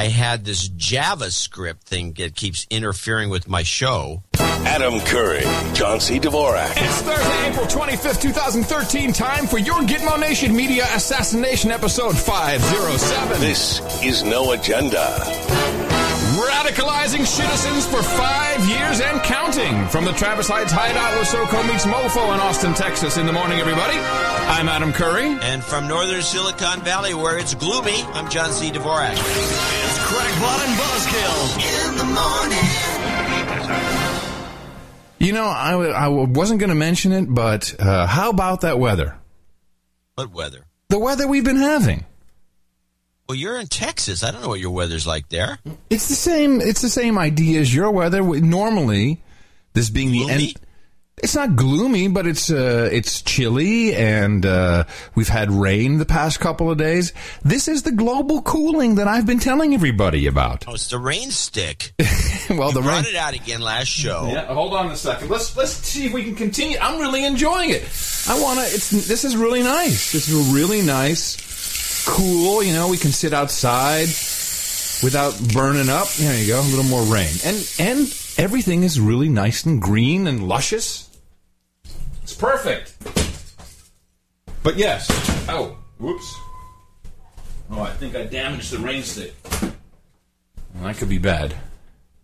I had this JavaScript thing that keeps interfering with my show. Adam Curry, John C. Dvorak. It's Thursday, April 25th, 2013. Time for your Gitmo Nation Media Assassination Episode 507. This is No Agenda. Radicalizing citizens for five years and counting. From the Travis Heights Hideout where SoCo meets MoFo in Austin, Texas. In the morning, everybody. I'm Adam Curry. And from northern Silicon Valley, where it's gloomy, I'm John C. Dvorak. It's Crackpot and Buzzkill in the morning. You know, I, I wasn't going to mention it, but uh, how about that weather? What weather? The weather we've been having. Well, you're in Texas. I don't know what your weather's like there. It's the same. It's the same idea as your weather. Normally, this being the end. It's not gloomy, but it's uh, it's chilly, and uh, we've had rain the past couple of days. This is the global cooling that I've been telling everybody about. Oh, it's the rain stick. well, the rain. It out again last show. Yeah, hold on a second. Let's let's see if we can continue. I'm really enjoying it. I want to. It's this is really nice. This is really nice, cool. You know, we can sit outside without burning up. There you go. A little more rain, and and everything is really nice and green and luscious. It's perfect. But yes. Oh, whoops. Oh, I think I damaged the rain stick. Well, that could be bad.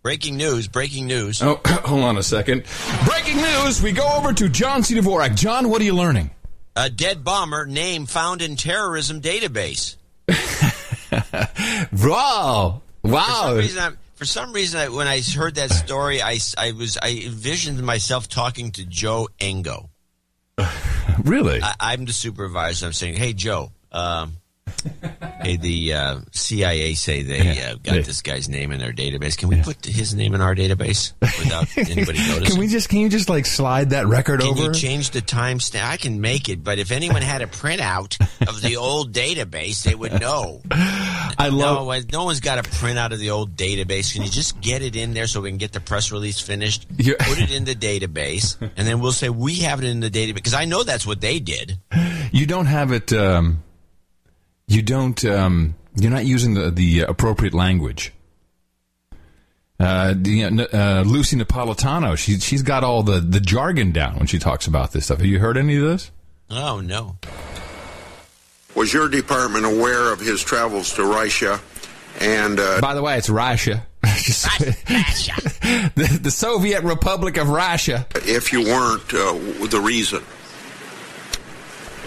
Breaking news, breaking news. Oh, hold on a second. Breaking news. We go over to John C. Dvorak. John, what are you learning? A dead bomber name found in terrorism database. Wow. For Wow. some reason, I, for some reason I, when I heard that story, I, I was I envisioned myself talking to Joe Engo. Really? I, I'm the supervisor. I'm saying, "Hey, Joe. Um, hey, the uh, CIA say they Yeah. uh, got Yeah. this guy's name in their database. Can we put his name in our database without anybody noticing? Can we just can you just like slide that record Can over? you change the timestamp? I can make it, but if anyone had a printout of the old database, they would know. I love No, uh, no one's got a printout of the old database. Can you just get it in there so we can get the press release finished? Yeah. Put it in the database, and then we'll say we have it in the database because I know that's what they did. you don't have it um you don't um you're not using the the appropriate language. Uh, you know, uh, Lucy Napolitano, she she's got all the, the jargon down when she talks about this stuff. Have you heard any of this? Oh no! Was your department aware of his travels to Russia? And uh, By the way, it's Russia. Just- the, the Soviet Republic of Russia. if you weren't, uh, the reason?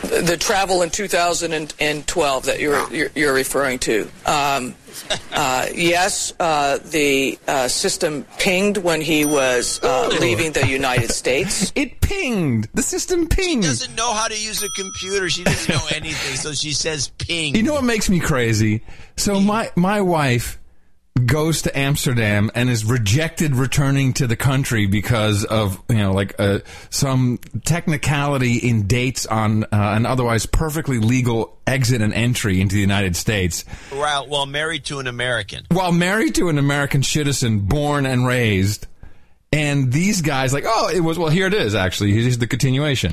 The travel in 2012 that you're you're, you're referring to. Um, uh, yes, uh, the uh, system pinged when he was uh, leaving the United States. It pinged. The system pinged. She doesn't know how to use a computer. She doesn't know anything, so she says ping. You know what makes me crazy? So my my wife goes to Amsterdam and is rejected returning to the country because of you know like uh, some technicality in dates on uh, an otherwise perfectly legal exit and entry into the United States Well, well, married to an American. while married to an American citizen born and raised. And these guys like, oh, it was well. Here it is. Actually, here's the continuation.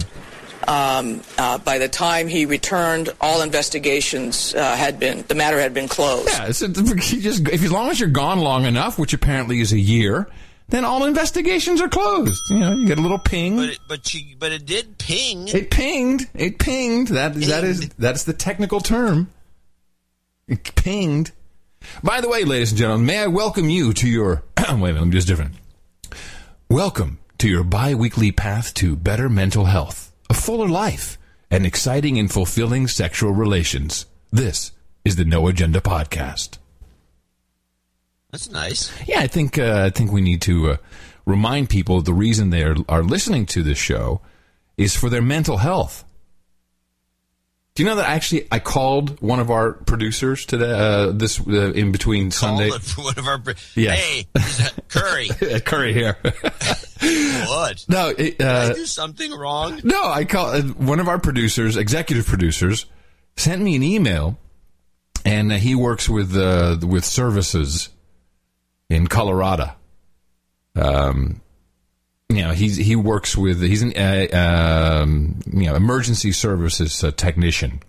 Um, uh, by the time he returned, all investigations uh, had been the matter had been closed. Yeah, it's, you just if as long as you're gone long enough, which apparently is a year, then all investigations are closed. You know, you get a little ping. But it, but she but it did ping. it pinged. It pinged. That that is Pinged. that is the technical term. It pinged. By the way, ladies and gentlemen, may I welcome you to your wait a minute, let me do this different. Welcome to your bi-weekly path to better mental health, a fuller life, and exciting and fulfilling sexual relations. This is the No Agenda podcast. That's nice. Yeah, I think uh, I think we need to uh, remind people the reason they are, are listening to this show is for their mental health. Do you know that actually I called one of our producers today uh, this uh, in between Sunday Call it for one of our. Yeah. Hey, Curry. Curry here. what? no, it, Did uh, I do something wrong? No, I call uh, one of our producers, executive producers, sent me an email, and uh, he works with uh, with services in Colorado. Um, know, he's he works with he's an uh, um, you know emergency services uh, technician,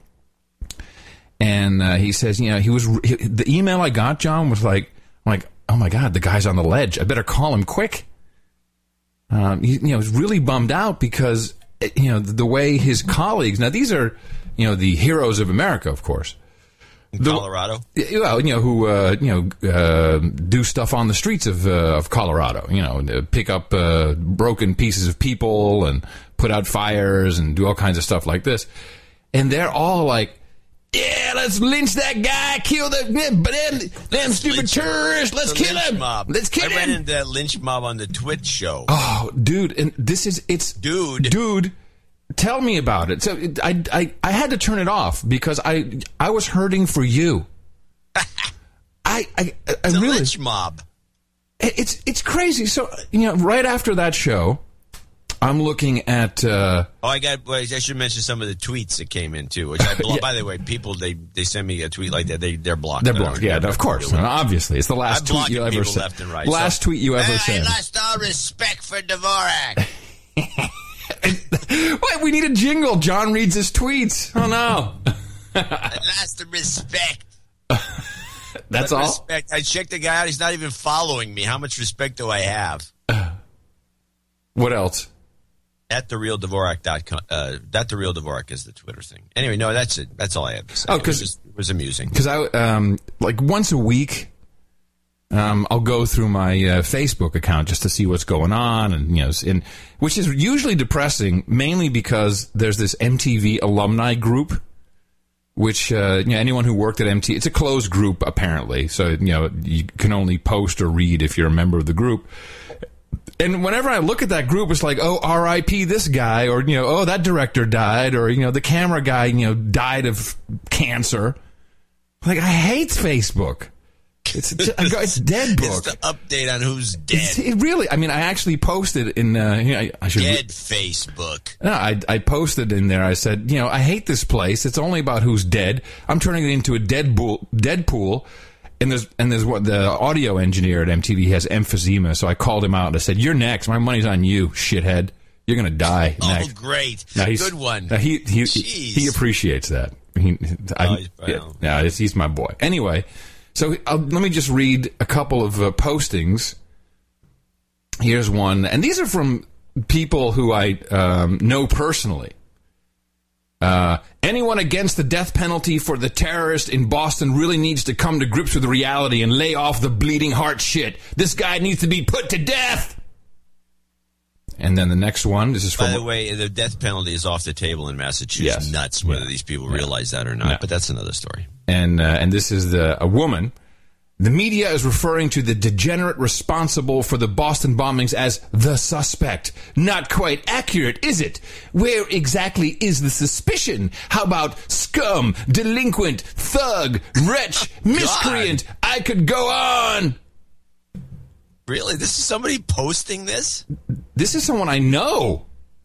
and uh, he says, you know, he was he, the email I got, John, was like, I'm like, oh my god, the guy's on the ledge. I better call him quick. Um, he, you know, was really bummed out because eh, you know the, the way his colleagues. Now these are, you know, the heroes of America, of course. In Colorado. Well, you know who uh, you know uh, do stuff on the streets of uh, of Colorado. You know, pick up uh, broken pieces of people and put out fires and do all kinds of stuff like this. And they're all like, "Yeah, let's lynch that guy, kill the but then them stupid tourists. Let's The kill him. Mob. Let's kill I ran him." into that lynch mob on the Twitch show. Oh, dude, and this is it's Dude. dude. Tell me about it. So it, I, I I had to turn it off because I I was hurting for you. I I, I really lynch mob. it's it's crazy. So you know, right after that show, I'm looking at. Uh, Oh, I got. Well, I should mention some of the tweets that came in too. Which I blo- Yeah. by the way, people they they send me a tweet like that. They they're blocked. they're blocked. Yeah, of course. obviously, it's the last tweet you ever sent. left and right. Last so- tweet you ever sent. I lost all respect for Dvorak. Wait, we need a jingle. John reads his tweets. Oh no, I lost the respect. that's all. Respect. I checked the guy out. He's not even following me. How much respect do I have? What else? At the real Dvorak.com. Uh, that the real Dvorak is the Twitter thing. Anyway, no, that's it. That's all I have to say. Oh, It was 'cause- just- it was amusing. because I um like once a week, um I'll go through my uh, Facebook account just to see what's going on, and you know, and which is usually depressing, mainly because there's this MTV alumni group. Which uh, you know, anyone who worked at MTV, it's a closed group apparently. So you know you can only post or read if you're a member of the group. And whenever I look at that group, it's like, oh, R.I.P. this guy, or you know, oh, that director died, or you know, the camera guy, you know, died of cancer. Like I hate Facebook. It's go- it's dead It's book. the update on who's It's- dead. it really, I mean, I actually posted in. Uh, you know, I, I should. Dead Facebook. No, I, I posted in there. I said, you know, I hate this place. It's only about who's dead. I'm turning it into a Deadpool. Deadpool. And there's and there's what the audio engineer at MTV has emphysema. So I called him out and I said, "You're next. My money's on you, shithead. You're gonna die Oh, great. Now, he's- Good one. now, he he Jeez. he appreciates that. He, I, Oh, he's- yeah, he's, he's my boy. Anyway, so let me just read a couple of uh, postings. Here's one, and these are from people who I um, know personally. Uh, anyone against the death penalty for the terrorist in Boston really needs to come to grips with reality and lay off the bleeding heart shit. This guy needs to be put to death. And then the next one, this is from. By the way, the death penalty is off the table in Massachusetts. Yes. Nuts whether these people realize that or not. Yeah. But that's another story. and uh, and this is the a woman. The media is referring to the degenerate responsible for the Boston bombings as the suspect. Not quite accurate, is it? Where exactly is the suspicion? How about scum, delinquent, thug, wretch, miscreant? I could go on. Really? This is somebody posting this? This is someone I know.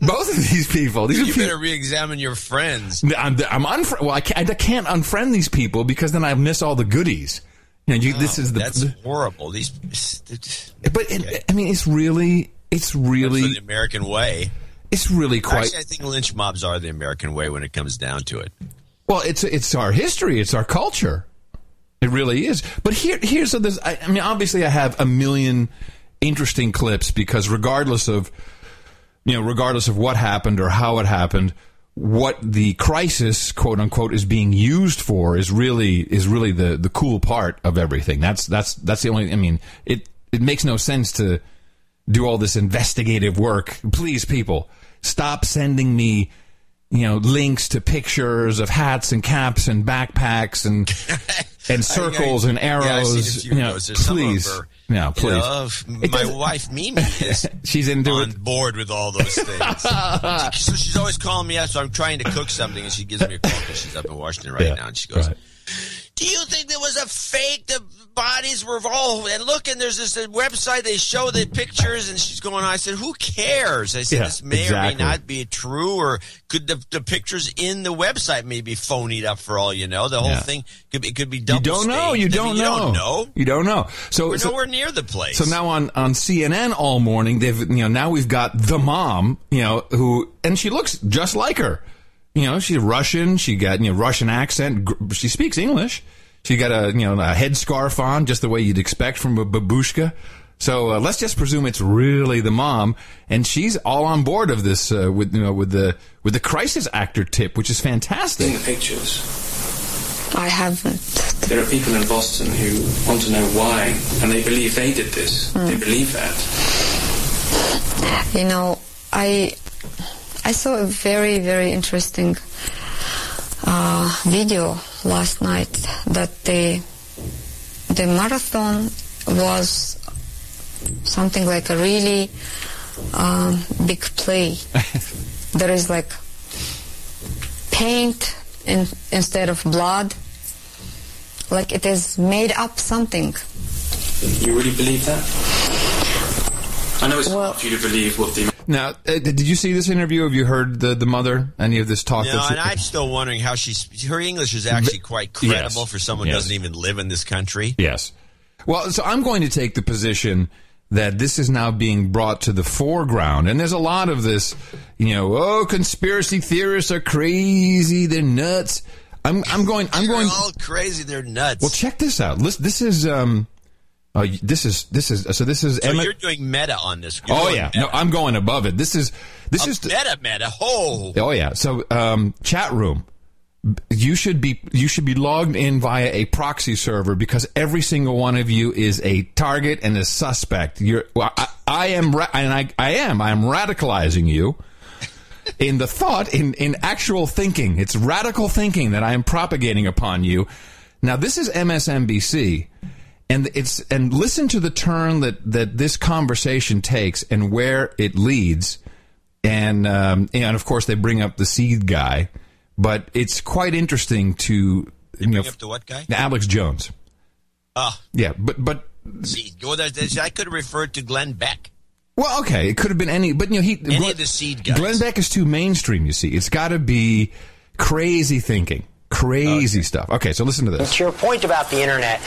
Both of these people. These are You people. better re-examine your friends. I'm, I'm unfri- well, I can't, I can't unfriend these people because then I miss all the goodies. You know, you, this oh, is the, That's the- horrible. These, but it, I mean, it's really, it's really, the American way. it's really quite. Actually, I think lynch mobs are the American way when it comes down to it. Well, it's it's our history, it's our culture. It really is. But here, here's there's. I, I mean, obviously, I have a million interesting clips because regardless of, you know, regardless of what happened or how it happened, what the crisis, quote unquote, is being used for is really is really the the cool part of everything. That's that's that's the only. I mean, it it makes no sense to do all this investigative work. Please, people, stop sending me, you know, links to pictures of hats and caps and backpacks and and circles and I've arrows. seen a few you know, those. There's some please, yeah, you please. know, my wife Mimi is She's into on it. board with all those things. so she's always calling me up. So I'm trying to cook something, and she gives me a call because she's up in Washington right Yeah, now, and she goes. right. Do you think there was a fake? The bodies were all and look, and there's this website. They show the pictures, and she's going. on. I said, "Who cares?" I said, Yeah, "This may exactly. or may not be true, or could the, the pictures in the website may be phonied up for all you know? The whole Yeah. thing could be, could be You don't know. You don't mean, You know. don't know. You don't know. So, We're so nowhere near the place. So now on, on CNN all morning, they've you know now we've got the mom, you know, who and she looks just like her. You know, she's Russian. She got you know Russian accent. Gr- She speaks English. She got a you know a headscarf on, just the way you'd expect from a babushka. So uh, let's just presume it's really the mom, and she's all on board of this uh, with you know with the with the crisis actor tip, which is fantastic. Seen the pictures. I haven't. There are people in Boston who want to know why, and they believe they did this. They believe that. You know, I I saw a very very interesting uh, video last night that the the marathon was something like a really um, big play. there is like paint in, instead of blood. Like it is made up something. You really believe that? I know it's Well- hard for you to believe what the Now, uh, did you see this interview? Have you heard the the mother? Any of this talk? No, that's- and I'm still wondering how she's. Her English is actually quite credible Yes. for someone who doesn't even live in this country. Yes. Well, so I'm going to take the position that this is now being brought to the foreground, and there's a lot of this, you know, oh, conspiracy theorists are crazy, they're nuts. I'm, I'm going, I'm They're going. all crazy. They're nuts. Well, check this out. Listen, this is, um, oh, this is, this is, so this is so Emma. you're doing meta on this. You're Oh yeah, meta. no, I'm going above it. This is, this A is. meta meta. Oh, Oh yeah. So um, chat room. You should be you should be logged in via a proxy server because every single one of you is a target and a suspect. You're well, I, I am ra- and I, I am I am radicalizing you in the thought in in actual thinking. It's radical thinking that I am propagating upon you. Now this is MSNBC and it's and listen to the turn that that this conversation takes and where it leads and um, and of course they bring up the seed guy, but it's quite interesting to you know up the what guy? Alex Jones. Ah, Yeah, but but see, go there. I could have referred to Glenn Beck. well, okay, it could have been any, but you know he Any of the seed guys. Glenn Beck is too mainstream. You see, it's got to be crazy thinking, crazy stuff. Okay, so listen to this. To your point about the internet,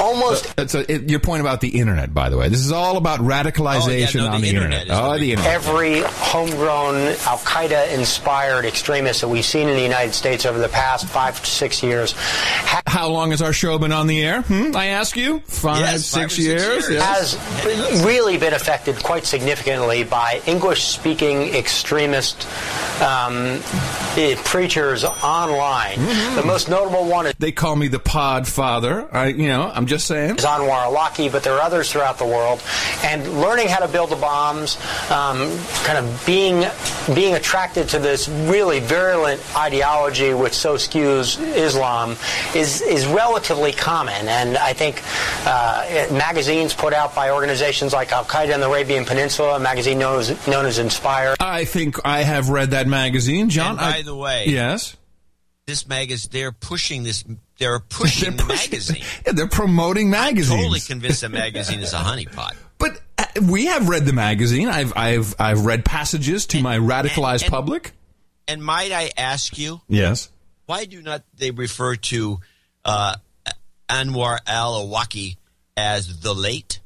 almost Uh, So it, your point about the internet, by the way, this is all about radicalization Oh, yeah, no, on the the internet internet. Oh, the internet. every homegrown Al Qaeda inspired extremist that we've seen in the United States over the past five to six years ha- How long has our show been on the air? Hmm? I ask you. Five, Yes, six five years. years. Yes. has really been affected quite significantly by English speaking extremist um, eh, preachers online. The most notable one is They call me the Pod Father. I, you know, I'm just saying. Anwar Awlaki, but there are others throughout the world. And learning how to build the bombs, um, kind of being being attracted to this really virulent ideology which so skews Islam is is relatively common. And I think uh, magazines put out by organizations like Al Qaeda in the Arabian Peninsula, a magazine known as known as Inspire. I think I have read that magazine, John. And by I- the way- yes, This magazine, they're pushing this. They're pushing the pushing- magazine. Yeah, they're promoting magazines. I'm Totally convinced that magazine is a honeypot. but uh, we have read the magazine. I've I've I've read passages to my radicalized and- public. And might I ask you, Yes. why do not they refer to uh, Anwar al Awlaki as the late?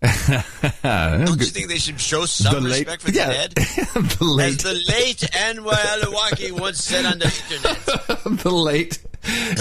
Don't you think they should show some respect for the yeah, dead? the As late, the late Anwar once said on the internet. the late.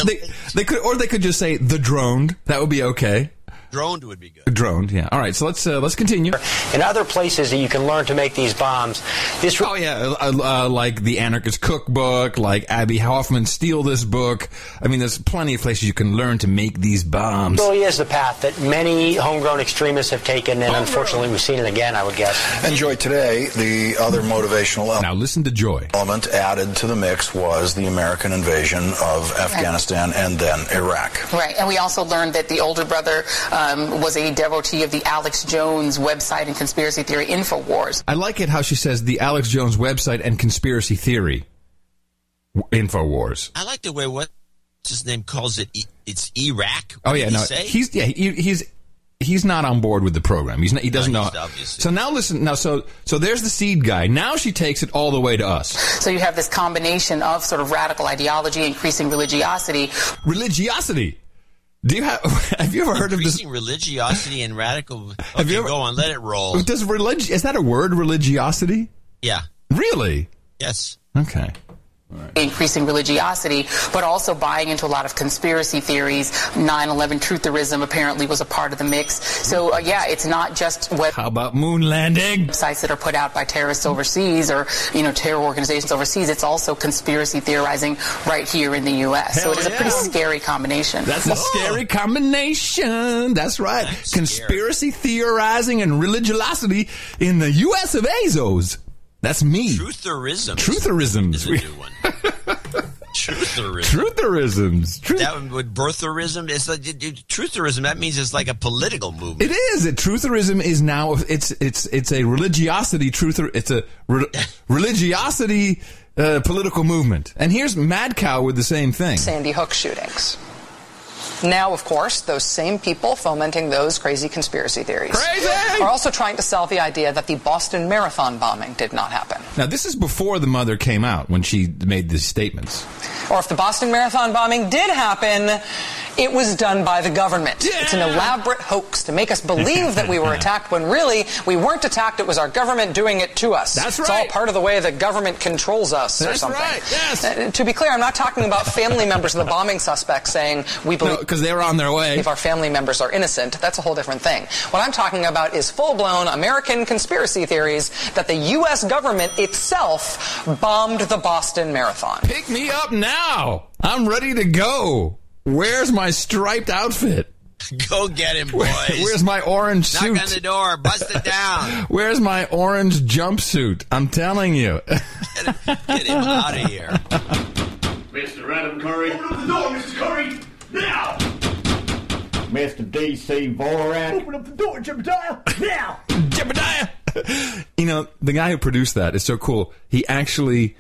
They, they could, or they could just say the droned. That would be okay. Droned would be good. Droned, yeah. All right, so let's uh, let's continue. And other places that you can learn to make these bombs. This Oh yeah, uh, uh, like the Anarchist Cookbook, like Abbie Hoffman Steal This Book. I mean, there's plenty of places you can learn to make these bombs. really is the path that many homegrown extremists have taken, and unfortunately we've seen it again, I would guess. Enjoy today. The other motivational Now listen to Joy. element added to the mix was the American invasion of Afghanistan and then Iraq. Right, and we also learned that the older brother um, was a devotee of the Alex Jones website and conspiracy theory Infowars. I like it how she says the Alex Jones website and conspiracy theory. Infowars. I like the way what his name calls it. E- It's Iraq. Oh yeah, he no, say? he's yeah he, he's he's not on board with the program. He's not, he doesn't No, know. obviously- So now listen. Now so so there's the seed guy. Now she takes it all the way to us. So you have this combination of sort of radical ideology, increasing religiosity. Religiosity. Do you have have you ever heard of this? Religiosity and radical. Okay, Have you ever- go on, let it roll. Does relig is that a word? Religiosity? Yeah. Really? Yes. Okay. Increasing religiosity, but also buying into a lot of conspiracy theories. 9/11 trutherism apparently was a part of the mix. So uh, yeah, it's not just what. How about moon landing? Sites that are put out by terrorists overseas or you know terror organizations overseas. It's also conspiracy theorizing right here in the U.S. Hell so it is yeah. a pretty scary combination. That's a scary combination. That's right. Conspiracy theorizing and religiosity in the U.S. of Azos. That's me. Trutherism. Trutherisms. Is a new one. Trutherism. Trutherisms. Truth- That one with birtherism is like it- it- trutherism. That means it's like a political movement. It is. It, trutherism is now. It's it's it's a religiosity truther. It's a re- religiosity uh, political movement. And here's Mad Cow with the same thing. Sandy Hook shootings. Now, of course, those same people fomenting those crazy conspiracy theories are also trying to sell the idea that the Boston Marathon bombing did not happen. Now this is before the mother came out when she made these statements. Or if the Boston Marathon bombing did happen, it was done by the government. It's an elaborate hoax to make us believe that we were attacked when really we weren't attacked. It was our government doing it to us. That's right. It's all part of the way the government controls us or That's something. right, yes. Uh, to be clear, I'm not talking about family members of the bombing suspects saying we believe because they were on their way. If our family members are innocent, that's a whole different thing. What I'm talking about is full-blown American conspiracy theories that the U.S. government itself bombed the Boston Marathon. Pick me up now. I'm ready to go. Where's my striped outfit? Go get him, boys. Where's my orange Knock suit? Knock on the door. Bust it down. Where's my orange jumpsuit? I'm telling you. Get him out of here. Mr. Adam Curry. Open up the door, Mr. Curry! Now! Mr. D.C. Vorak. Open up the door, Jebediah! Now! Jebediah! You know, the guy who produced that is so cool. He actually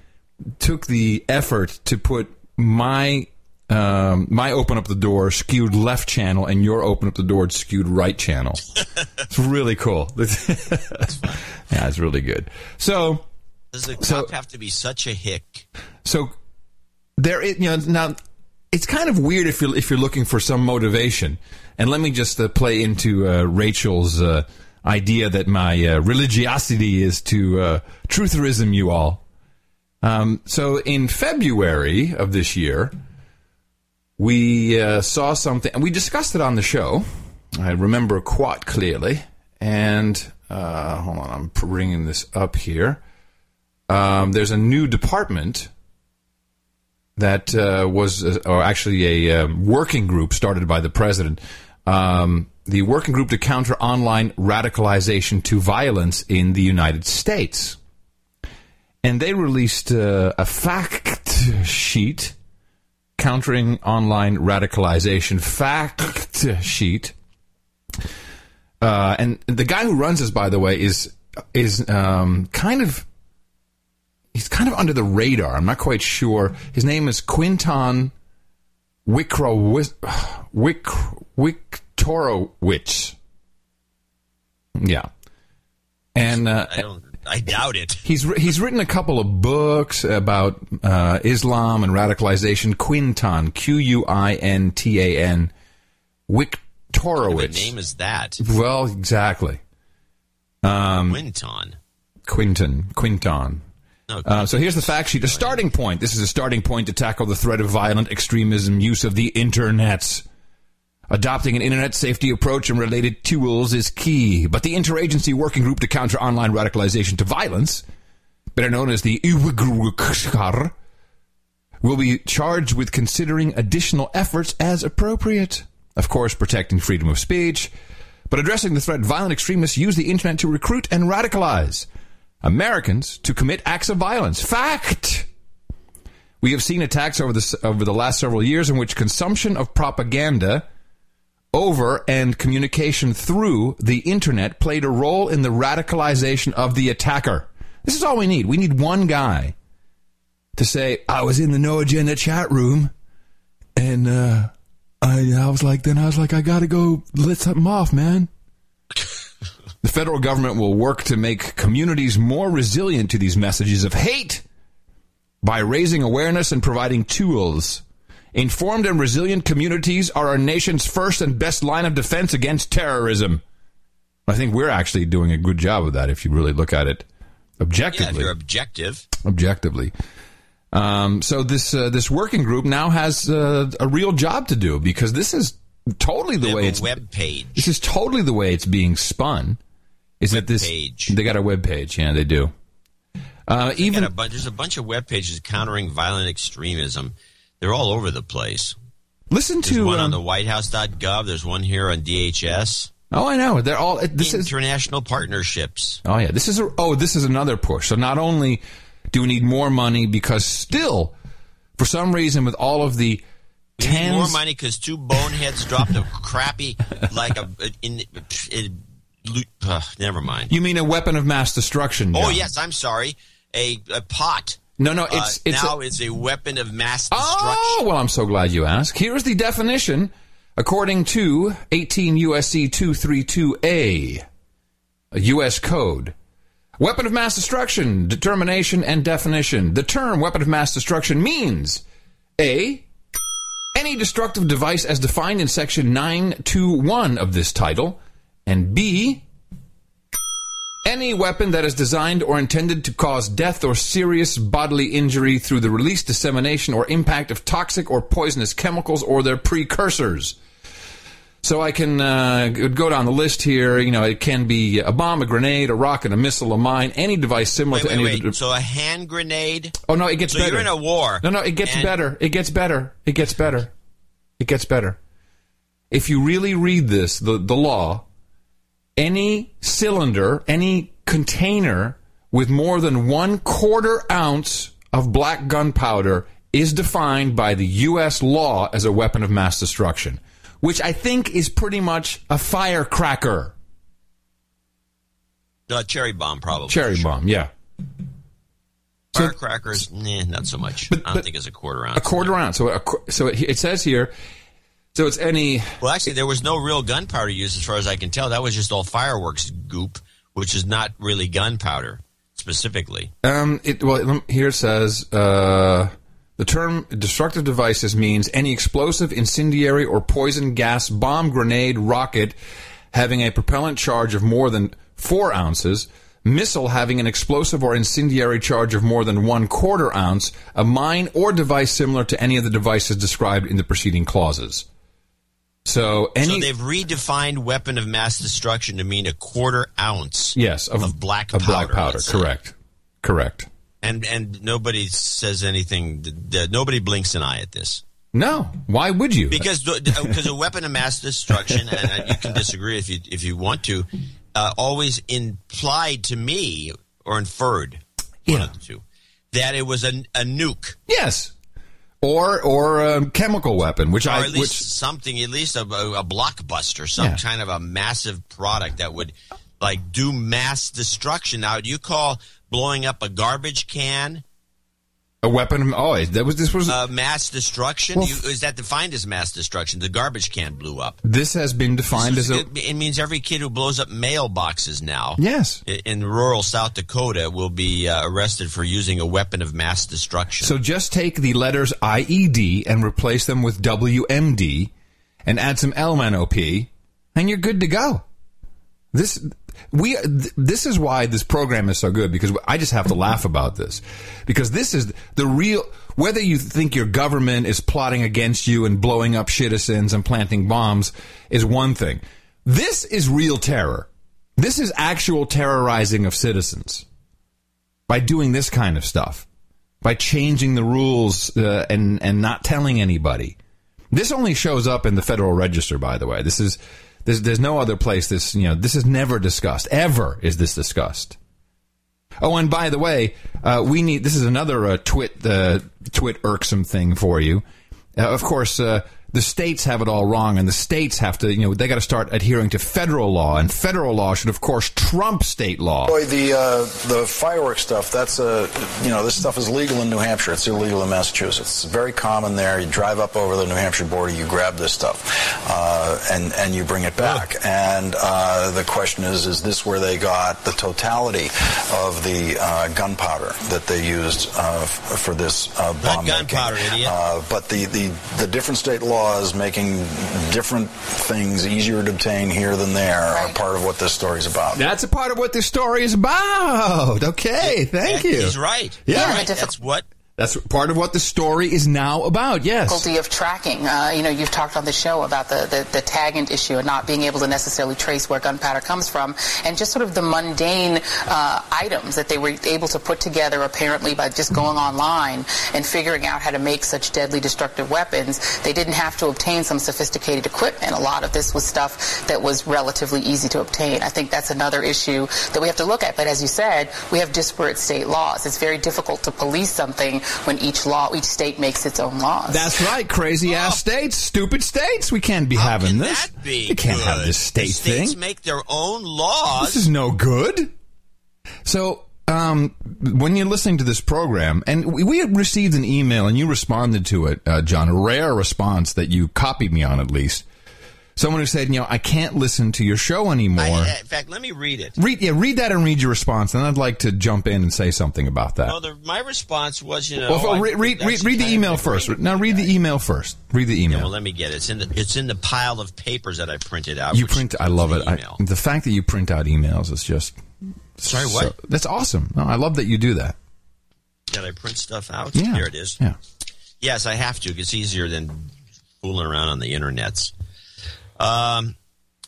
took the effort to put my um, my open up the door skewed left channel and your open up the door skewed right channel. it's really cool. yeah, it's really good. So, Does the So- cop have to be such a hick? so there, is, you know, now it's kind of weird if you're if you're looking for some motivation. And let me just uh, play into uh, Rachel's uh, idea that my uh, religiosity is to uh, trutherism you all. Um, so in February of this year, we uh, saw something, and we discussed it on the show. I remember quite clearly. And uh, hold on, I'm bringing this up here. Um, there's a new department that uh, was, uh, or actually a um, working group started by the president. Um, the working group to counter online radicalization to violence in the United States. And they released uh, a fact sheet countering online radicalization fact sheet. Uh, and the guy who runs this, by the way, is is um, kind of he's kind of under the radar. I'm not quite sure. His name is Quintan Wickrowitz. Wick, Wiktorowicz. Yeah. And uh, I doubt it. He's he's written a couple of books about uh, Islam and radicalization. Quintan, Q U I N T A N, What Wiktorowicz. name is that? Well, exactly. Um, Quintan. Quintan, Quintan. Uh, so here's the fact sheet. A starting point. This is a starting point to tackle the threat of violent extremism, use of the internet. Adopting an internet safety approach and related tools is key, but the interagency working group to counter online radicalization to violence, better known as the UWGR, will be charged with considering additional efforts as appropriate. Of course, protecting freedom of speech, but addressing the threat violent extremists use the internet to recruit and radicalize Americans to commit acts of violence. Fact! We have seen attacks over the, over the last several years in which consumption of propaganda over and communication through the internet played a role in the radicalization of the attacker. This is all we need. We need one guy to say, I was in the No Agenda chat room and uh, I, I was like, then I was like, I got to go let something off, man. The federal government will work to make communities more resilient to these messages of hate by raising awareness and providing tools. Informed and resilient communities are our nation's first and best line of defense against terrorism. I think we're actually doing a good job of that if you really look at it objectively. Yeah, if objectively. you're objective. objectively. Um, so this uh, this working group now has uh, a real job to do because this is totally the way it's a web page. this is totally the way it's being spun. Is that this? page. They got a web page. Yeah, they do. Uh, even a bunch, there's a bunch of web pages countering violent extremism. They're all over the place. listen There's to one on um, the WhiteHouse.gov. There's one here on DHS. Oh, I know. They're all. This is international partnerships. Oh yeah, this is a, oh this is another push. So not only do we need more money because still, for some reason, with all of the tens, more money because two boneheads dropped a crappy like a in. in uh, never mind. you mean a weapon of mass destruction? Oh yes, I'm sorry. A, a pot. No, no, Uh, it's it's now a, it's a weapon of mass destruction. oh well. I'm so glad you asked. Here's the definition according to 18 USC 232A, a U.S. code. Weapon of mass destruction, determination and definition. The term weapon of mass destruction means A. Any destructive device as defined in section 921 of this title, and B. Any weapon that is designed or intended to cause death or serious bodily injury through the release, dissemination, or impact of toxic or poisonous chemicals or their precursors. So I can uh, go down the list here. You know, it can be a bomb, a grenade, a rocket, a missile, a mine, any device similar Wait, to wait, any wait. of the. So a hand grenade? Oh no, it gets So better. you're in a war. No, no, it gets and- better. It gets better. It gets better. It gets better. If you really read this, the the law, any cylinder, any container with more than one quarter ounce of black gunpowder is defined by the U.S. law as a weapon of mass destruction, which I think is pretty much a firecracker. Uh, cherry bomb, probably. Cherry bomb, yeah. Firecrackers, nah, not so much. I don't think it's a quarter ounce. A quarter ounce. So, a, so it, it says here. So it's any. Well, actually, there was no real gunpowder used, as far as I can tell. That was just all fireworks goop, which is not really gunpowder specifically. Um. It well here it says uh, the term destructive devices means any explosive, incendiary, or poison gas, bomb, grenade, rocket having a propellant charge of more than four ounces. Missile having an explosive or incendiary charge of more than one quarter ounce, a mine or device similar to any of the devices described in the preceding clauses. So any so they've redefined weapon of mass destruction to mean a quarter ounce. yes of, black of black powder, powder. let's say. Correct. Correct. And and nobody says anything. th- th- Nobody blinks an eye at this. No. Why would you? Because because a weapon of mass destruction, and you can disagree if you if you want to, uh, always implied to me or inferred one of the two that it was a, a nuke Yes. Or or a chemical weapon, which or I at least which something, at least a, a, a blockbuster, some Yeah. kind of a massive product that would like do mass destruction. Now, do you call blowing up a garbage can a weapon. Oh, that was this was uh, mass destruction? Well, you, is that defined as mass destruction? The garbage can blew up. this has been defined This as a it, it means every kid who blows up mailboxes now. Yes. In rural South Dakota, will be uh, arrested for using a weapon of mass destruction. So just take the letters IED and replace them with WMD and add some LMNOP and you're good to go. This we th- this is why this program is so good because I just have to laugh about this because this is the real whether you think your government is plotting against you and blowing up citizens and planting bombs is one thing. This is real terror. This is actual terrorizing of citizens by doing this kind of stuff, by changing the rules uh, and and not telling anybody. This only shows up in the Federal Register, by the way. This is there's there's no other place this you know this is never discussed. Ever is this discussed? Oh, and by the way, uh, we need this is another uh, twit uh, twit irksome thing for you. Uh, of course, uh, the states have it all wrong, and the states have to you know they got to start adhering to federal law, and federal law should of course trump state law. Boy, the uh, the fireworks stuff. That's a you know this stuff is legal in New Hampshire. It's illegal in Massachusetts. It's very common there. You drive up over the New Hampshire border, you grab this stuff, uh, and and you bring it back. And uh, the question is, is this where they got the totality of the uh, gunpowder that they used uh, f- for this uh, bomb making? gunpowder, idiot. Uh, but the, the the different state laws making different things easier to obtain here than there are part of what this story is about. That's a part of what this story is about. Okay, thank you. He's right. Yeah. He's right. That's what That's part of what the story is now about. Yes. difficulty of tracking. Uh, you know, you've talked on the show about the, the, the issue and not being able to necessarily trace where gunpowder comes from, and just sort of the mundane uh, items that they were able to put together apparently by just going online and figuring out how to make such deadly destructive weapons. They didn't have to obtain some sophisticated equipment. A lot of this was stuff that was relatively easy to obtain. I think that's another issue that we have to look at. But as you said, we have disparate state laws. It's very difficult to police something when each law, each state makes its own laws. That's right, crazy ass states, stupid states. We can't be having this. That be we can't have this state the states thing. make their own laws. This is no good. So, um, when you're listening to this program, and we, we received an email and you responded to it, uh, John, a rare response that you copied me on at least. Someone who said, you know, I can't listen to your show anymore. I- in fact, let me read it. read, yeah, read that and read your response, and I'd like to jump in and say something about that. Well, the, my response was, you know, well, I read, read, read, read the email first. Now, read the email first. Read the email. Well, let me get it. It's in the it's in the pile of papers that I printed out. you print. I love it. I, the fact that you print out emails is just. Sorry, so- what? that's awesome. No, I love that you do that. Did I print stuff out? Yeah. Here it is. Yeah. Yes, I have to. It's easier than fooling around on the internets. Um,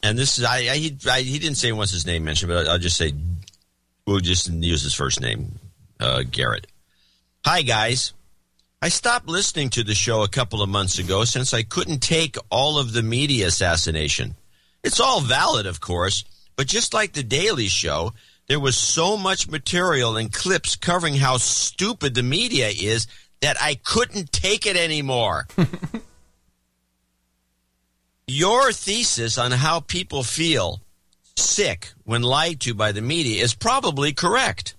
and this is I, I, he, I he didn't say once his name mentioned, but I'll just say we'll just use his first name, uh, Garrett. Hi guys. I stopped listening to the show a couple of months ago since I couldn't take all of the media assassination. It's all valid, of course, but just like the Daily Show, there was so much material and clips covering how stupid the media is that I couldn't take it anymore. Your thesis on how people feel sick when lied to by the media is probably correct.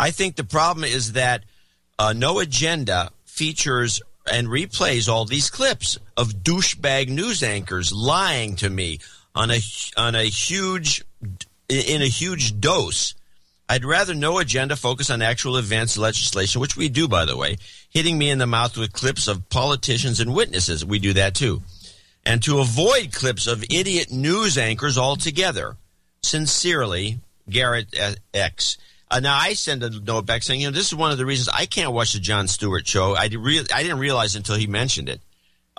I think the problem is that uh, No Agenda features and replays all these clips of douchebag news anchors lying to me on a on a huge in a huge dose. I'd rather No Agenda focus on actual events, legislation, which we do, by the way, hitting me in the mouth with clips of politicians and witnesses. We do that too. And to avoid clips of idiot news anchors altogether. Sincerely, Garrett X. Uh, now I send a note back saying, you know, this is one of the reasons I can't watch the Jon Stewart show. I, re- I didn't realize until he mentioned it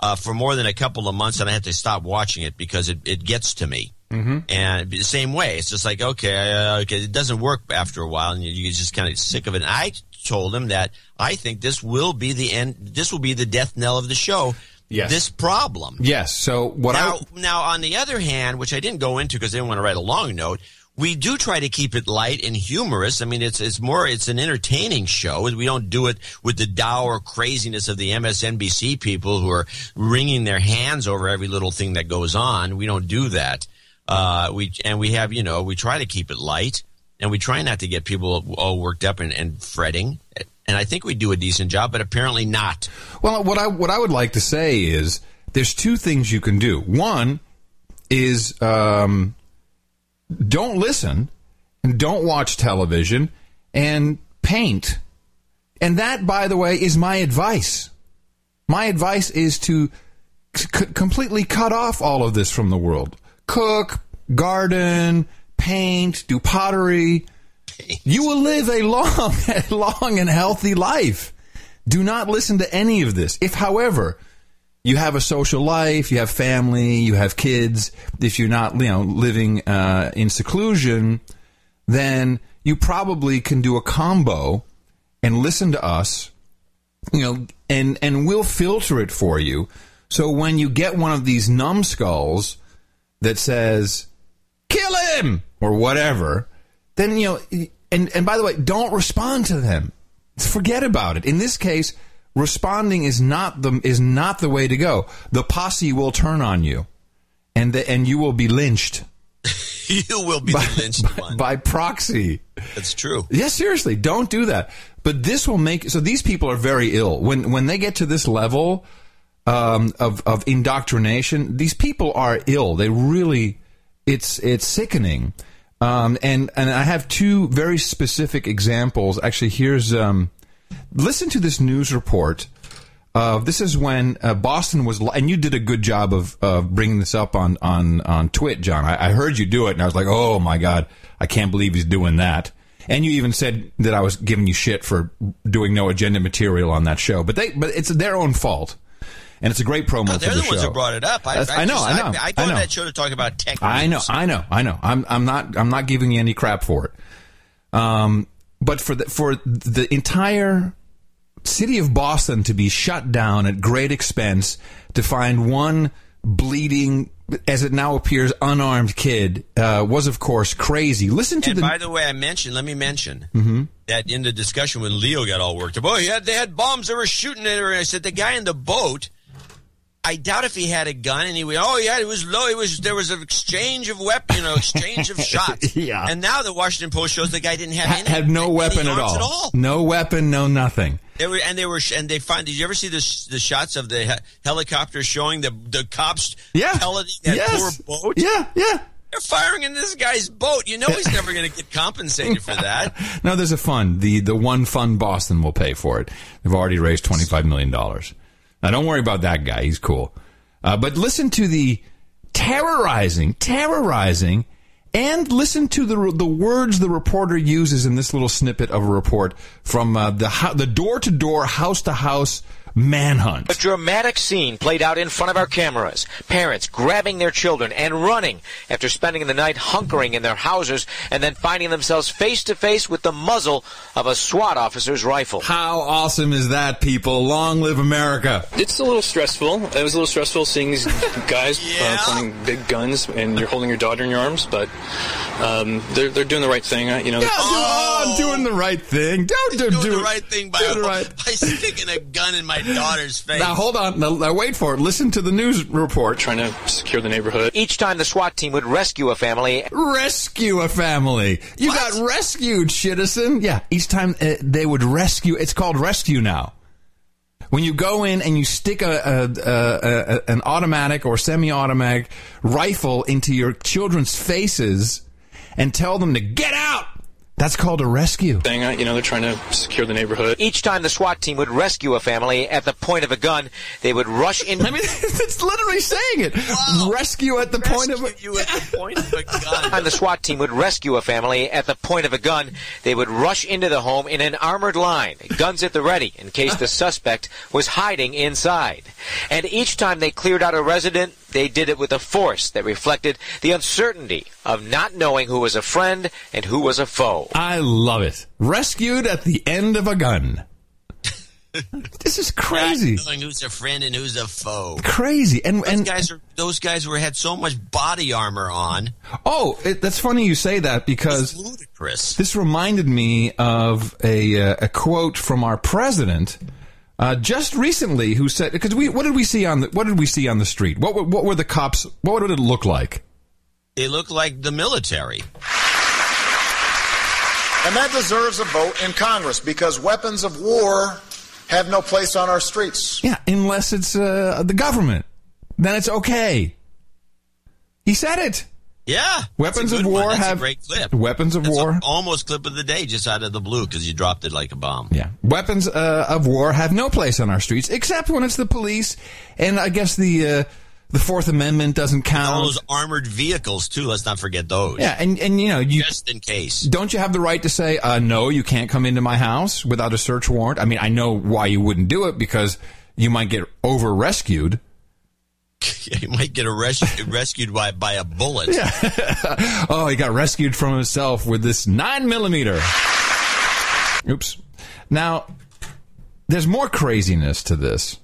uh, for more than a couple of months, and I had to stop watching it because it, it gets to me. Mm-hmm. And the same way, it's just like okay, uh, okay, it doesn't work after a while, and you, you just kind of sick of it. And I told him that I think this will be the end. This will be the death knell of the show. Yes. This problem. Yes. So what now, I now, on the other hand, which I didn't go into because I didn't want to write a long note, we do try to keep it light and humorous. I mean, it's it's more it's an entertaining show. We don't do it with the dour craziness of the MSNBC people who are wringing their hands over every little thing that goes on. We don't do that. Uh, we and we have you know we try to keep it light and we try not to get people all worked up and, and fretting. And I think we do a decent job, but apparently not. Well, what I what I would like to say is there's two things you can do. One is um, don't listen and don't watch television and paint. And that, by the way, is my advice. My advice is to c- completely cut off all of this from the world. Cook, garden, paint, do pottery. You will live a long, long and healthy life. Do not listen to any of this. If, however, you have a social life, you have family, you have kids, if you're not, you know, living uh, in seclusion, then you probably can do a combo and listen to us, you know, and and we'll filter it for you. So when you get one of these numbskulls that says "kill him" or whatever, then you know, and and by the way, don't respond to them. Forget about it. In this case, responding is not the is not the way to go. The posse will turn on you, and the, and you will be lynched you will be the lynched one. by proxy. That's true. Yes, seriously, don't do that. But this will make so these people are very ill when when they get to this level um, of of indoctrination. These people are ill. They really, it's it's sickening. Um, and and I have two very specific examples. Actually, here's um, listen to this news report. Uh, this is when uh, Boston was, and you did a good job of uh, bringing this up on on on Twit, John. I, I heard you do it, and I was like, oh my god, I can't believe he's doing that. And you even said that I was giving you shit for doing no agenda material on that show, but they, but it's their own fault. And it's a great promo No, for they're the, the, ones who brought it up. I, That's- I know, just- I know, I, go I know. that show to talk about tech. I know. I know, I know. I'm I'm not I'm not giving you any crap for it. Um, but for the for the entire city of Boston to be shut down at great expense to find one bleeding, as it now appears, unarmed kid uh, was of course crazy. Listen to And the. by the way, I mentioned. Let me mention Mhm. that in the discussion when Leo got all worked up. Oh, had they had bombs. They were shooting at her. And I said the guy in the boat. I doubt if he had a gun, and he went, "Oh yeah, it was low. It was there was an exchange of weapon, you know, exchange of shots." Yeah. And now the Washington Post shows the guy didn't have any, had no weapon at all. at all. No weapon, no nothing. They were, and they were, and they find. Did you ever see the the shots of the he- helicopter showing the the cops Yeah. pelleting that Yes. poor boat? Yeah, yeah. They're firing in this guy's boat. You know he's never going to get compensated for that. No, there's a fund. The the one fund Boston will pay for it. They've already raised twenty five million dollars. Now, don't worry about that guy. He's cool. Uh, but listen to the terrorizing, terrorizing, and listen to the the words the reporter uses in this little snippet of a report from uh, the the door to door, house to house manhunt. A dramatic scene played out in front of our cameras. Parents grabbing their children and running after spending the night hunkering in their houses and then finding themselves face to face with the muzzle of a SWAT officer's rifle. How awesome is that, people? Long live America! It's a little stressful. It was a little stressful seeing these guys uh, pointing big guns and you're holding your daughter in your arms, but um, they're, they're doing the right thing. uh, You know, Oh, I'm doing the right thing. Don't do, Doing do the right thing by, Do the right- by sticking a gun in my daughter's face. Now hold on. Now, now wait for it. Listen to the news report. Trying to secure the neighborhood. Each time the SWAT team would rescue a family, Rescue a family. You got rescued, citizen. Yeah. Each time uh, they would rescue. It's called rescue now. When you go in and you stick a, a, a, a an automatic or semi-automatic rifle into your children's faces and tell them to get out, that's called a rescue. thing. uh, You know, they're trying to secure the neighborhood. each time the SWAT team would rescue a family at the point of a gun, they would rush in. I mean, it's literally saying it. Rescue at the point of a you at the point of a gun. time the SWAT team would rescue a family at the point of a gun, they would rush into the home in an armored line, guns at the ready, in case the suspect was hiding inside. And each time they cleared out a resident, they did it with a force that reflected the uncertainty of not knowing who was a friend and who was a foe. I love it. Rescued at the end of a gun. this is crazy. Not knowing who's a friend and who's a foe. Crazy. And Those and guys are those guys were had so much body armor on. oh, it, that's funny you say that because Ludicrous. this reminded me of a uh, a quote from our president uh, just recently, who said because we what did we see on the what did we see on the street? What were, what were the cops? What would it look like? It looked like the military. And that deserves a vote in Congress because weapons of war have no place on our streets. Yeah, unless it's uh, the government, then it's okay. He said it. Yeah. Weapons of one. war That's have a great clip. weapons of That's war. a- almost clip of the day, just out of the blue, because you dropped it like a bomb. Yeah, weapons uh, of war have no place on our streets except when it's the police, and I guess the uh, the Fourth Amendment doesn't count. All those armored vehicles too. Let's not forget those. yeah, and and you know you just in case. don't you have the right to say uh, no? You can't come into my house without a search warrant. I mean, I know why you wouldn't do it because you might get over rescued. you might get arrested, rescued by by a bullet. Yeah. oh, he got rescued from himself with this nine millimeter. Oops. Now, there's more craziness to this.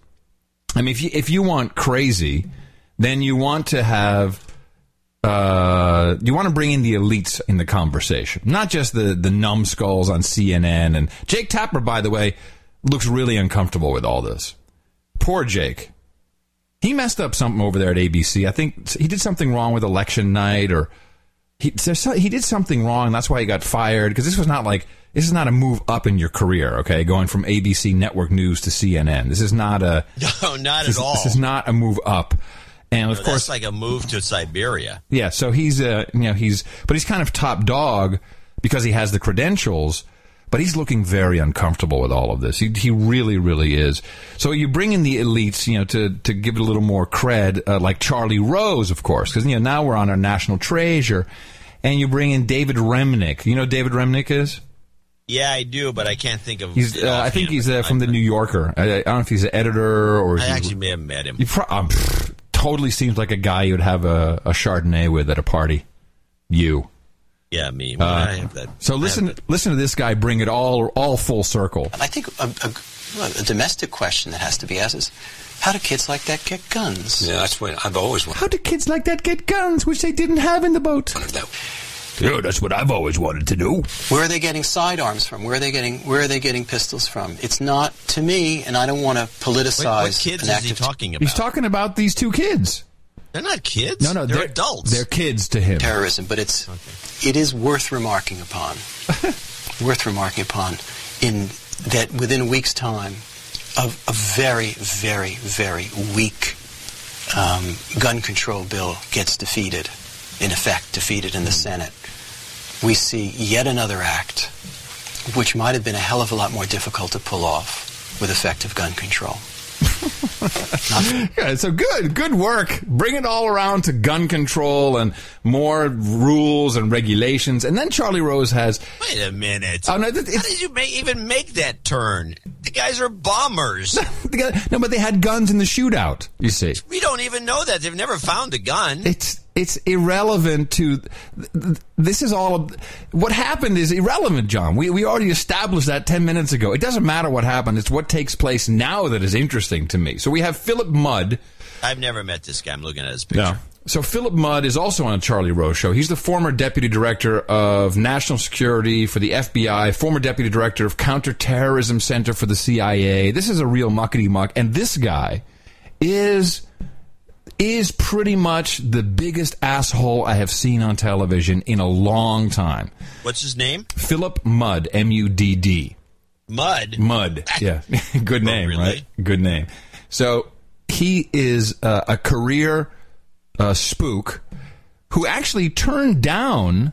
I mean, if you if you want crazy, then you want to have uh, you want to bring in the elites in the conversation, not just the the numbskulls on CNN. And Jake Tapper, by the way, looks really uncomfortable with all this. Poor Jake. He messed up something over there at ABC. I think he did something wrong with election night, or he he did something wrong. That's why he got fired. Because this was not like this is not a move up in your career. Okay, going from ABC network news to CNN. This is not a No, not this, at all. This is not a move up. And of No, course, like a move to Siberia. yeah, so he's uh, you know he's but he's kind of top dog because he has the credentials, but he's looking very uncomfortable with all of this. He he really really is. So you bring in the elites, you know, to to give it a little more cred, uh, like Charlie Rose, of course, because you know now we're on our national treasure, and you bring in David Remnick. You know who David Remnick is Yeah, I do, but I can't think of. He's, uh, I think he's uh, from the New Yorker. I, I don't know if he's an editor or. I actually may have met him. He pro- um, pfft, totally seems like a guy you'd have a, a Chardonnay with at a party. You. Yeah, me. Uh, I have that. So listen, listen to this guy bring it all all full circle. I think a, a, a domestic question that has to be asked is, how do kids like that get guns? Yeah, that's what I've always wanted. How do kids like that get guns, which they didn't have in the boat? Yeah, that's what I've always wanted to do. Where are they getting sidearms from? Where are they getting Where are they getting pistols from? It's not to me, and I don't want to politicize. What, what kids an is he talking about? He's talking about these two kids. They're not kids. No, no, they're, they're adults. They're kids to him. terrorism, but it's it is worth remarking upon, worth remarking upon, in that within a week's time, a, a very, very, very weak um, gun control bill gets defeated, in effect defeated in the Senate. We see yet another act, which might have been a hell of a lot more difficult to pull off with effective gun control. Yeah, so good, good work. Bring it all around to gun control and more rules and regulations. And then Charlie Rose has. Wait a minute. Oh, no, th- How did you make, even make that turn? The guys are bombers. No, but they had guns in the shootout. You see, we don't even know that. They've never found a gun. it's it's irrelevant to. th- th- This is all. What happened is irrelevant, John. We we already established that ten minutes ago. It doesn't matter what happened. It's what takes place now that is interesting to me. So we have Philip Mudd. I've never met this guy. I'm looking at his picture. No. So Philip Mudd is also on a Charlie Rose show. He's the former deputy director of national security for the FBI, former deputy director of counterterrorism center for the CIA. This is a real muckety muck, and this guy is is pretty much the biggest asshole I have seen on television in a long time. What's his name? Philip Mudd, M U D D. Mud. Mud. Yeah. Good name, right? Good name. So he is uh, a career uh, spook who actually turned down.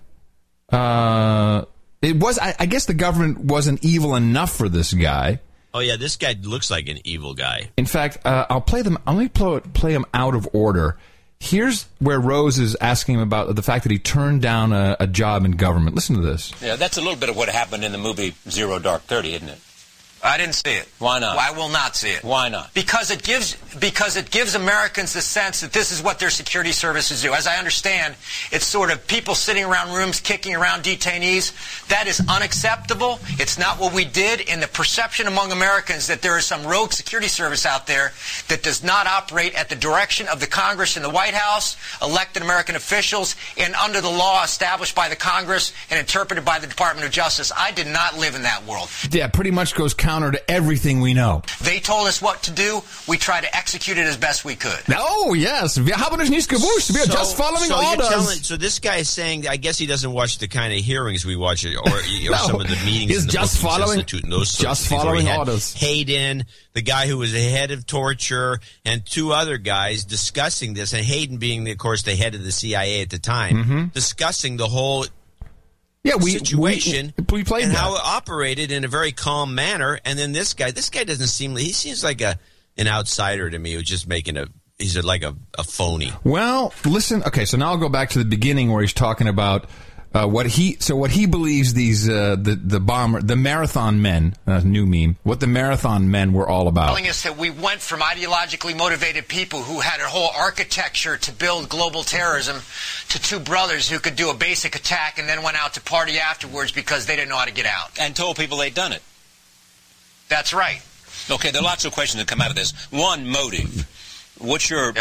Uh, it was, I, I guess, the government wasn't evil enough for this guy. Oh yeah, this guy looks like an evil guy. In fact, uh, I'll play them. I'll let me play, play them out of order. Here's where Rose is asking him about the fact that he turned down a, a job in government. Listen to this. Yeah, that's a little bit of what happened in the movie Zero Dark Thirty, isn't it? I didn't see it. Why not? I will not see it. Why not? Because it gives because it gives Americans the sense that this is what their security services do. As I understand, it's sort of people sitting around rooms kicking around detainees. That is unacceptable. It's not what we did. In the perception among Americans that there is some rogue security service out there that does not operate at the direction of the Congress and the White House, elected American officials, and under the law established by the Congress and interpreted by the Department of Justice. I did not live in that world. Yeah, pretty much goes counter to everything we know. They told us what to do. We tried to execute it as best we could. Oh yes, wir haben es nicht gewusst. We are just following so you're orders. telling- so this guy is saying, I guess he doesn't watch the kind of hearings we watch, or, or No, some of the meetings he's the just following- Institute and those just of things where he following orders. Hayden, the guy who was the head of torture, and two other guys discussing this, and Hayden being, of course, the head of the CIA at the time, Mhm. discussing the whole yeah, we, situation we, we played and that. how it operated in a very calm manner. And then this guy, this guy doesn't seem, like he seems like a an outsider to me who's just making a, he's like a, a phony. Well, listen. Okay, so now I'll go back to the beginning where he's talking about uh, what he. So what he believes these uh, the the bomber the marathon men uh, new meme what the marathon men were all about. Telling us that we went from ideologically motivated people who had a whole architecture to build global terrorism to two brothers who could do a basic attack and then went out to party afterwards because they didn't know how to get out. And told people they'd done it. That's right. Okay, there are lots of questions that come out of this. One, motive. What's your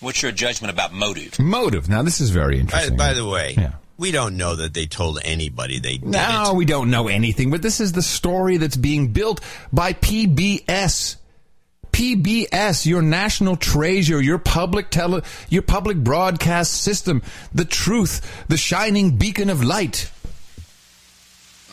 what's your judgment about motive? Motive. Now this is very By, interesting. by the way, Yeah. We don't know that they told anybody they did No, it. we don't know anything, but this is the story that's being built by PBS. PBS, your national treasure, your public tele, your public broadcast system, the truth, the shining beacon of light.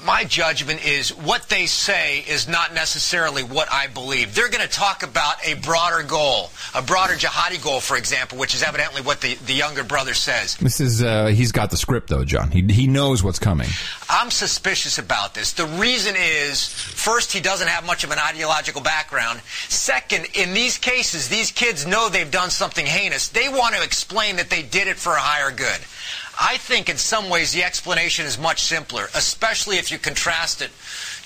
My judgment is what they say is not necessarily what I believe. They're going to talk about a broader goal, a broader jihadi goal, for example, which is evidently what the, the younger brother says. This is uh, he's got the script though, John. He he knows what's coming. I'm suspicious about this. The reason is, first, he doesn't have much of an ideological background. Second, in these cases, these kids know they've done something heinous. They want to explain that they did it for a higher good. I think in some ways the explanation is much simpler, especially if you contrast it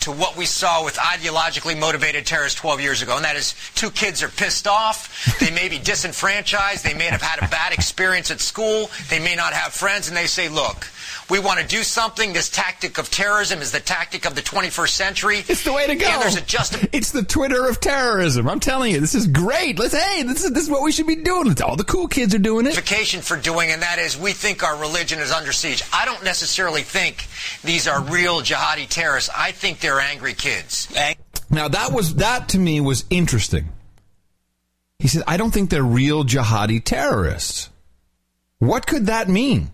to what we saw with ideologically motivated terrorists 12 years ago. And that is two kids are pissed off. They may be disenfranchised. They may have had a bad experience at school. They may not have friends. And they say, look, we want to do something. This tactic of terrorism is the tactic of the 21st century. It's the way to go. And there's a just. It's the Twitter of terrorism. I'm telling you, this is great. Let's hey, this is this is what we should be doing. All the cool kids are doing it. For doing, and that is we think our religion is under siege. I don't necessarily think these are real jihadi terrorists. I think they're angry kids. Now that was that to me was interesting. He said, "I don't think they're real jihadi terrorists." What could that mean?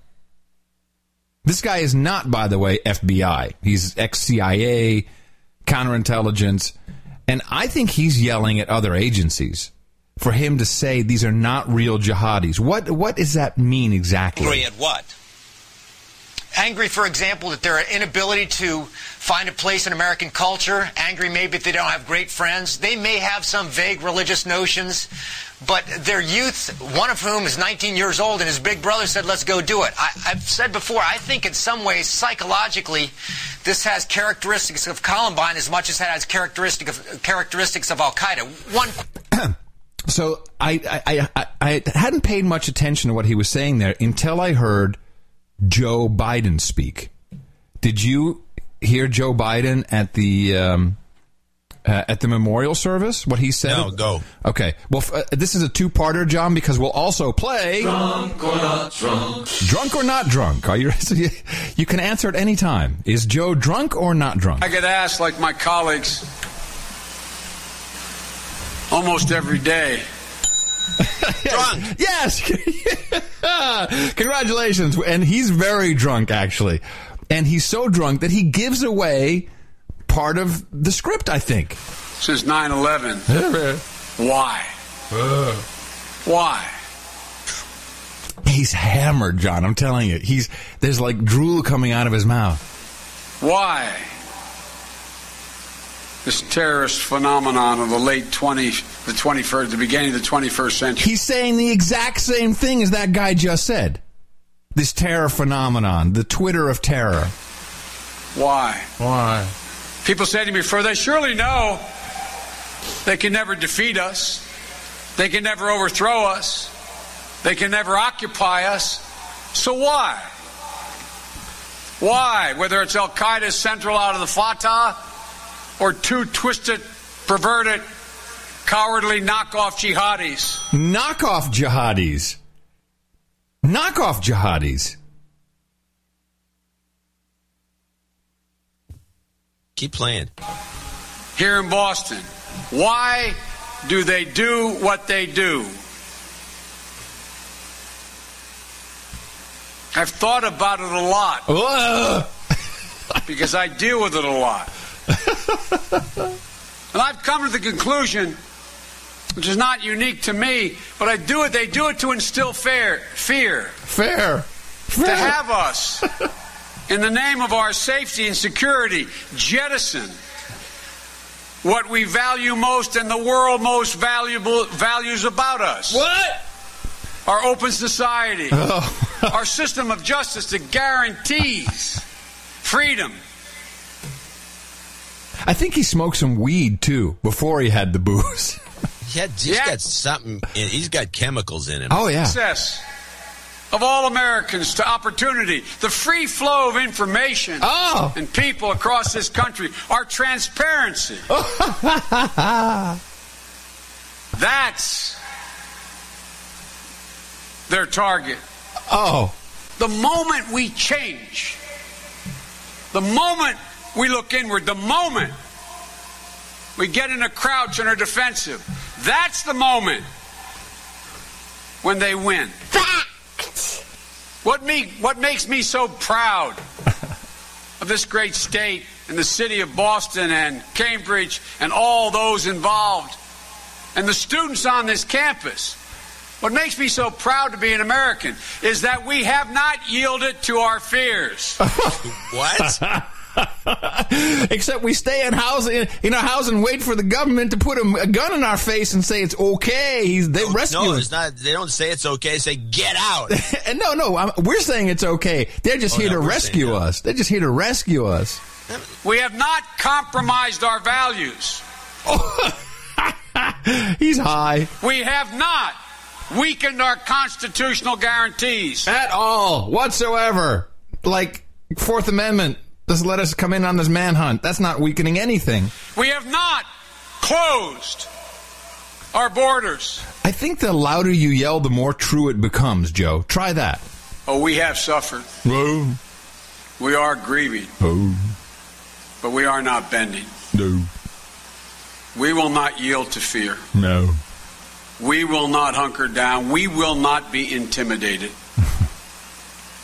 This guy is not, by the way, FBI. He's ex CIA, counterintelligence, and I think he's yelling at other agencies for him to say these are not real jihadis. What what does that mean exactly? Angry at what? Angry, for example, at their inability to find a place in American culture. Angry maybe that they don't have great friends. They may have some vague religious notions, but their youth, one of whom is 19 years old, and his big brother said, let's go do it. I, I've said before, I think in some ways, psychologically, this has characteristics of Columbine as much as it has characteristic of, characteristics of Al Qaeda. One So I, I, I, I hadn't paid much attention to what he was saying there until I heard Joe Biden speak. Did you hear Joe Biden at the um, uh, at the memorial service? What he said? No, go. Okay. Well, f- uh, this is a two-parter, John, because we'll also play Drunk or not drunk. drunk or not drunk. Are you? so you- You can answer at any time. Is Joe drunk or not drunk? I get asked, like my colleagues, almost every day. Drunk. Yes. Congratulations. And he's very drunk, actually. And he's so drunk that he gives away part of the script, I think. Since 9 11. Why? Why? He's hammered, John. I'm telling you. He's there's like drool coming out of his mouth. Why? This terrorist phenomenon of the late 20, the 21st, the beginning of the 21st century. He's saying the exact same thing as that guy just said. This terror phenomenon, the Twitter of terror. Why? Why? People say to me before, they surely know they can never defeat us. They can never overthrow us. They can never occupy us. So why? Why? Whether it's Al Qaeda Central out of the FATA or two twisted, perverted, cowardly knockoff jihadis. Knockoff jihadis. Knockoff jihadis. Keep playing. here in Boston. Why do they do what they do? I've thought about it a lot. because I deal with it a lot. and I've come to the conclusion, which is not unique to me, but I do it, they do it to instill fear. Fear. Fair. To have us, in the name of our safety and security, jettison what we value most and the world most valuable values about us. What? Our open society. Oh. our system of justice that guarantees freedom. I think he smoked some weed too before he had the booze. He had, he's got something. In, he's got chemicals in him. Oh yeah. Access of all Americans to opportunity, the free flow of information Oh. and people across this country, our transparency. That's their target. Oh. The moment we change, the moment we look inward, the moment we get in a crouch and are defensive, that's the moment when they win. What me what makes me so proud of this great state and the city of Boston and Cambridge and all those involved and the students on this campus. What makes me so proud to be an American is that we have not yielded to our fears. what? Except we stay in house in, in our house and wait for the government to put a, a gun in our face and say it's okay. He's, they rescue No, us. it's not. They don't say it's okay. They say get out. and no, no, I'm, we're saying it's okay. They're just Oh, here no, to rescue saying us. They're just here to rescue us. We have not compromised our values. He's high. We have not weakened our constitutional guarantees. At all, whatsoever. Like, Fourth Amendment, just let us come in on this manhunt. That's not weakening anything. We have not closed our borders. I think the louder you yell, the more true it becomes, Joe. Try that. Oh, we have suffered. Oh, We are grieving, oh, but we are not bending. no, We will not yield to fear. no. We will not hunker down. We will not be intimidated.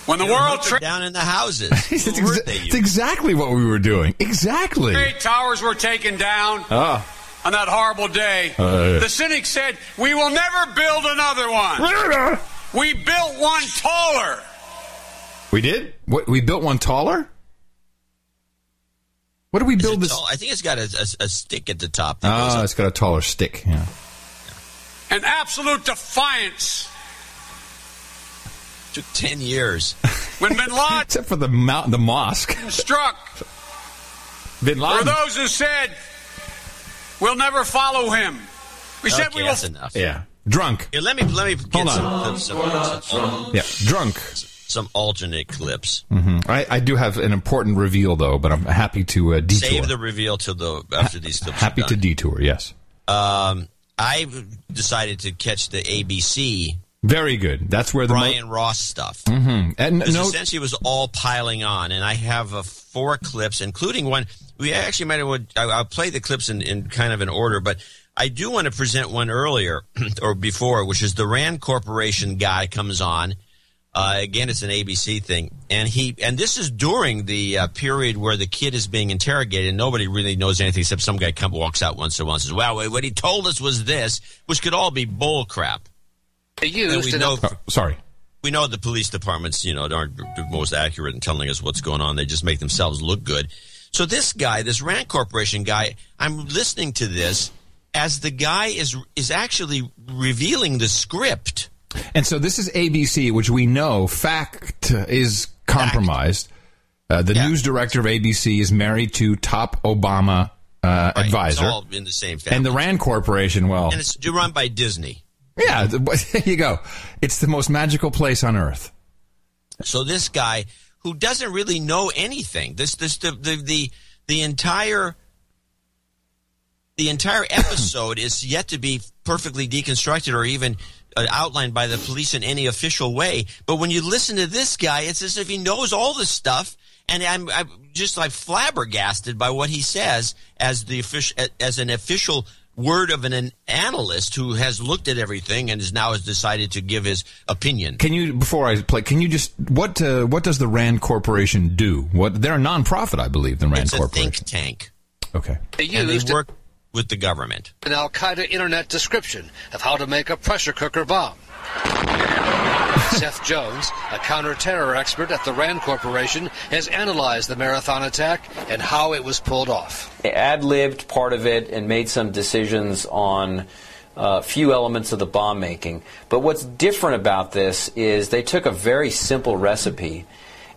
When the They world hunkered trade down in the houses. it's, exa- it's exactly what we were doing. Exactly. Great towers were taken down Ah. on that horrible day, Uh, the cynic said, We will never build another one. we built one taller. we did? What, we built one taller? What did we Is build this? tall? I think it's got a, a, a stick at the top. that Oh, it's got a taller stick. Yeah. An absolute defiance. Took ten years. When bin Laden Except for the mountain, the mosque. struck, Bin were Laden. those who said, We'll never follow him. We said okay, we will. that's enough. Yeah. Drunk. Here, let me let me get Hold some, on. clips, some, some, Yeah. Drunk. some alternate clips. hmm I, I do have an important reveal, though, but I'm happy to uh, detour. Save the reveal till the after these clips. happy are to detour, yes. Um, I decided to catch the ABC Very good. That's where the mo- Ross stuff. hmm And no, essentially it was all piling on, and I have uh, four clips, including one. We actually might have. I- I'll play the clips in, in kind of an order, but I do want to present one earlier or before, which is the Rand Corporation guy comes on. Uh, again, it's an ABC thing, and he and this is during the uh, period where the kid is being interrogated, and nobody really knows anything except some guy come walks out once in a while and says, "Well, what he told us was this," which could all be bull crap. And Used we know oh, sorry. we know the police departments, you know, aren't the most accurate in telling us what's going on. They just make themselves look good. So this guy, this Rand Corporation guy, I'm listening to this as the guy is is actually revealing the script. And so this is ABC, which we know fact is compromised. Uh, the news director of ABC is married to top Obama uh, Right. advisor, It's all in the same family. and the Rand Corporation. Well, and it's run by Disney. Yeah, there you go. It's the most magical place on earth. So this guy who doesn't really know anything, this this the the the, the entire the entire episode is yet to be perfectly deconstructed or even uh, outlined by the police in any official way. But when you listen to this guy, it's as if he knows all this stuff. And I'm, I'm just like flabbergasted by what he says as the official, as an official word of an, an analyst who has looked at everything and is now has decided to give his opinion. Can you, before I play, can you just what uh, what does the Rand Corporation do? What they're a nonprofit, I believe. The Rand It's a Corporation. think tank. Okay. They and they used work with the government. an Al Qaeda internet description of how to make a pressure cooker bomb. Seth Jones, a counter-terror expert at the Rand Corporation, has analyzed the marathon attack and how it was pulled off. They ad libbed part of it and made some decisions on a few elements of the bomb making. But what's different about this is they took a very simple recipe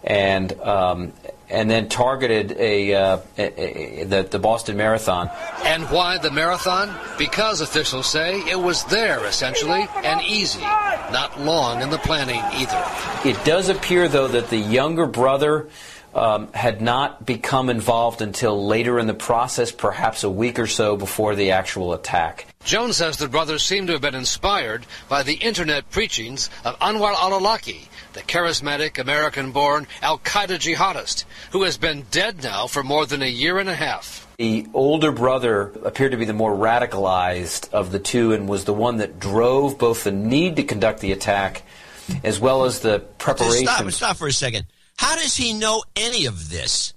and um, and then targeted a, uh, a, a the, the Boston Marathon. And why the marathon? Because officials say it was there, essentially, and easy. Not long in the planning either. It does appear, though, that the younger brother um, had not become involved until later in the process, perhaps a week or so before the actual attack. Jones says the brothers seem to have been inspired by the internet preachings of Anwar al-Awlaki, the charismatic American-born al-Qaeda jihadist, who has been dead now for more than a year and a half. The older brother appeared to be the more radicalized of the two and was the one that drove both the need to conduct the attack as well as the Just preparation. stop, stop for a second. How does he know any of this?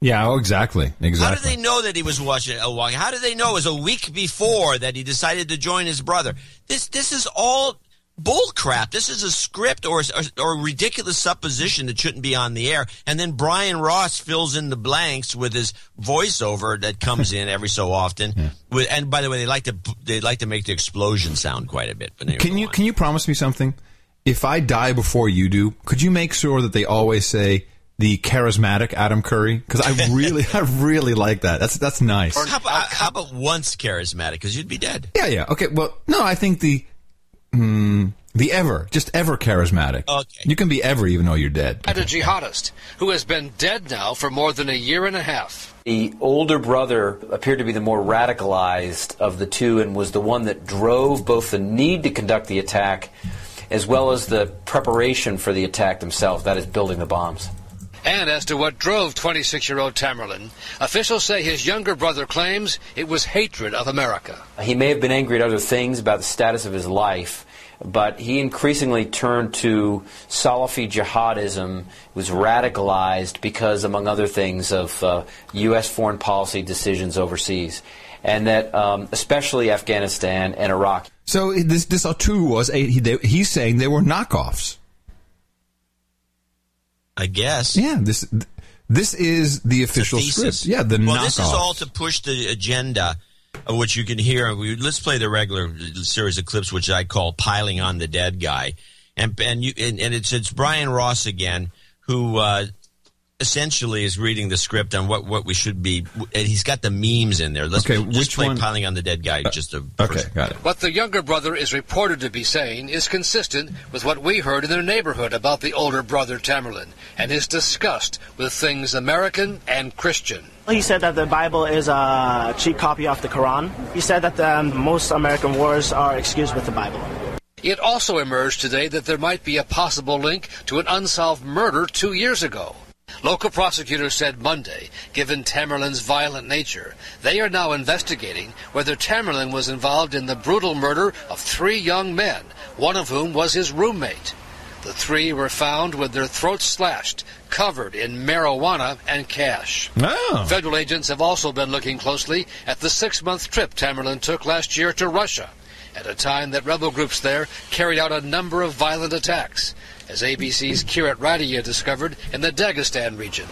Yeah. Oh, exactly. How Exactly. do they know that he was watching El Walking? How do they know it was a week before that he decided to join his brother? This this is all bull crap. This is a script or, or, or ridiculous supposition that shouldn't be on the air. And then Brian Ross fills in the blanks with his voiceover that comes in every so often. Yeah. With, and by the way, they like to they like to make the explosion sound quite a bit. But can you on. can you promise me something? If I die before you do, could you make sure that they always say the charismatic Adam Curry because I really, I really like that. That's that's nice. How about, how about once charismatic? Because you'd be dead. Yeah, yeah. Okay. Well, no, I think the mm, the ever, just ever charismatic. Okay. You can be ever even though you're dead. And a jihadist who has been dead now for more than a year and a half. The older brother appeared to be the more radicalized of the two and was the one that drove both the need to conduct the attack as well as the preparation for the attack themselves, that is, building the bombs. And as to what drove 26 year old Tamerlan, officials say his younger brother claims it was hatred of America. He may have been angry at other things about the status of his life, but he increasingly turned to Salafi jihadism, was radicalized because, among other things, of uh, U.S. foreign policy decisions overseas. And that, um, especially Afghanistan and Iraq. So this this too was a, he, they, he's saying they were knockoffs. I guess. Yeah, this this is the official script. Yeah, the well, knockoff. this is all to push the agenda, uh, which you can hear. We, let's play the regular series of clips, which I call "Piling on the Dead Guy," and and you and, and it's it's Brian Ross again who uh, essentially is reading the script on what, what we should be. And he's got the memes in there. Let's okay, just which play one? piling on the dead guy. Just a okay, got it. What the younger brother is reported to be saying is consistent with what we heard in their neighborhood about the older brother Tamerlan and his disgust with things American and Christian. He said that the Bible is a cheap copy of the Quran. He said that um, most American wars are excused with the Bible. It also emerged today that there might be a possible link to an unsolved murder two years ago. Local prosecutors said Monday, given Tamerlan's violent nature, they are now investigating whether Tamerlan was involved in the brutal murder of three young men, one of whom was his roommate. The three were found with their throats slashed, covered in marijuana and cash. Oh. Federal agents have also been looking closely at the six month trip Tamerlan took last year to Russia, at a time that rebel groups there carried out a number of violent attacks as ABC's Kirit Radia discovered in the Dagestan region.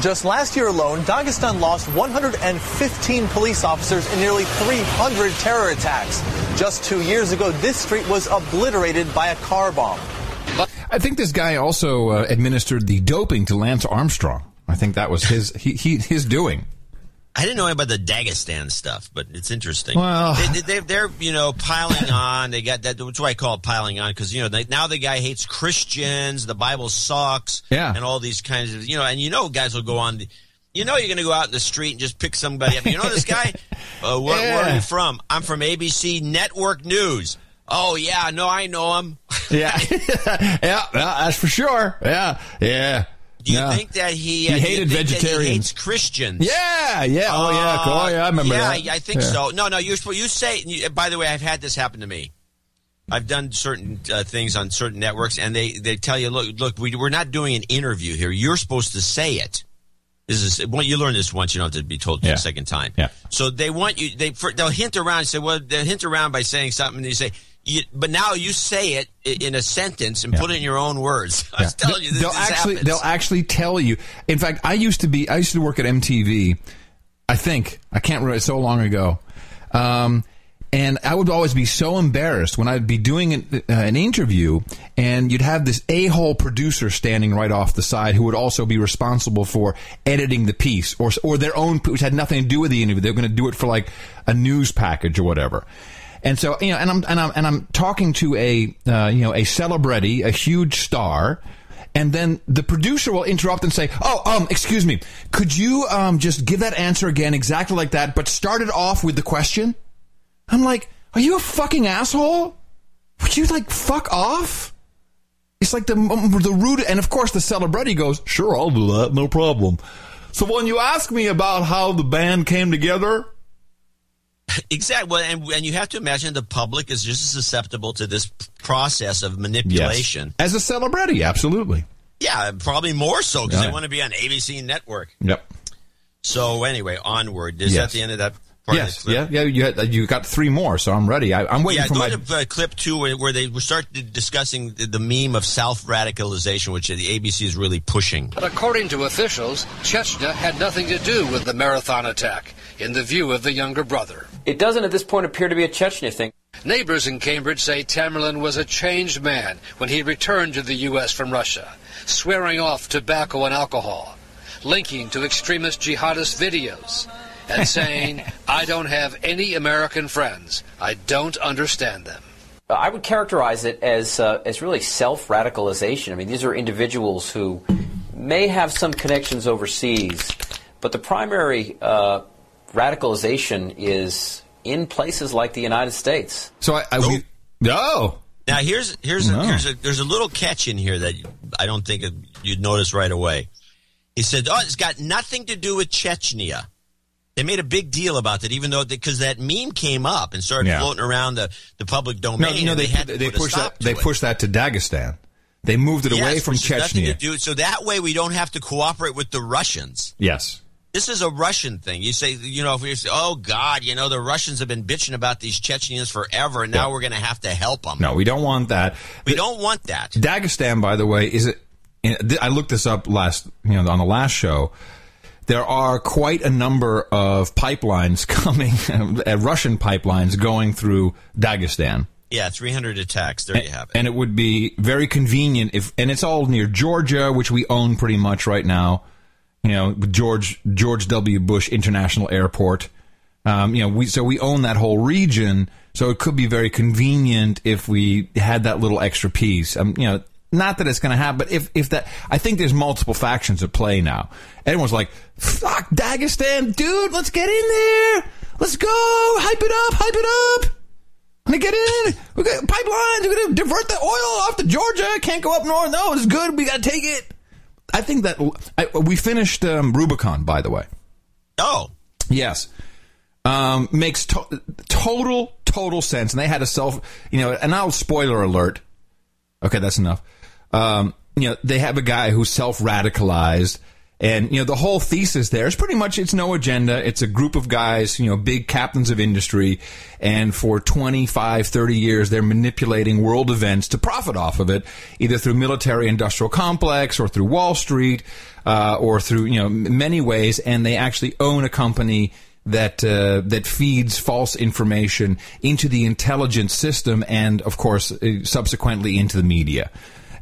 Just last year alone, Dagestan lost 115 police officers in nearly 300 terror attacks. Just two years ago, this street was obliterated by a car bomb. I think this guy also uh, administered the doping to Lance Armstrong. I think that was his he, he his doing. I didn't know about the Dagestan stuff, but it's interesting. Well, they, they, are you know piling on. They got that. Why I call it piling on because you know they, now the guy hates Christians. The Bible sucks. Yeah, and all these kinds of you know, and you know guys will go on. The, you know you're going to go out in the street and just pick somebody up. You know this guy? Uh, where, yeah. where are you from? I'm from ABC Network News. Oh yeah, no, I know him. yeah, yeah, that's for sure. Yeah, yeah. Do you yeah. think that he, uh, hated vegetarians? He hates Christians. Yeah, yeah. Oh, yeah. Oh, yeah. I remember yeah, that. I, I think yeah. so. No, no. You you say. You, by the way, I've had this happen to me. I've done certain uh, things on certain networks, and they, they tell you, look, look, we, we're not doing an interview here. You're supposed to say it. This is well, you learn this once. You don't have to be told yeah. a second time. Yeah. So they want you. They they'll hint around say, well, they'll hint around by saying something. And you say, you, but now you say it in a sentence and yeah. put it in your own words. I was telling you, this, they'll this actually happens. they'll actually tell you. In fact, I used to be I used to work at MTV. I think I can't remember so long ago. Um, and I would always be so embarrassed when I'd be doing an, uh, an interview, and you'd have this a-hole producer standing right off the side who would also be responsible for editing the piece, or or their own, which had nothing to do with the interview. They were going to do it for like a news package or whatever. And so, you know, and I'm and I'm and I'm talking to a uh, you know a celebrity, a huge star, and then the producer will interrupt and say, "Oh, um, excuse me, could you um just give that answer again, exactly like that, but start it off with the question?" I'm like, "Are you a fucking asshole? Would you like fuck off?" It's like the the rude, and of course the celebrity goes, "Sure, I'll do that, no problem." So when you ask me about how the band came together, Exactly. Well, and, and you have to imagine the public is just as susceptible to this process of manipulation. Yes. As a celebrity, absolutely. Yeah, probably more so because Yeah. they want to be on ABC Network. Yep. So anyway, onward. Is Yes. that the end of that? part yes, the clip? yeah, yeah. You had, you got three more, so I'm ready. I, I'm waiting yeah, for go my. to uh, clip two where, where they start discussing the, the meme of self radicalization, which the ABC is really pushing. But according to officials, Chechnya had nothing to do with the marathon attack, in the view of the younger brother. It doesn't at this point appear to be a Chechnya thing. Neighbors in Cambridge say Tamerlan was a changed man when he returned to the U.S. from Russia, swearing off tobacco and alcohol, linking to extremist jihadist videos, and saying, I don't have any American friends. I don't understand them. I would characterize it as uh, as really self radicalization. I mean, these are individuals who may have some connections overseas, but the primary uh, radicalization is in places like the United States. So I, I we, no. Now here's here's No. a, here's a there's a little catch in here that I don't think you'd notice right away. He said, "Oh, it's got nothing to do with Chechnya." They made a big deal about that, even though because that meme came up and started Yeah. floating around the, the public domain. no, and they had to they put a pushed stop that to they it. pushed that to Dagestan. They moved it away from which has nothing to Chechnya. do- so that way we don't have to cooperate with the Russians. Yes. This is a Russian thing. You say, you know, if we say, oh God, you know, the Russians have been bitching about these Chechens forever, and now we're going to have to help them. No, we don't want that. We don't want that. Dagestan, by the way, is it? I looked this up last, you know, on the last show. There are quite a number of pipelines coming, uh, Russian pipelines going through Dagestan. Yeah, 300 attacks. There you have it. And it would be very convenient if, and it's all near Georgia, which we own pretty much right now. You know, George George W. Bush International Airport. Um, you know, we so we own that whole region, so it could be very convenient if we had that little extra piece. Um, you know, not that it's going to happen, but if if that, I think there's multiple factions at play now. Everyone's like, "Fuck Dagestan, dude, let's get in there, let's go, hype it up, hype it up." I'm gonna get in. We got pipelines. We're gonna divert the oil off to Georgia. Can't go up north. No, it's good. We gotta take it. I think that I, we finished um, Rubicon, by the way. Oh, yes. Um, makes to- total total sense. And they had a self, you know, and I'll spoiler alert. Okay, that's enough. Um, you know, they have a guy who's self radicalized. And, you know, the whole thesis there is pretty much it's no agenda. It's a group of guys, you know, big captains of industry. And for 25, 30 years, they're manipulating world events to profit off of it, either through military industrial complex or through Wall Street, uh, or through, you know, many ways. And they actually own a company that uh, that feeds false information into the intelligence system and, of course, uh, subsequently into the media.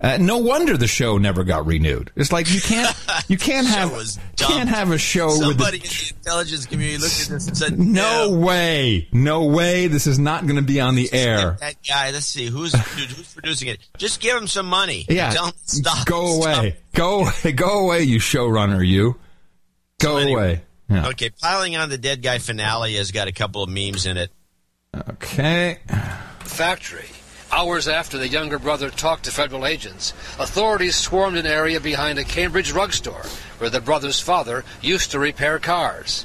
Uh, no wonder the show never got renewed. It's like you can't you can't have can't have a show Somebody with in the intelligence community looked at this and said, the, no way no way this is not going to be on the air. That guy, let's see who's dude, who's producing it. Just give him some money. Yeah, to stop. go away, go away, go away, you showrunner, you go away. Yeah. Okay, piling on the dead guy finale has got a couple of memes in it. Okay. Factory. Hours after the younger brother talked to federal agents, authorities swarmed an area behind a Cambridge drug store where the brother's father used to repair cars.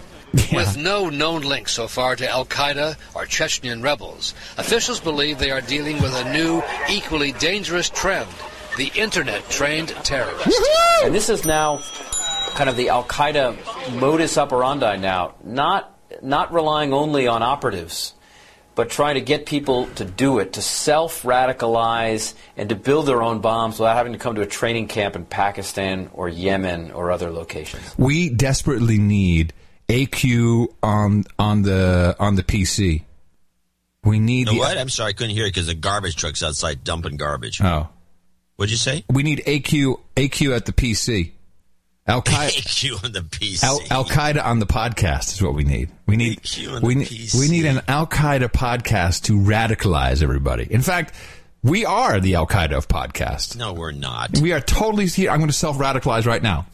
With no known link so far to Al Qaeda or Chechnyan rebels, officials believe they are dealing with a new, equally dangerous trend the internet trained terrorist. And this is now kind of the Al Qaeda modus operandi now, not not relying only on operatives, but trying to get people to do it, to self radicalize and to build their own bombs without having to come to a training camp in Pakistan or Yemen or other locations. We desperately need AQ on on the on the PC. We need The the what? I'm sorry, I couldn't hear it because the garbage truck's outside dumping garbage. Oh. What'd you say? We need AQ AQ at the PC. Al Qaeda on the PC. Al, Qaeda on the podcast is what we need. We need we the need we need an Al Qaeda podcast to radicalize everybody. In fact, we are the Al Qaeda of podcast. No, we're not. We are totally here. I'm going to self radicalize right now.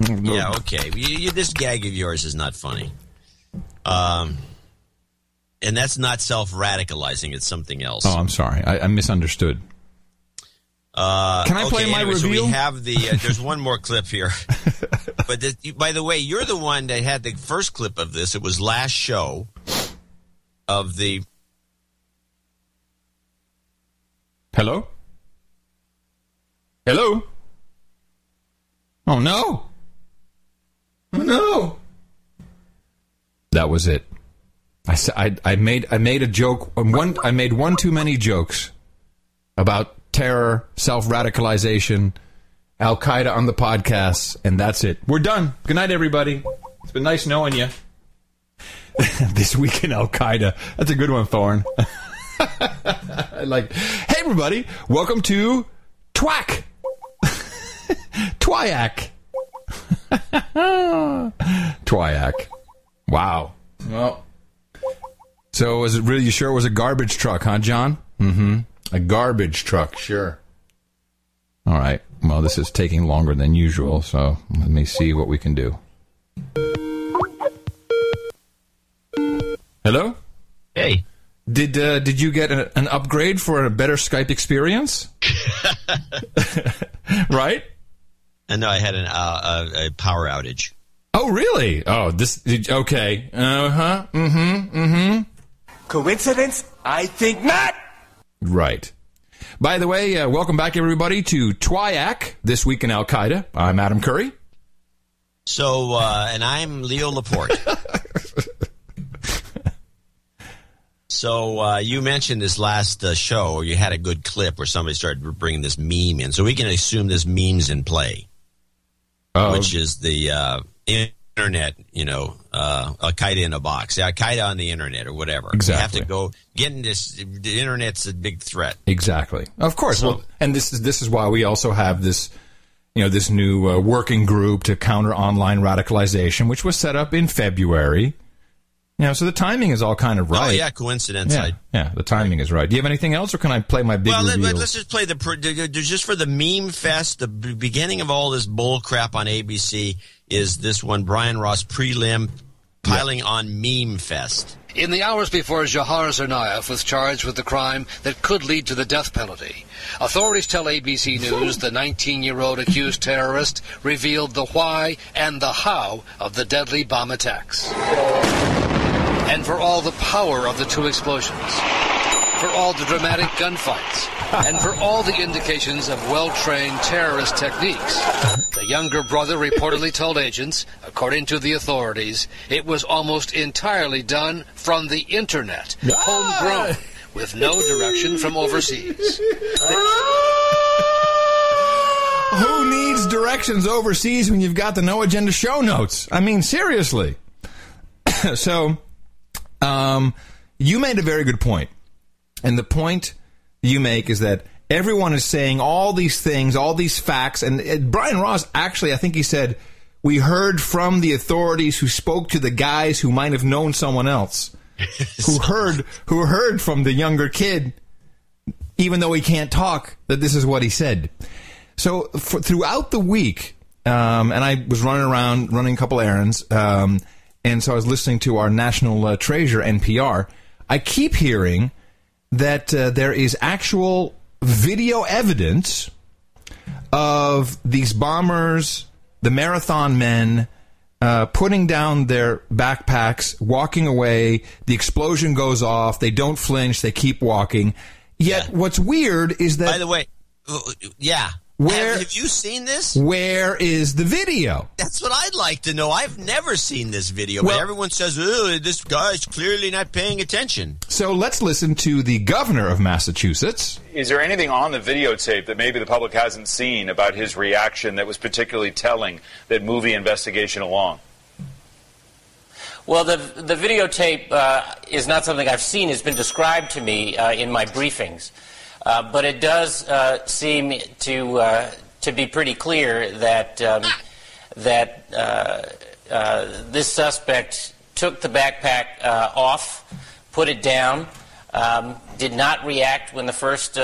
Yeah, okay. You, you, this gag of yours is not funny. Um, and that's not self radicalizing. It's something else. Oh, I'm sorry. I, I misunderstood. Uh, Can I play okay, my anyway, So we have the. Uh, there's one more clip here. but this, by the way, you're the one that had the first clip of this. It was last show of the. Hello? Hello? Oh no. Oh no. That was it. I, I made I made a joke. um, One I made one too many jokes about terror, self radicalization, Al Qaeda on the podcast, and that's it. We're done. Good night, everybody. It's been nice knowing you. this week in Al Qaeda. That's a good one, Thorn. like, hey everybody, welcome to Twack. Twayak. Twayak. Wow. Well, so was it really? You sure it was a garbage truck, huh, John? Mm-hmm. A garbage truck, sure. All right. Well, this is taking longer than usual, so let me see what we can do. Hello. Hey. Did uh, did you get a, an upgrade for a better Skype experience? right. And no, I had an, uh, a, a power outage. Oh, really? Oh, this. did- Okay. Uh huh. Mm-hmm. Mm-hmm. Coincidence? I think not. Right. By the way, uh, welcome back, everybody, to Twayak this week in Al Qaeda. I'm Adam Curry. So, uh, and I'm Leo Laporte. so, uh, you mentioned this last uh, show, or you had a good clip where somebody started bringing this meme in. So we can assume this meme's in play, Oh. which is the uh, internet, you know, uh, Al Qaeda in a box, Al Qaeda on the internet, or whatever. Exactly. You have to go getting this. The internet's a big threat. Exactly. Of course. So- well, and this is this is why we also have this, you know, this new uh, working group to counter online radicalization, which was set up in February. You know, so the timing is all kind of oh, right. Oh yeah, coincidence. Yeah, I, yeah, the timing is right. Do you have anything else, or can I play my big well, let, reveal? us just play the pr- d- d- just for the meme fest. The beginning of all this bull crap on ABC is this one Brian Ross prelim piling on meme fest. In the hours before Jahar Tsarnaev was charged with the crime that could lead to the death penalty, authorities tell ABC News the 19-year-old accused terrorist revealed the why and the how of the deadly bomb attacks. And for all the power of the two explosions, for all the dramatic gunfights, and for all the indications of well-trained terrorist techniques, the younger brother reportedly told agents, according to the authorities, it was almost entirely done from the internet, homegrown, with no direction from overseas. Who needs directions overseas when you've got the no agenda show notes? I mean, seriously. so, um, you made a very good point. And the point you make is that everyone is saying all these things, all these facts. And uh, Brian Ross, actually, I think he said, we heard from the authorities who spoke to the guys who might have known someone else, who heard, who heard from the younger kid, even though he can't talk, that this is what he said. So for, throughout the week, um, and I was running around, running a couple errands, um, and so I was listening to our national uh, treasure NPR. I keep hearing that uh, there is actual video evidence of these bombers, the marathon men, uh, putting down their backpacks, walking away. The explosion goes off. They don't flinch. They keep walking. Yet, what's weird is that. By the way, uh, yeah. Where- have, have you seen this? Where is the video? That's what I'd like to know. I've never seen this video, Well- but everyone says, "Oh, this guy's clearly not paying attention." So let's listen to the governor of Massachusetts. Is there anything on the videotape that maybe the public hasn't seen about his reaction that was particularly telling that movie investigation along? Well, the the videotape uh, is not something I've seen. It's been described to me uh, in my briefings, uh, but it does uh, seem to uh, to be pretty clear that um, that uh, uh, this suspect took the backpack off, put it down, um, did not react when the first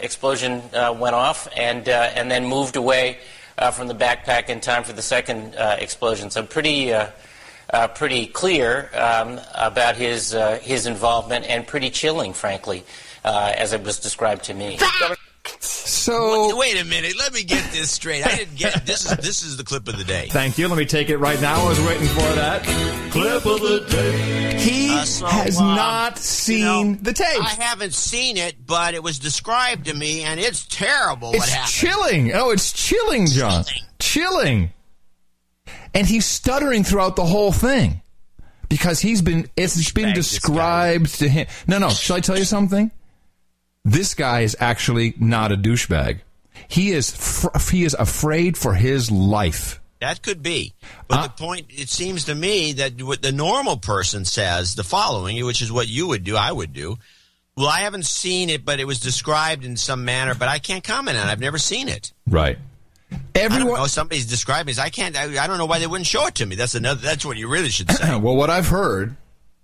explosion went off, and and then moved away from the backpack in time for the second explosion. So pretty. Uh, pretty clear um, about his uh, his involvement and pretty chilling, frankly, uh, as it was described to me. So wait, wait a minute. Let me get this straight. I didn't get this. Is this is the clip of the day? Thank you. Let me take it right now. I was waiting for that. Clip of the day. He Uh, so, has um, not seen the tape. I haven't seen it, but it was described to me, and it's terrible. what It's happened? chilling. Oh, it's chilling, John. Chilling. And he's stuttering throughout the whole thing. because he's been it's been described to him. No, no. Shall I tell you something? This guy is actually not a douchebag. He is fr- he is afraid for his life. That could be. But Uh, the point, it seems to me that what the normal person says the following, which is what you would do, I would do. Well, I haven't seen it, but it was described in some manner, but I can't comment on it. I've never seen it. Right. Everyone, I know. Somebody's describing it. I can't, I, I don't know why they wouldn't show it to me. That's another, that's what you really should say. well, what I've heard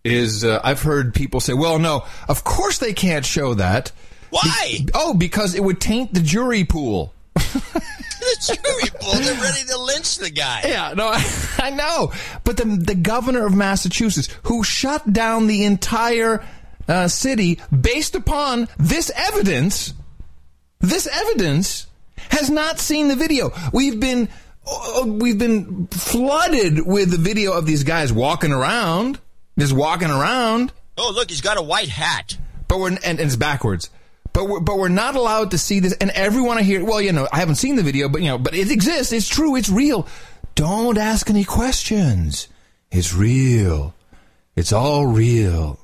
is uh, I've heard people say, "Well, no, of course they can't show that." Why? oh, because it would taint the jury pool. the jury pool, they're ready to lynch the guy. Yeah, no, I, I know. But the the governor of Massachusetts, who shut down the entire uh, city based upon this evidence, this evidence has not seen the video. We've been oh, we've been flooded with the video of these guys walking around, just walking around. Oh, look, he's got a white hat. But we're and, and it's backwards. But we're, but we're not allowed to see this. And everyone I hear, well, you know, I haven't seen the video, but you know, but it exists. It's true. It's real. Don't ask any questions. It's real. It's all real.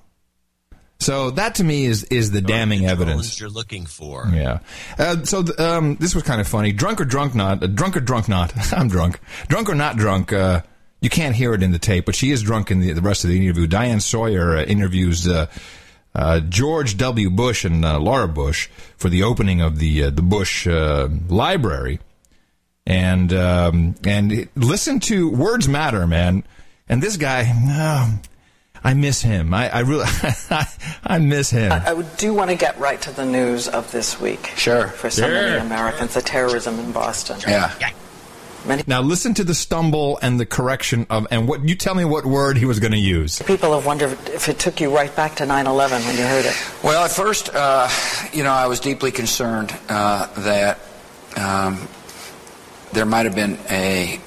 So that to me is is the damning evidence. you're looking for. Yeah. Uh, so th- um, this was kind of funny. Drunk or drunk not? Uh, drunk or drunk not? I'm drunk. Drunk or not drunk? Uh, you can't hear it in the tape, but she is drunk in the, the rest of the interview. Diane Sawyer uh, interviews uh, George W. Bush and uh, Laura Bush for the opening of the uh, the Bush uh, Library, and um, and listen to words matter, man. And this guy, no, I miss him. I, I really, I miss him. I, I would- do want to get right to the news of this week. Sure. For so Sure. many Americans, the terrorism in Boston. Now listen to the stumble and the correction of and what you tell me what word he was going to use. People have wondered if it took you right back to 9/11 when you heard it. Well, at first, uh, you know, I was deeply concerned uh, that um, there might have been a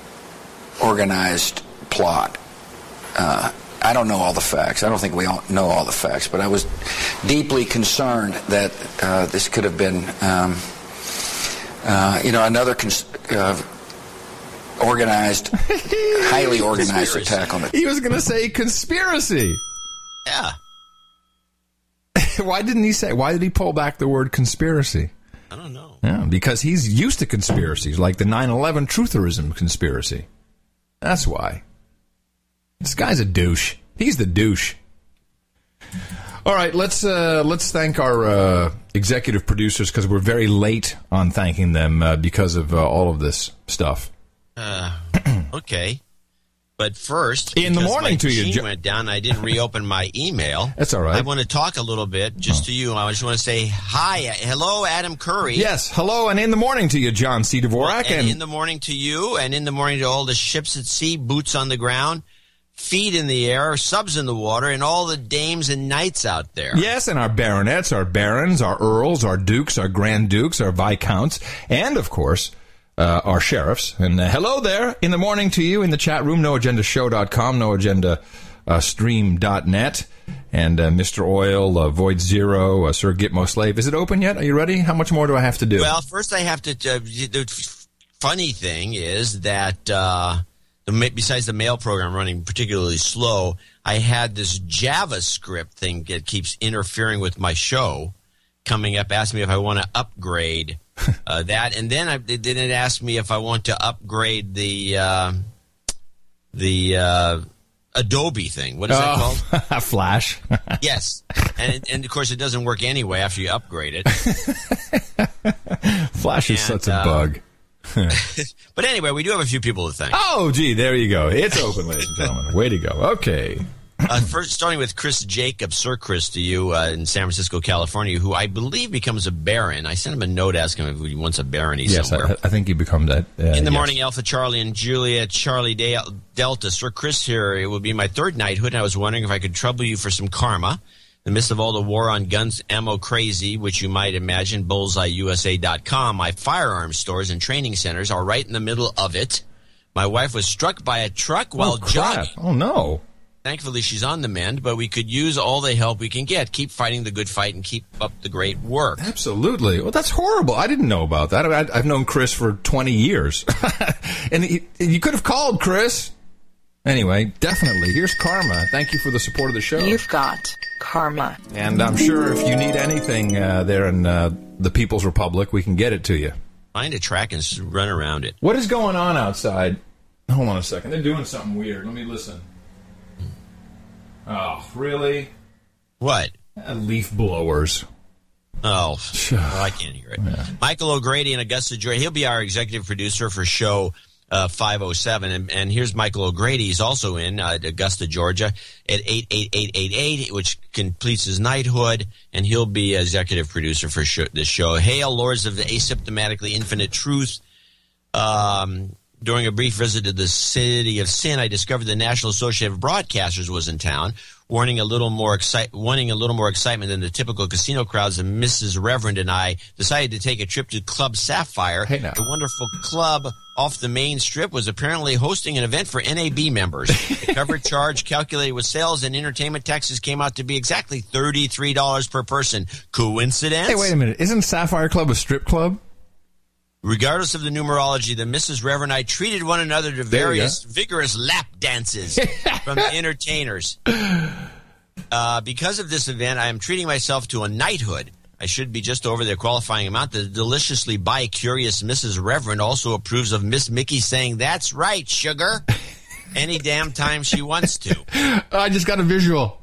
organized plot. Uh, I don't know all the facts. I don't think we all know all the facts, but I was deeply concerned that uh, this could have been, um, uh, you know, another cons- uh, organized, highly organized Conspiracy. attack on the He was going to say conspiracy. Yeah. why didn't he say? Why did he pull back the word conspiracy? I don't know. Yeah, because he's used to conspiracies like the 9/11 trutherism conspiracy. That's why. This guy's a douche. He's the douche. All right, let's uh, let's thank our uh, executive producers because we're very late on thanking them uh, because of uh, all of this stuff. Uh, okay. But first, In the morning to you, went down. I didn't reopen my email. That's all right. Oh. I want to talk a little bit just to you. I just want to say hi, hello, Adam Curry. Yes, hello, and in the morning to you, John C. Dvorak, and and in the morning to you, and in the morning to all the ships at sea, boots on the ground, feet in the air, subs in the water, and all the dames and knights out there. Yes, and our baronets, our barons, our earls, our dukes, our grand dukes, our viscounts, and of course, uh, our sheriffs. And uh, hello there in the morning to you in the chat room, noagendashow.com, noagenda uh, stream.net, and uh, Mr. Oil, uh, Void Zero, uh, Sir Gitmo Slave. Is it open yet? Are you ready? How much more do I have to do? Well, first I have to. Uh, the funny thing is that the, besides the mail program running particularly slow, I had this JavaScript thing that keeps interfering with my show coming up, asked me if I want to upgrade uh, that, and then I, it didn't ask me if I want to upgrade the uh, the uh, Adobe thing. What is that called? Flash. yes, and and of course it doesn't work anyway after you upgrade it. Flash is such a uh, bug. But anyway, we do have a few people to thank. oh, gee, there you go. It's open, ladies and gentlemen. Way to go. Okay. Uh, first, starting with Chris Jacob, Sir Chris to you uh, in San Francisco, California, who I believe becomes a baron. I sent him a note asking him if he wants a barony Yes, somewhere. I, I think he become that. Uh, in the yes. morning, Alpha Charlie and Julia Charlie Day- Delta. Sir Chris here. It will be my third knighthood, and I was wondering if I could trouble you for some karma. In the midst of all the war on guns, ammo crazy, which you might imagine, bullseyeusa.com, my firearms stores and training centers are right in the middle of it. My wife was struck by a truck while oh, jogging. Oh, no. Thankfully, she's on the mend, but we could use all the help we can get. Keep fighting the good fight and keep up the great work. Absolutely. Well, that's horrible. I didn't know about that. I, I've known Chris for 20 years. and he, you could have called Chris. Anyway, definitely. Here's Karma. Thank you for the support of the show. You've got karma. And I'm sure if you need anything uh, there in uh, the People's Republic, we can get it to you. Find a track and run around it. What is going on outside? Hold on a second. They're doing something weird. Let me listen. Oh, really? What? Uh, leaf blowers. Oh, well, I can't hear it. Michael O'Grady in Augusta, Georgia. He'll be our executive producer for show uh, 507. And, and here's Michael O'Grady. He's also in uh, Augusta, Georgia at 88888, which completes his knighthood. And he'll be executive producer for show, this show. Hail, Lords of the Asymptomatically Infinite Truth. Um, during a brief visit to the city of sin, I discovered the National Association of Broadcasters was in town, warning a little more excite, wanting a little more excitement than the typical casino crowds. And Mrs. Reverend and I decided to take a trip to Club Sapphire. Hey, now. The wonderful club off the main strip was apparently hosting an event for NAB members. the cover charge calculated with sales and entertainment taxes came out to be exactly $33 per person. Coincidence? Hey, wait a minute. Isn't Sapphire Club a strip club? Regardless of the numerology, the Mrs. Reverend and I treated one another to various vigorous lap dances from the entertainers. Uh, because of this event, I am treating myself to a knighthood. I should be just over their qualifying amount. The deliciously bi-curious Mrs. Reverend also approves of Miss Mickey saying, "That's right, sugar." Any damn time she wants to. I just got a visual.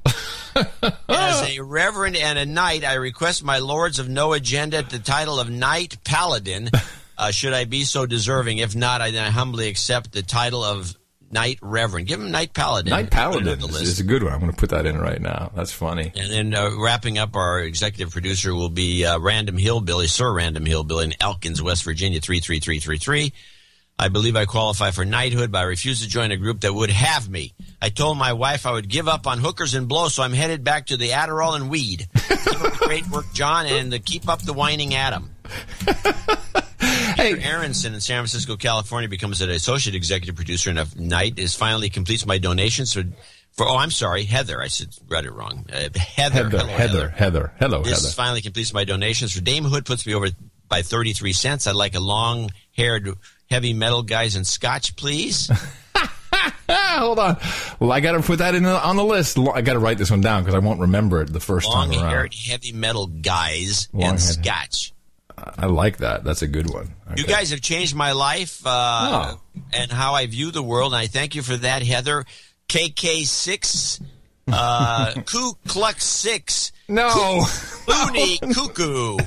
As a reverend and a knight, I request my lords of no agenda the title of Knight Paladin. Uh, should I be so deserving? If not, I then humbly accept the title of Knight Reverend. Give him Knight Paladin. Knight Paladin is, is a good one. I'm going to put that in right now. That's funny. And then uh, wrapping up, our executive producer will be uh, Random Hillbilly, Sir Random Hillbilly in Elkins, West Virginia, 33333. I believe I qualify for knighthood, but I refuse to join a group that would have me. I told my wife I would give up on hookers and blow, so I'm headed back to the Adderall and weed. keep up the great work, John, and the keep up the whining Adam. Peter Aronson in San Francisco, California becomes an associate executive producer and a night is finally completes my donations for, for oh, I'm sorry, Heather. I said, read it wrong. Uh, Heather. Heather, Hello, Heather, Heather. Hello, this Heather. finally completes my donations for Dame Hood puts me over by 33 cents. I'd like a long haired heavy metal guys in scotch, please. Hold on. Well, I got to put that in the, on the list. I got to write this one down because I won't remember it the first long time around. Long haired heavy metal guys and Long-haired- scotch. I like that. That's a good one. You guys have changed my life uh, and how I view the world, and I thank you for that, Heather. KK6, uh, Ku Klux 6. No. Looney Cuckoo.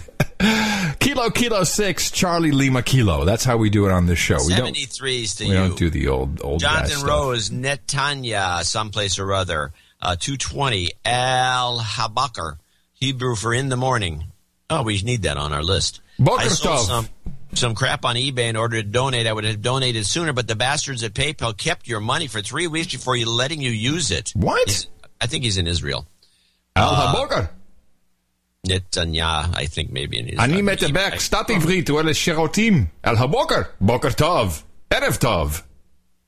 Kilo Kilo Six, Charlie Lima Kilo. That's how we do it on this show. We don't. to you. We you. don't do the old old Jonathan. Rose, Netanya, someplace or other. Uh, 220, Al Habakar, Hebrew for in the morning. Oh, we need that on our list. Boker I sold Tov. some, some crap on eBay in order to donate. I would have donated sooner, but the bastards at PayPal kept your money for three weeks before you letting you use it. What? He's- I think he's in Israel. Al Uh, Habakar. Netanya, I think maybe in Israel. אני מטבק, סטאט עברית, הוא אלה שירותים. על הבוקר. בוקר טוב. ערב טוב.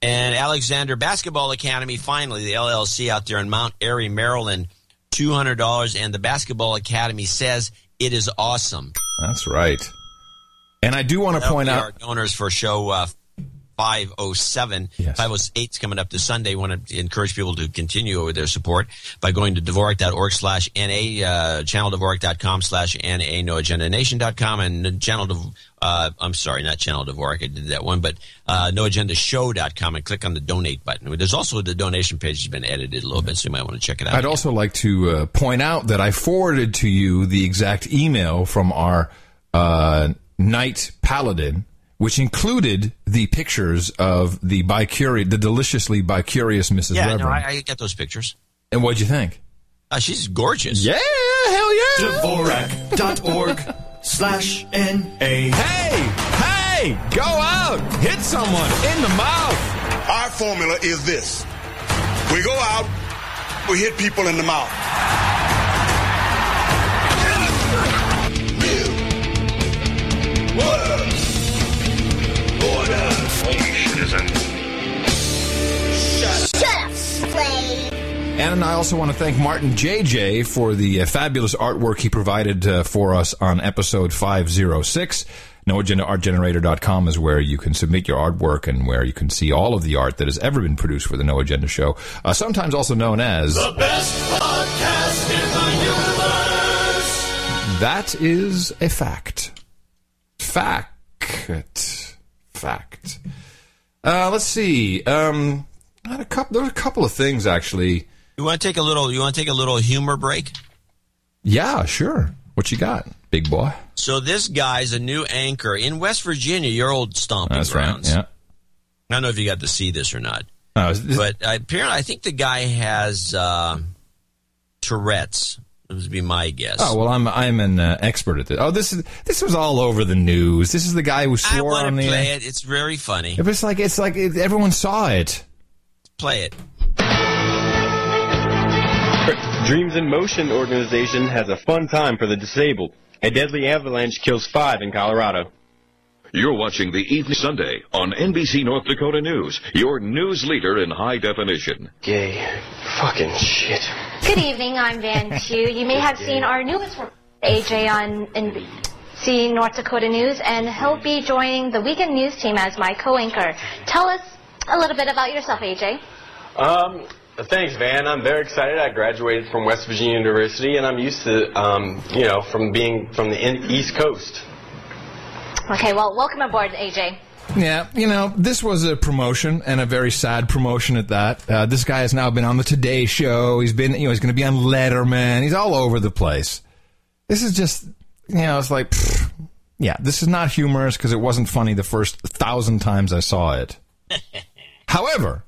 And Alexander Basketball Academy, finally, the LLC out there in Mount Airy, Maryland, $200. And the Basketball Academy says it is awesome. That's right. And I do want to point out. our donors for show uh, 507. 508 is coming up this Sunday. want to encourage people to continue with their support by going to Dvorak.org slash NA, uh, channeldvorak.com slash NA, noagendanation.com, and channel, uh, I'm sorry, not channel Dvorak, I did that one, but uh, noagendashow.com and click on the donate button. There's also the donation page has been edited a little bit, so you might want to check it out. I'd also like to uh, point out that I forwarded to you the exact email from our uh, Knight Paladin, which included the pictures of the bicurious, the deliciously bicurious Mrs. yeah, Reverend. no, I, I got those pictures. and what'd you think? Uh, she's gorgeous. Yeah, hell yeah. Dvorak.org slash N-A. Hey, hey, go out, hit someone in the mouth. Our formula is this. We go out, we hit people in the mouth. And I also want to thank Martin JJ for the uh, fabulous artwork he provided uh, for us on episode 506. NoAgendaArtGenerator.com is where you can submit your artwork and where you can see all of the art that has ever been produced for the No Agenda Show, uh, sometimes also known as The best podcast in the universe. That is a fact. Fact. Fact. Uh, let's see. Um, had a couple. There were a couple of things actually. You want to take a little? You want to take a little humor break? Yeah, sure. What you got, big boy? So this guy's a new anchor in West Virginia, your old stomping That's grounds. right. Yeah. I don't know if you got to see this or not, is this- but apparently, I think the guy has uh, Tourette's. That would be my guess. Oh well, I'm I'm an uh, expert at this. Oh, this is this was all over the news. This is the guy who I swore want on to the. play it. It's very funny. It was like it's like it, everyone saw it. Play it. Dreams in Motion organization has a fun time for the disabled. A deadly avalanche kills five in Colorado. You're watching the Evening Sunday on NBC North Dakota News, your news leader in high definition. Gay. Fucking shit. Good evening, I'm Van Chu. You may have seen our newest report, AJ on NBC North Dakota News, and he'll be joining the weekend news team as my co-anchor. Tell us a little bit about yourself, AJ. Um, thanks, Van. I'm very excited. I graduated from West Virginia University, and I'm used to, um, you know, from being from the in- East Coast. Okay, well, welcome aboard, AJ. Yeah, you know, this was a promotion and a very sad promotion at that. Uh, this guy has now been on the Today Show. He's been, you know, he's going to be on Letterman. He's all over the place. This is just, you know, it's like, pfft, yeah, this is not humorous because it wasn't funny the first thousand times I saw it. However,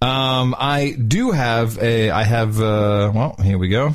um, I do have a, I have, uh, well, here we go.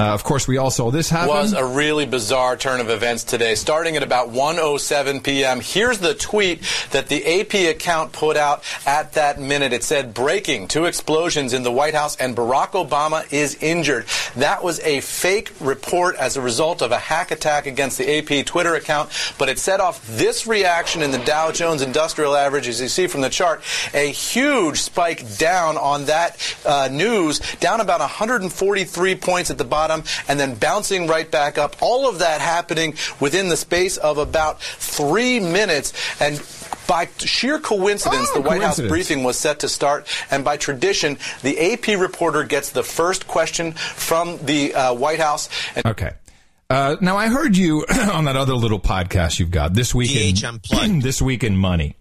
Uh, of course, we all saw this happen. was a really bizarre turn of events today. Starting at about 1:07 p.m., here's the tweet that the AP account put out at that minute. It said, "Breaking: Two explosions in the White House, and Barack Obama is injured." That was a fake report as a result of a hack attack against the AP Twitter account, but it set off this reaction in the Dow Jones Industrial Average, as you see from the chart, a huge spike down on that uh, news, down about 143 points at the bottom, and then bouncing right back up. All of that happening within the space of about three minutes, and by sheer coincidence, Oh, the White House briefing was set to start, and by tradition, the AP reporter gets the first question from the uh, White House. And Okay. Uh, now I heard you on that other little podcast you've got this week in this week in money,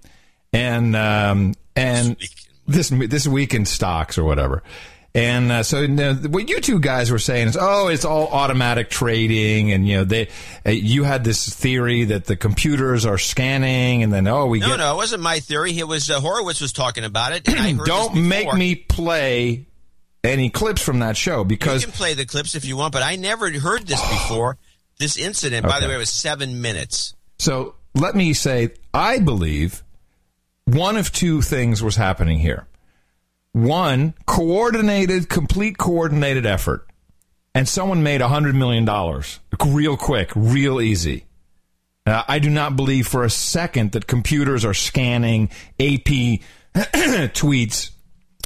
and um, and this this week in stocks or whatever. And uh, so you know, what you two guys were saying is, oh, it's all automatic trading, and you know they, uh, you had this theory that the computers are scanning, and then oh, we No, get no, it wasn't my theory. It was uh, Horowitz was talking about it. And I heard don't make me play any clips from that show because You can play the clips if you want, but I never heard this before. This incident, by the Okay. way, was seven minutes. So let me say, I believe one of two things was happening here. One, coordinated, complete coordinated effort. And someone made $100 million real quick, real easy. I do not believe for a second that computers are scanning AP tweets.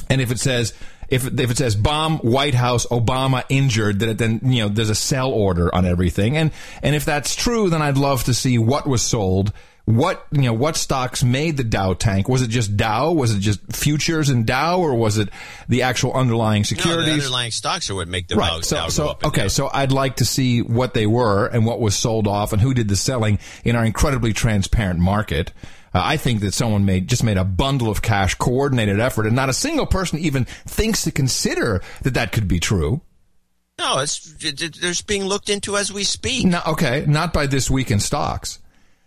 And if it says, if, if it says bomb White House Obama injured that it then you know there's a sell order on everything and and if that's true then I'd love to see what was sold what you know what stocks made the Dow tank was it just Dow was it just futures in Dow or was it the actual underlying No, the securities underlying stocks are what make the right. Dow, So, Dow go so up. okay. down. So I'd like to see what they were and what was sold off and who did the selling in our incredibly transparent market. Uh, I think that someone made just made a bundle of cash, coordinated effort, and not a single person even thinks to consider that that could be true. No, it's it, being looked into as we speak. No, okay, not by this week in stocks,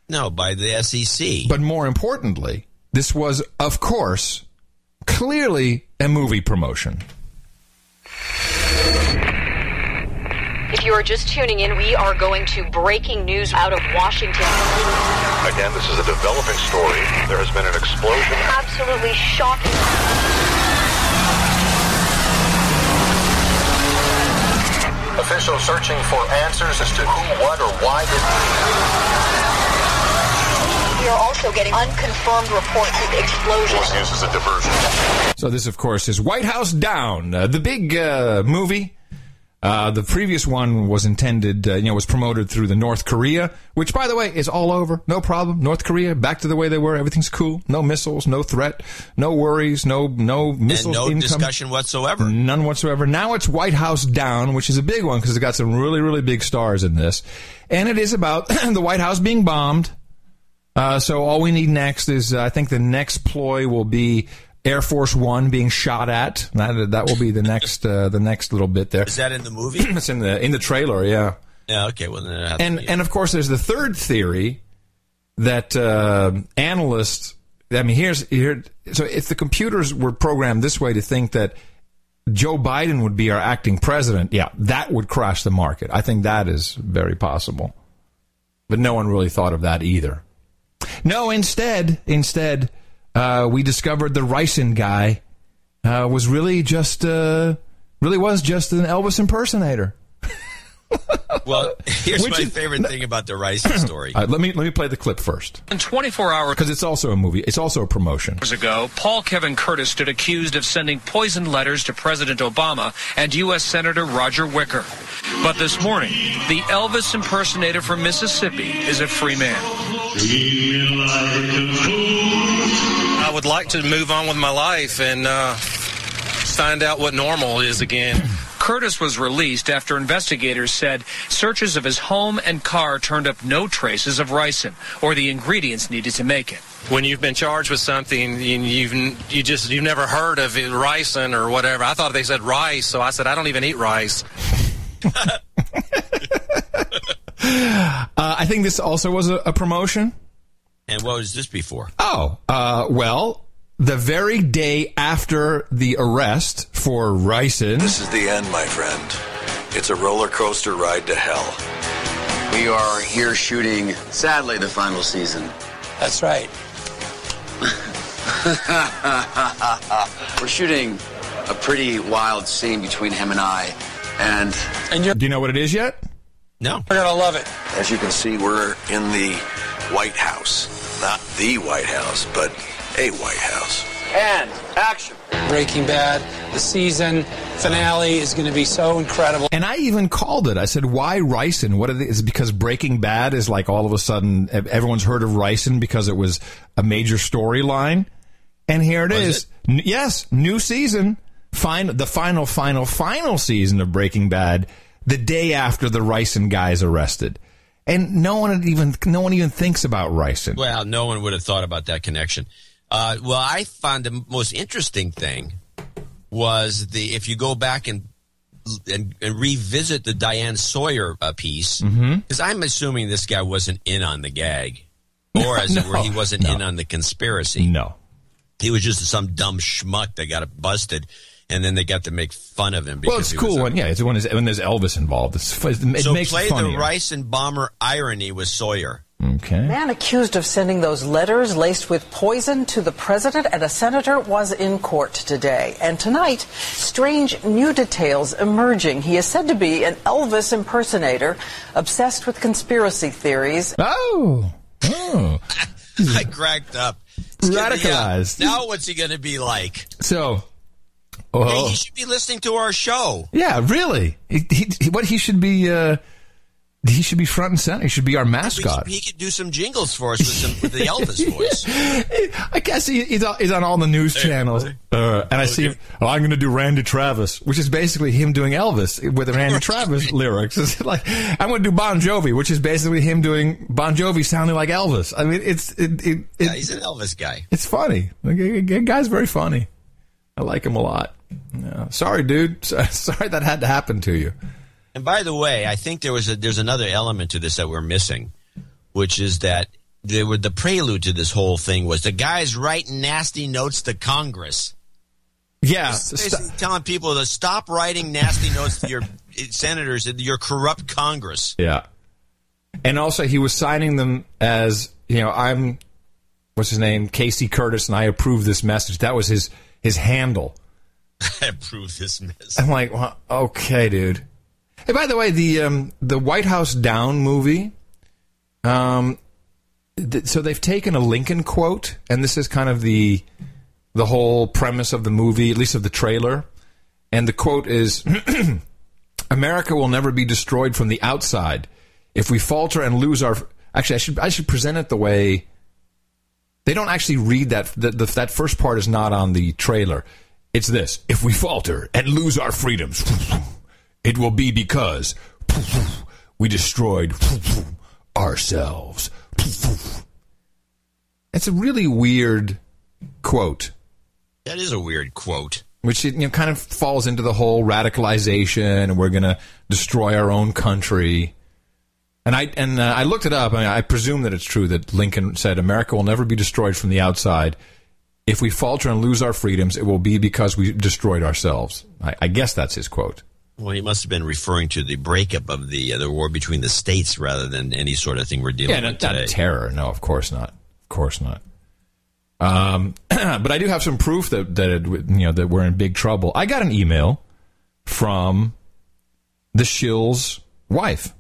No, by the SEC. but more importantly, this was, of course, clearly a movie promotion. If you are just tuning in, we are going to breaking news out of Washington. Again, this is a developing story. There has been an explosion. Absolutely shocking. Officials searching for answers as to who, what, or why did. We are also getting unconfirmed reports of explosions. This is a diversion. So this, of course, is White House Down, uh, the big uh, movie. Uh, the previous one was intended, uh, you know, was promoted through the North Korea, which, by the way, is all over. No problem. North Korea back to the way they were. Everything's cool. No missiles, no threat, no worries, no no missiles. and no income. discussion whatsoever. None whatsoever. Now it's White House Down, which is a big one because it's got some really, really big stars in this. And it is about the White House being bombed. Uh, so all we need next is, uh, I think the next ploy will be Air Force One being shot at. That, that will be the next, uh, the next little bit there. Is that in the movie? it's in the in the trailer, yeah. yeah. Okay. Well, then it has to And and of course, there's the third theory that uh, analysts. I mean, here's here. So if the computers were programmed this way to think that Joe Biden would be our acting president, yeah, that would crash the market. I think that is very possible. But no one really thought of that either. No, instead, instead, uh, we discovered the ricin guy uh, was really just uh, really was just an Elvis impersonator. well, here's Which my is- favorite thing about the Rice story. All right, let me let me play the clip first In 24 hours because it's also a movie. It's also a promotion. Years ago, Paul Kevin Curtis stood accused of sending poisoned letters to President Obama and U.S. Senator Roger Wicker. But this morning, the Elvis impersonator from Mississippi is a free man. I would like to move on with my life and uh, find out what normal is again. Curtis was released after investigators said searches of his home and car turned up no traces of ricin or the ingredients needed to make it. When you've been charged with something, you've you just you've never heard of it, ricin or whatever. I thought they said rice, so I said I don't even eat rice. Uh, I think this also was a, a promotion. And what was this before? Oh, uh, well, the very day after the arrest for ricin. This is the end, my friend. It's a roller coaster ride to hell. We are here shooting, sadly, the final season. That's right. We're shooting a pretty wild scene between him and I, and and you Do you know what it is yet? No. We're gonna love it. As you can see, we're in the White House. Not the White House, but a White House. And action. Breaking Bad, the season finale is going to be so incredible. And I even called it. I said, "Why ricin? What are they, is it because Breaking Bad is like all of a sudden everyone's heard of ricin because it was a major storyline." And here it is. N- yes, new season, fine, the final, final, final season of Breaking Bad. The day after the ricin guy is arrested, and no one even no one even thinks about ricin. Well, no one would have thought about that connection. Uh, well, I found the most interesting thing was the if you go back and and, and revisit the Diane Sawyer uh, piece because I'm assuming this guy wasn't in on the gag, or as it were, he wasn't no. in on the conspiracy. No, he was just some dumb schmuck that got busted, and then they got to make fun of him. Because Well, it's cool when yeah, it's when, when there's Elvis involved. It's, it so makes play the ricin bomber irony with Sawyer. Okay. Man accused of sending those letters laced with poison to the president and a senator was in court today. And tonight, strange new details emerging. He is said to be an Elvis impersonator, obsessed with conspiracy theories. Oh. Oh. I cracked up. It's gonna be, uh, Radicalized. now what's he going to be like? So, Hey, oh, he should be listening to our show. yeah, really. He, he, he- what he should be, uh, he should be front and center. He should be our mascot. He could do some jingles for us with, some, with the Elvis voice. I guess he, he's, on, he's on all the news channels, uh, and I see him. Oh, I'm going to do Randy Travis, which is basically him doing Elvis with the Randy Travis lyrics. It's like I'm going to do Bon Jovi, which is basically him doing Bon Jovi sounding like Elvis. I mean, it's it, it, it Yeah, he's an Elvis guy. it's funny. The g- g- guy's very funny. I like him a lot. Yeah. Sorry, dude. Sorry that had to happen to you. And by the way, I think there was a, there's another element to this that we're missing, which is that there were the prelude to this whole thing was the guys writing nasty notes to Congress. Yeah, Basically telling people to stop writing nasty notes to your senators and your corrupt Congress. Yeah. And also, he was signing them as, you know, I'm, what's his name? Casey Curtis, and I approve this message. That was his, his handle. I approve this mess. I'm like, well, okay, dude. Hey, by the way, the, um, the White House Down movie, um, th- so they've taken a Lincoln quote, and this is kind of the, the whole premise of the movie, at least of the trailer. And the quote is, America will never be destroyed from the outside. If we falter and lose our actually, I should I should present it the way they don't actually read that. The, the, that first part is not on the trailer. It's this: if we falter and lose our freedoms, it will be because we destroyed ourselves. It's a really weird quote. That is a weird quote. Which you know kind of falls into the whole radicalization, and we're going to destroy our own country. And I and uh, I looked it up. I, mean, I presume that it's true that Lincoln said America will never be destroyed from the outside. If we falter and lose our freedoms, it will be because we destroyed ourselves. I, I guess that's his quote. Well, he must have been referring to the breakup of the uh, the war between the states rather than any sort of thing we're dealing yeah, with today. not terror. No, of course not. Of course not. Um, but I do have some proof that that it, you know that we're in big trouble. I got an email from the shill's wife.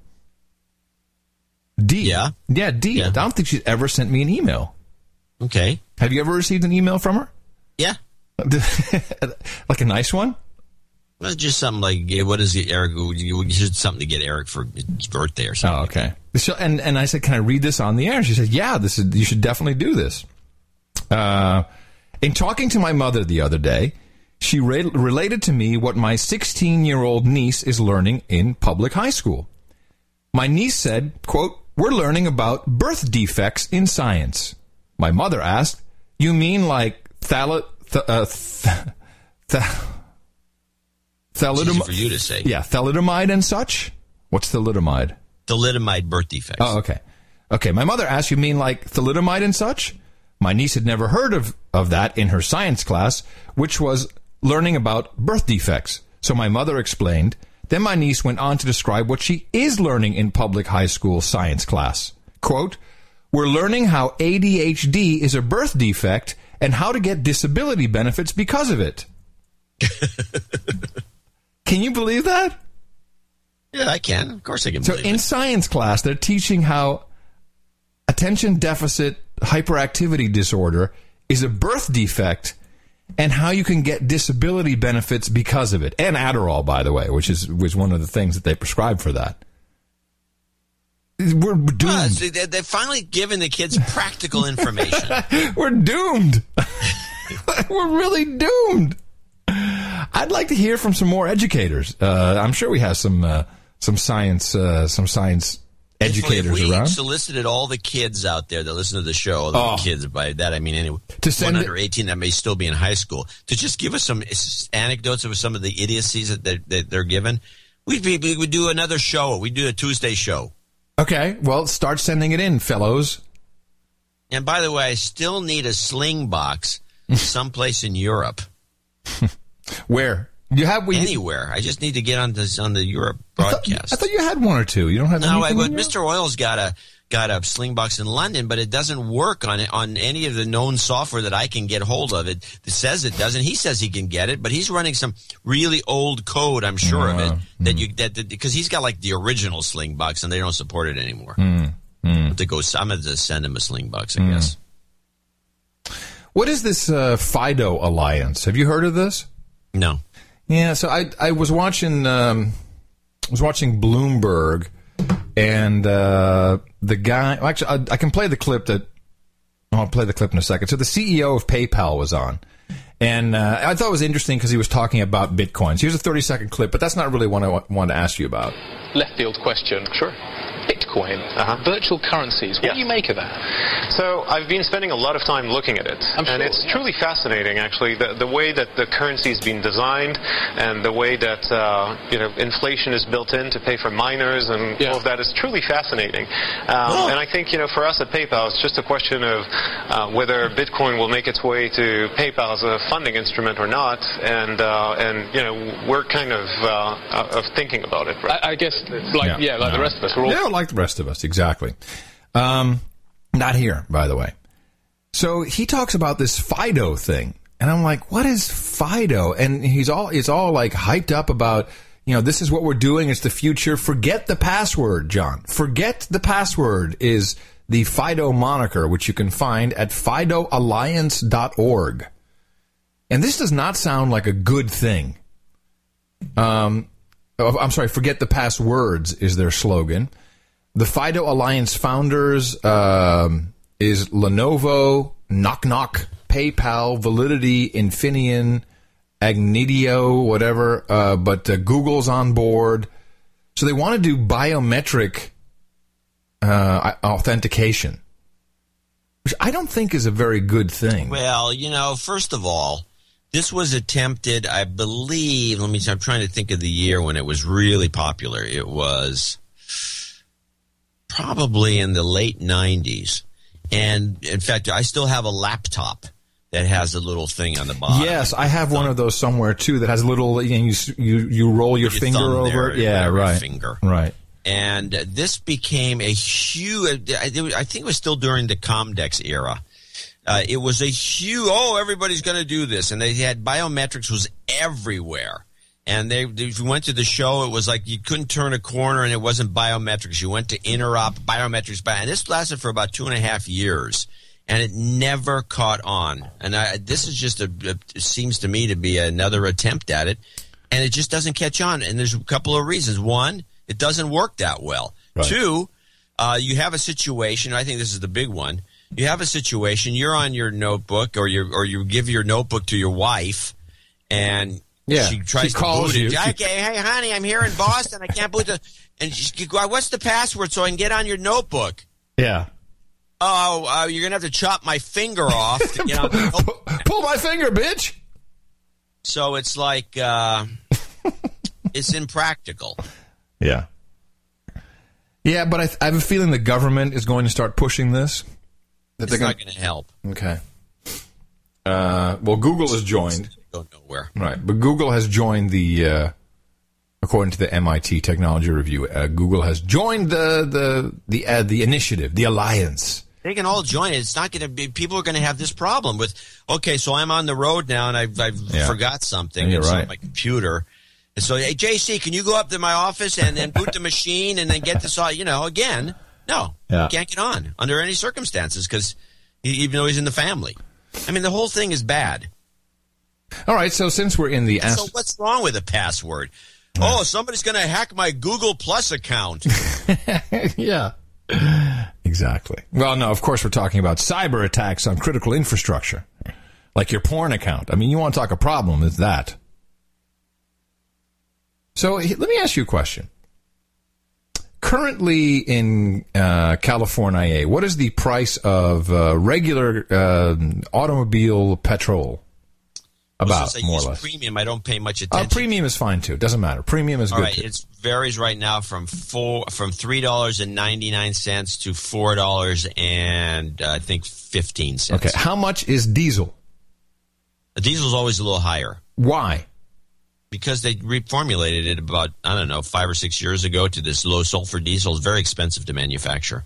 D. Yeah, yeah, D. I don't think she's ever sent me an email. Okay. Have you ever received an email from her? Yeah. like a nice one? Well, just something like what is it, Eric? Just something to get Eric for his birthday or something. Oh, okay. So, and and I said, can I read this on the air? She said, yeah, this is you should definitely do this. Uh, in talking to my mother the other day, she re- related to me what my 16 year old niece is learning in public high school. My niece said, quote, we're learning about birth defects in science. My mother asked, you mean like thal- th- uh, th- th- Easy for you to say. Yeah, thalidomide and such. What's thalidomide? Thalidomide birth defects. Oh, okay. Okay, my mother asked, you mean like thalidomide and such? My niece had never heard of, of that in her science class, which was learning about birth defects. So my mother explained. Then my niece went on to describe what she is learning in public high school science class. Quote, we're learning how ADHD is a birth defect and how to get disability benefits because of it. can you believe that? Yeah, I can. Of course I can So in it. science class, they're teaching how attention deficit hyperactivity disorder is a birth defect and how you can get disability benefits because of it. And Adderall, by the way, which is was one of the things that they prescribe for that. We're doomed. Well, see, they- they've finally given the kids practical information. We're doomed. We're really doomed. I'd like to hear from some more educators. Uh, I'm sure we have some uh, some science uh, some science educators if we around. solicited all the kids out there that listen to the show, the Oh. kids by that I mean anyway, To send under eighteen that may still be in high school, to just give us some anecdotes of some of the idiocies that they're, that they're given. We'd be, we would do another show. We would do a Tuesday show. Okay, well, start sending it in, fellows. And by the way, I still need a sling box someplace in Europe. Where you have we, anywhere. I just need to get on this on the Europe I thought, broadcast. I thought you had one or two. You don't have No, I, but? Mr. Oil's got a got a sling box in London, but it doesn't work on on any of the known software that I can get hold of. It, it says it doesn't. He says he can get it, but he's running some really old code. I'm sure of it Uh, that you that because he's got like the original Slingbox and they don't support it anymore. Hmm, hmm. To go, I'm going to send him a Slingbox. I Hmm. guess. What is this uh, Fido Alliance? Have you heard of this? No. Yeah, so I I was watching um, was watching Bloomberg, and uh, the guy. well, Actually, I, I can play the clip that. I'll play the clip in a second. So the CEO of PayPal was on, and uh, I thought it was interesting because he was talking about bitcoins. Here's a 30 second clip, but that's not really what I wa- wanted to ask you about. left field question. Sure. Bitcoin, uh virtual currencies. What do you make of that? So I've been spending a lot of time looking at it, and sure, it's truly fascinating, actually, the, the way that the currency's been designed, and the way that uh, you know inflation is built in to pay for miners, and all of that is truly fascinating. Um, And I think you know, for us at PayPal, it's just a question of uh, whether Bitcoin will make its way to PayPal as a funding instrument or not, and uh, and you know, we're kind of uh, of thinking about it. Right? I, I guess, like yeah, like the rest of us, we're all Yeah, like the rest of us, exactly. Um, not here, by the way. So he talks about this Fido thing, and I'm like, "What is Fido?" And he's all he's all like hyped up about, you know, this is what we're doing. It's the future. Forget the password, John. Forget the password is the Fido moniker, which you can find at FidoAlliance.org. And this does not sound like a good thing. Um, oh, I'm sorry, forget the past words is their slogan. The Fido Alliance founders um, is Lenovo, Nok Nok, PayPal, Validity, Infineon, Agnitio, whatever. Uh, but uh, Google's on board, so they want to do biometric uh, authentication, which I don't think is a very good thing. Well, you know, first of all, this was attempted, I believe. Let me. I'm trying to think of the year when it was really popular. It was probably in the late '90s, and in fact, I still have a laptop that has a little thing on the bottom. Yes, I have one of those somewhere too that has a little. You know, you you, you roll your, your finger over it. Yeah, right. Finger. Right. And this became a huge. I think it was still during the Comdex era. Uh, it was a huge. Oh, everybody's going to do this, and they had biometrics was everywhere. And they, if you went to the show, it was like you couldn't turn a corner, and it wasn't biometrics. You went to interop biometrics, and this lasted for about two and a half years and it never caught on. And I, this is just a, it seems to me to be another attempt at it, and it just doesn't catch on. And there's a couple of reasons. One, it doesn't work that well. Right. Two, uh, you have a situation. I think this is the big one. You have a situation. You're on your notebook, or you or you give your notebook to your wife, and yeah, she tries she to calls boot you. it. Okay, hey, honey, I'm here in Boston. I can't boot the. And she, what's the password so I can get on your notebook? Yeah. Oh, uh, you're gonna have to chop my finger off. To get on the notebook. Pull my finger, bitch. So it's like uh, it's impractical. Yeah. Yeah, but I, th- I have a feeling the government is going to start pushing this. That it's not going to help. Okay. Uh, well, Google has joined. Go nowhere. Right, but Google has joined the. Uh, according to the MIT Technology Review, uh, Google has joined the the the uh, the initiative, the alliance. They can all join it. It's not going to be. People are going to have this problem with. Okay, so I'm on the road now, and I've, I've Yeah. forgot something. It's on right. my computer. And so, hey, JC, can you go up to my office and then boot the machine and then get this all? You know, again, no, Yeah. you can't get on under any circumstances because even though he's in the family. I mean, the whole thing is bad. All right, so since we're in the So what's wrong with a password? Oh, somebody's going to hack my Google Plus account. yeah. Exactly. Well, no, of course we're talking about cyber attacks on critical infrastructure, like your porn account. I mean, you want to talk a problem? It's that. So let me ask you a question. Currently in uh, California, what is the price of uh, regular uh, automobile petrol? About more or less. Premium, I don't pay much attention. Uh, attention. premium is fine too. Doesn't matter. Premium is All good right, it varies right now from four from three dollars and ninety nine cents to four dollars and uh, I think fifteen cents. Okay, how much is diesel? The diesel's always a little higher Why? because they reformulated it about I don't know five or six years ago to this low sulfur diesel. It's very expensive to manufacture.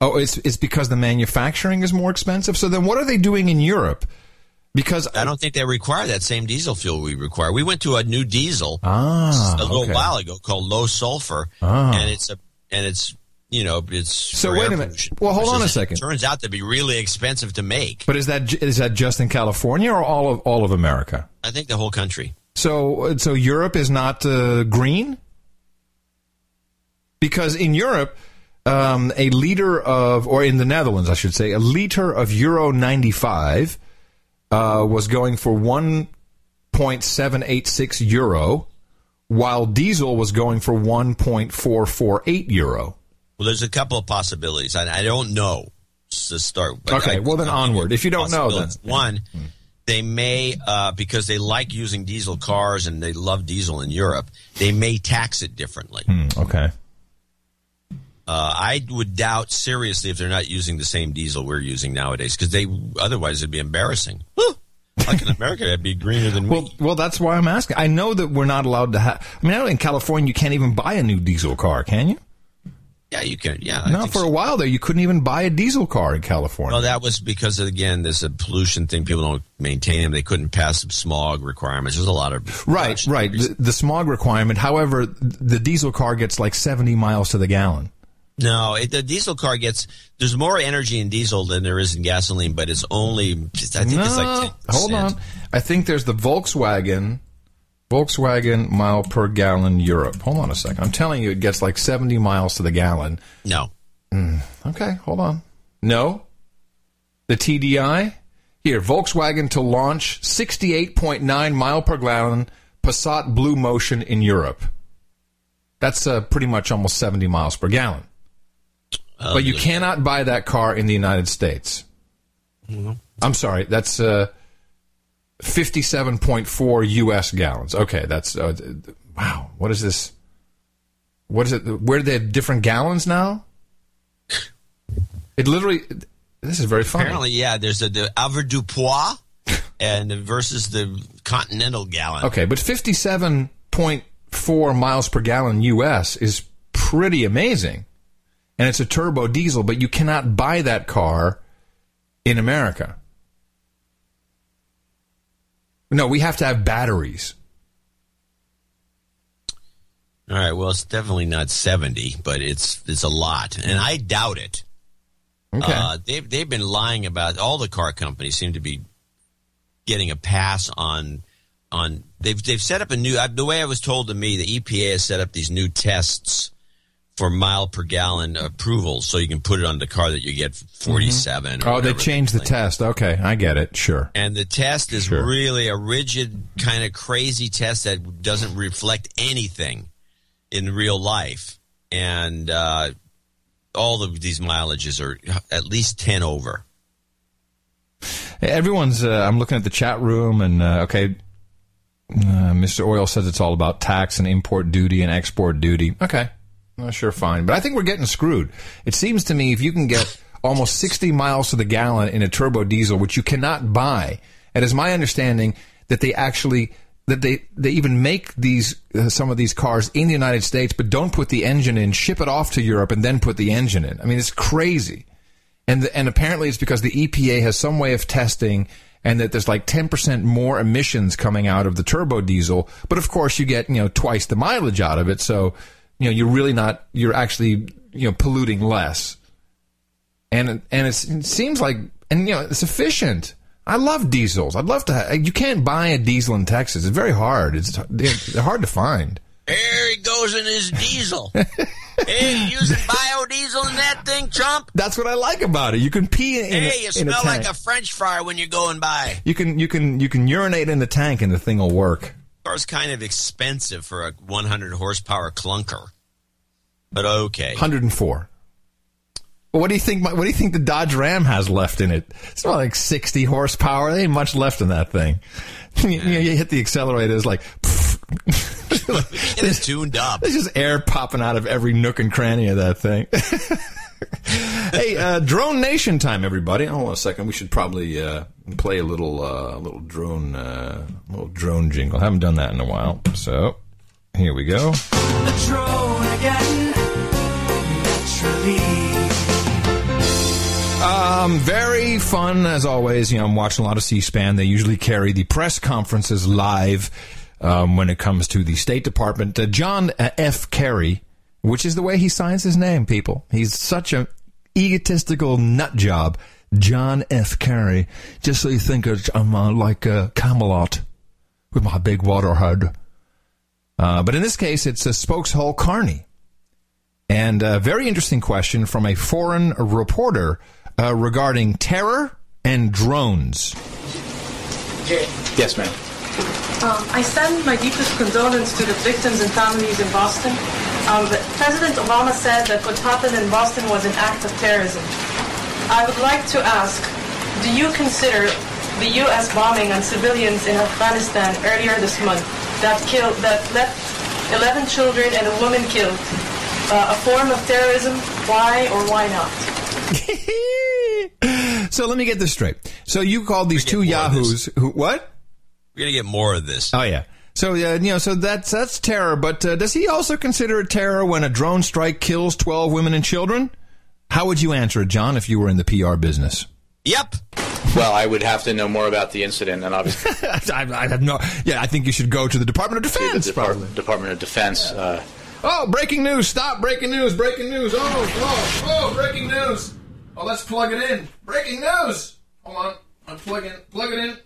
Oh, it's it's because the manufacturing is more expensive. So then, what are they doing in Europe? Because I don't think they require that same diesel fuel we require. We went to a new diesel Ah, a little okay. while ago called low sulfur, Ah. and it's a and it's you know it's So wait a minute. Well, hold on a second. It turns out to be really expensive to make. But is that is that just in California or all of all of America? I think the whole country. So so Europe is not uh, green because in Europe. Um, a liter of, or in the Netherlands, I should say, a liter of Euro 95 uh, was going for 1.786 euro, while diesel was going for 1.448 euro. Well, there's a couple of possibilities. I, I don't know to start. but Okay, I- well then onward. If you don't know, then one, they may uh, because they like using diesel cars and they love diesel in Europe. They may tax it differently. Hmm, okay. Uh, I would doubt seriously if they're not using the same diesel we're using nowadays because they otherwise it'd be embarrassing. like in America, that'd be greener than Well, me. well, that's why I'm asking. I know that we're not allowed to have. I mean, I know in California you can't even buy a new diesel car, can you? Yeah, you can. Yeah, I No, think for a while there, you couldn't even buy a diesel car in California. Well, that was because again, there's a pollution thing. People don't maintain them. They couldn't pass some smog requirements. There's a lot of right, right. The, the smog requirement. However, the diesel car gets like 70 miles to the gallon. No, it, the diesel car gets there's more energy in diesel than there is in gasoline, but it's only I think it's like No, 10%. hold on. I think there's the Volkswagen Volkswagen mile per gallon Europe. Hold on a second. I'm telling you, it gets like 70 miles to the gallon. No. Mm, okay, hold on. No. The TDI? Here, Volkswagen to launch 68.9 mile per gallon Passat Blue Motion in Europe. That's uh, pretty much almost 70 miles per gallon. Uh, but you cannot buy that car in the United States. I'm sorry, that's uh, 57.4 U.S. gallons. Okay, that's uh, wow. What is this? What is it? Where do they have different gallons now? It literally. This is very funny. Apparently, yeah. There's a, the Avoirdupois and versus the Continental gallon. Okay, but 57.4 miles per gallon U.S. is pretty amazing, and it's a turbo diesel. But you cannot buy that car in America. No, we have to have batteries. All right. Well, it's definitely not seventy, but it's it's a lot, and I doubt it. Okay. Uh, they've they've been lying about all the car companies seem to be getting a pass on on they've they've set up a new the way I was told to me the EPA has set up these new tests for mile per gallon approval so you can put it on the car that you get 47 Oh, they changed the test. Okay, I get it. Sure. and the test is Sure. really a rigid kind of crazy test that doesn't reflect anything in real life and uh, all of these mileages are at least 10 over Everyone's. Uh, I'm looking at the chat room, and uh, okay, uh, Mr. Oil says it's all about tax and import duty and export duty. Okay, well, sure, fine, but I think we're getting screwed. It seems to me if you can get almost 60 miles to the gallon in a turbo diesel, which you cannot buy, and it's my understanding that they actually that they they even make these uh, some of these cars in the United States, but don't put the engine in, ship it off to Europe, and then put the engine in. I mean, it's crazy. And and apparently it's because the EPA has some way of testing and that there's like 10% more emissions coming out of the turbo diesel, but of course you get, you know, twice the mileage out of it, so you know, you're really not you're actually, you know, polluting less. And and it seems like and you know, it's efficient. I love diesels. I'd love to ha you can't buy a diesel in Texas. It's very hard. It's they're, hard to find. There he goes in his diesel. hey, using biodiesel in that thing, Trump? That's what I like about it. You can pee in, hey, you a, a smell like a French fry when you're going by. You can you can you can urinate in the tank and the thing will work. Car's kind of expensive for a 100 horsepower clunker, but okay. 104. Well, what do you think? What do you think the Dodge Ram has left in it? It's about like 60 horsepower. There ain't much left in that thing. you, you hit the accelerator, it's like. It is tuned up. There's just air popping out of every nook and cranny of that thing. hey, uh, drone nation time, everybody! Hold on a second. We should probably uh, play a little, uh, little drone, uh, little drone jingle. haven't done that in a while, so here we go. The drone again, naturally. Um, very fun as always. You know, I'm watching a lot of C-SPAN. They usually carry the press conferences live um, when it comes to the State Department. Uh, John uh, F. Kerry, which is the way he signs his name. People, he's such a egotistical nut job. John F. Kerry. Just so you think it's, I'm uh, like uh, Camelot with my big water head. Uh, but in this case, it's a spokeshole Carney. And a very interesting question from a foreign reporter uh, regarding terror and drones. Yes, ma'am. Um, I send my deepest condolence to the victims and families in Boston. Um, President Obama said that what happened in Boston was an act of terrorism. I would like to ask, do you consider the U.S. bombing on civilians in Afghanistan earlier this month that killed, that left 11 children and a woman killed, uh, a form of terrorism? Why or why not? So let me get this straight. So you called these two yahoos who what? We're gonna get more of this. Oh yeah. So yeah, you know, so that's that's terror. But uh, does he also consider it terror when a drone strike kills twelve women and children? How would you answer it, John, if you were in the PR business? Yep. Well, I would have to know more about the incident, and obviously I, I have no. Yeah, I think you should go to the Department of the Defense. Department, Department of Defense. Uh, Oh, breaking news! Stop! Breaking news! Breaking news! Oh, oh, oh! Breaking news! Oh, let's plug it in. Breaking news! Hold on. I'm plugging. Plug it in.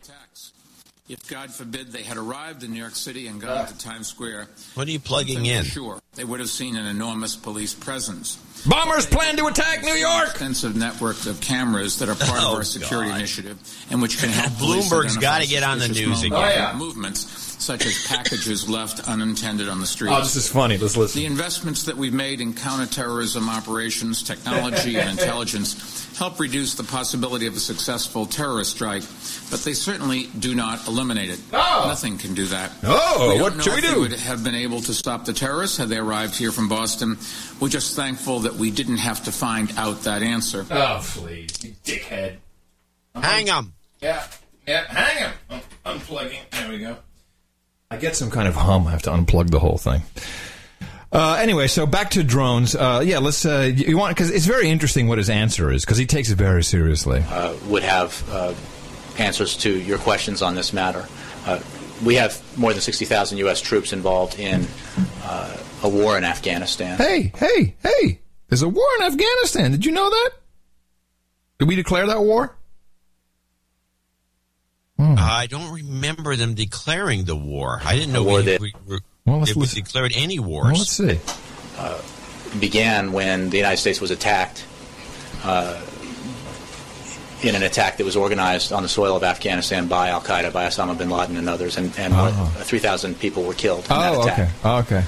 If God forbid they had arrived in New York City and gone to Times Square, what are you plugging in? in? Sure, they would have seen an enormous police presence. Bombers plan to attack New York. Extensive network of cameras that are part Oh, of our security God. initiative, and which can help. police Bloomberg's identify gotta get on the news mobile again. Oh, yeah. Movements such as packages left unintended on the streets. Oh, this is funny. Let's listen. The investments that we've made in counterterrorism operations, technology, and intelligence help reduce the possibility of a successful terrorist strike, but they certainly do not eliminate it. Nothing can do that. Oh, we don't what should we if do? would have been able to stop the terrorists had they arrived here from Boston. We're just thankful that we didn't have to find out that answer. Oh, please, you dickhead. Hang 'em. Yeah, yeah, hang him. Oh, unplugging. There we go. I get some kind of hum. I have to unplug the whole thing. Uh, anyway, so back to drones. Uh, yeah, let's. Uh, you want because it's very interesting what his answer is because he takes it very seriously. uh, would have uh, answers to your questions on this matter. Uh, we have more than 60,000 U.S. troops involved in uh, a war in Afghanistan. Hey, hey, hey! There's a war in Afghanistan. Did you know that? Did we declare that war? I don't remember them declaring the war. I didn't know war we, that- we, we, Well, let's if we declared any wars. Well, let's see. Uh, began when the United States was attacked uh, in an attack that was organized on the soil of Afghanistan by Al Qaeda, by Osama bin Laden and others, and, and Oh. 3,000 people were killed in that Oh, attack. okay. Oh, okay.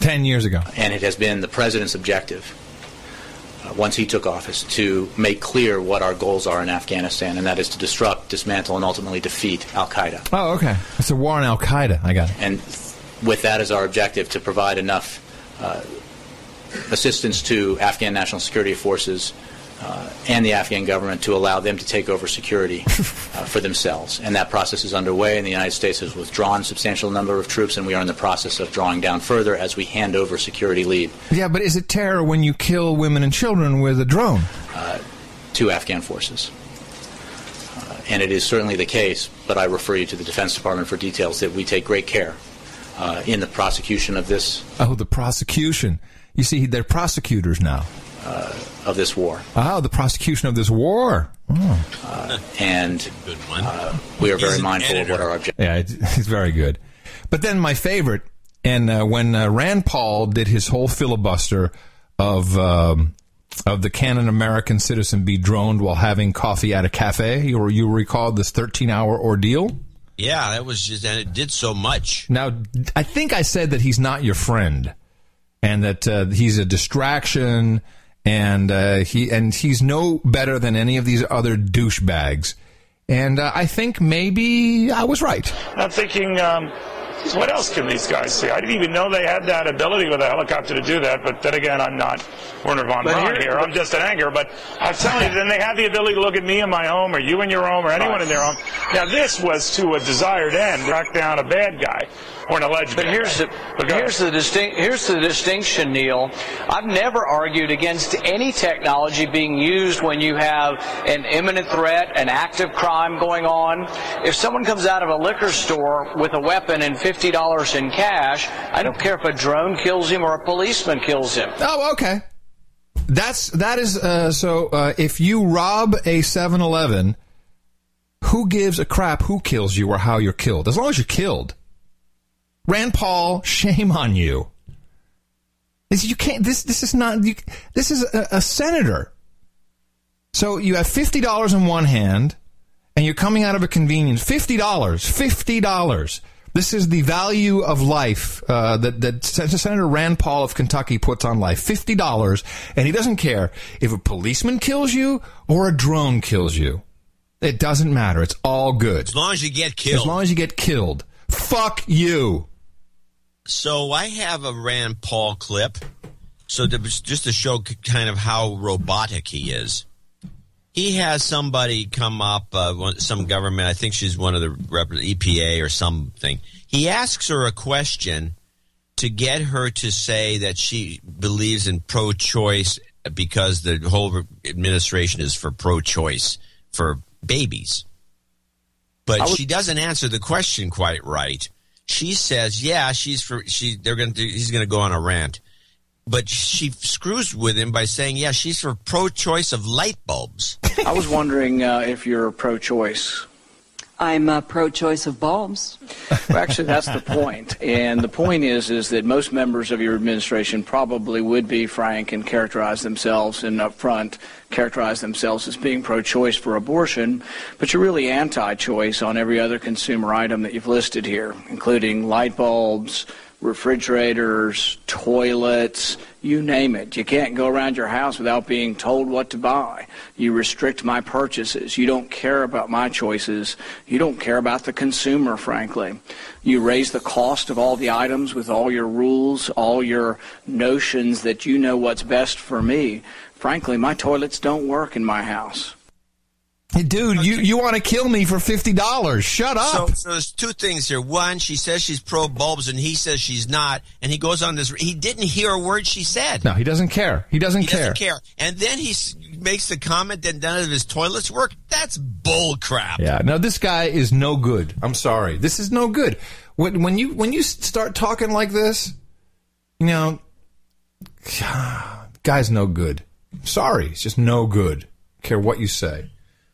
Ten years ago. and it has been the president's objective uh, once he took office to make clear what our goals are in Afghanistan, and that is to disrupt, dismantle, and ultimately defeat Al Qaeda. Oh, okay. It's a war on Al Qaeda. I got it. And with that as our objective, to provide enough uh, assistance to Afghan national security forces uh, and the Afghan government to allow them to take over security uh, for themselves. And that process is underway, and the United States has withdrawn a substantial number of troops, and we are in the process of drawing down further as we hand over security lead Yeah, but is it terror when you kill women and children with a drone? uh, to Afghan forces. Uh, and it is certainly the case, but I refer you to the Defense Department for details that we take great care uh, in the prosecution of this Oh, the prosecution. You see, they're prosecutors now. Uh, of this war. Oh, the prosecution of this war. Oh. Uh, and uh, we are very mindful of what our objective. Yeah, it's, it's very good. But then my favorite, and uh, when uh, Rand Paul did his whole filibuster of um, of the can an American citizen be droned while having coffee at a cafe, you, you recall this 13 hour ordeal? Yeah, that was just, and it did so much. Now, I think I said that he's not your friend, and that uh, he's a distraction, and uh, he and he's no better than any of these other douchebags. And uh, I think maybe I was right. I'm thinking, um, what else can these guys see? I didn't even know they had that ability with a helicopter to do that. But then again, I'm not Wernher von Braun here- here. I'm just an anger. But I'm telling you, then they have the ability to look at me in my home, or you in your home, or anyone in their home. Now, this was to a desired end, track down a bad guy or an alleged. But bad here's the But here's ahead. the distinct here's the distinction, Neil. I've never argued against any technology being used when you have an imminent threat, an active crime going on. If someone comes out of a liquor store with a weapon and fifty dollars in cash, I don't care if a drone kills him or a policeman kills him. Oh, okay. That's that is uh, so. Uh, if you rob a 7-Eleven, who gives a crap who kills you or how you're killed? As long as you're killed. Rand Paul, shame on you. This, you can't. This this is not. You, this is a, a senator. So you have fifty dollars in one hand, and you're coming out of a convenience. Fifty dollars. Fifty dollars. This is the value of life uh, that that Sen- Senator Rand Paul of Kentucky puts on life. Fifty dollars, and he doesn't care if a policeman kills you or a drone kills you. It doesn't matter. It's all good. As long as you get killed. As long as you get killed. Fuck you. So I have a Rand Paul clip. So to, just to show kind of how robotic he is. He has somebody come up, uh, some government. I think she's one of the rep- EPA or something. He asks her a question to get her to say that she believes in pro-choice because the whole administration is for pro-choice for babies. But she doesn't answer the question quite right. She says, "Yeah, she's for she. They're going to. He's going to go on a rant." But she screws with him by saying, "Yeah, she's for pro-choice of light bulbs." I was wondering uh, if you're pro-choice. I'm uh, pro-choice of bulbs. Well, actually, that's the point. And the point is, is that most members of your administration probably would be frank and characterize themselves and up front characterize themselves as being pro-choice for abortion, but you're really anti-choice on every other consumer item that you've listed here, including light bulbs, refrigerators, toilets, you name it. You can't go around your house without being told what to buy. You restrict my purchases. You don't care about my choices. You don't care about the consumer, frankly. You raise the cost of all the items with all your rules, all your notions that you know what's best for me. Frankly, my toilets don't work in my house. Hey, dude, you, you want to kill me for fifty dollars? Shut up. So, so there's two things here. One, she says she's pro bulbs, and he says she's not. And he goes on this. He didn't hear a word she said. no, he doesn't care. He doesn't He care. doesn't care. And then he s- makes the comment that none of his toilets work. That's bull crap. Yeah. Now this guy is no good. I'm sorry. This is no good. When when you when you start talking like this, you know, guy's no good. Sorry, he's just no good. Care what you say.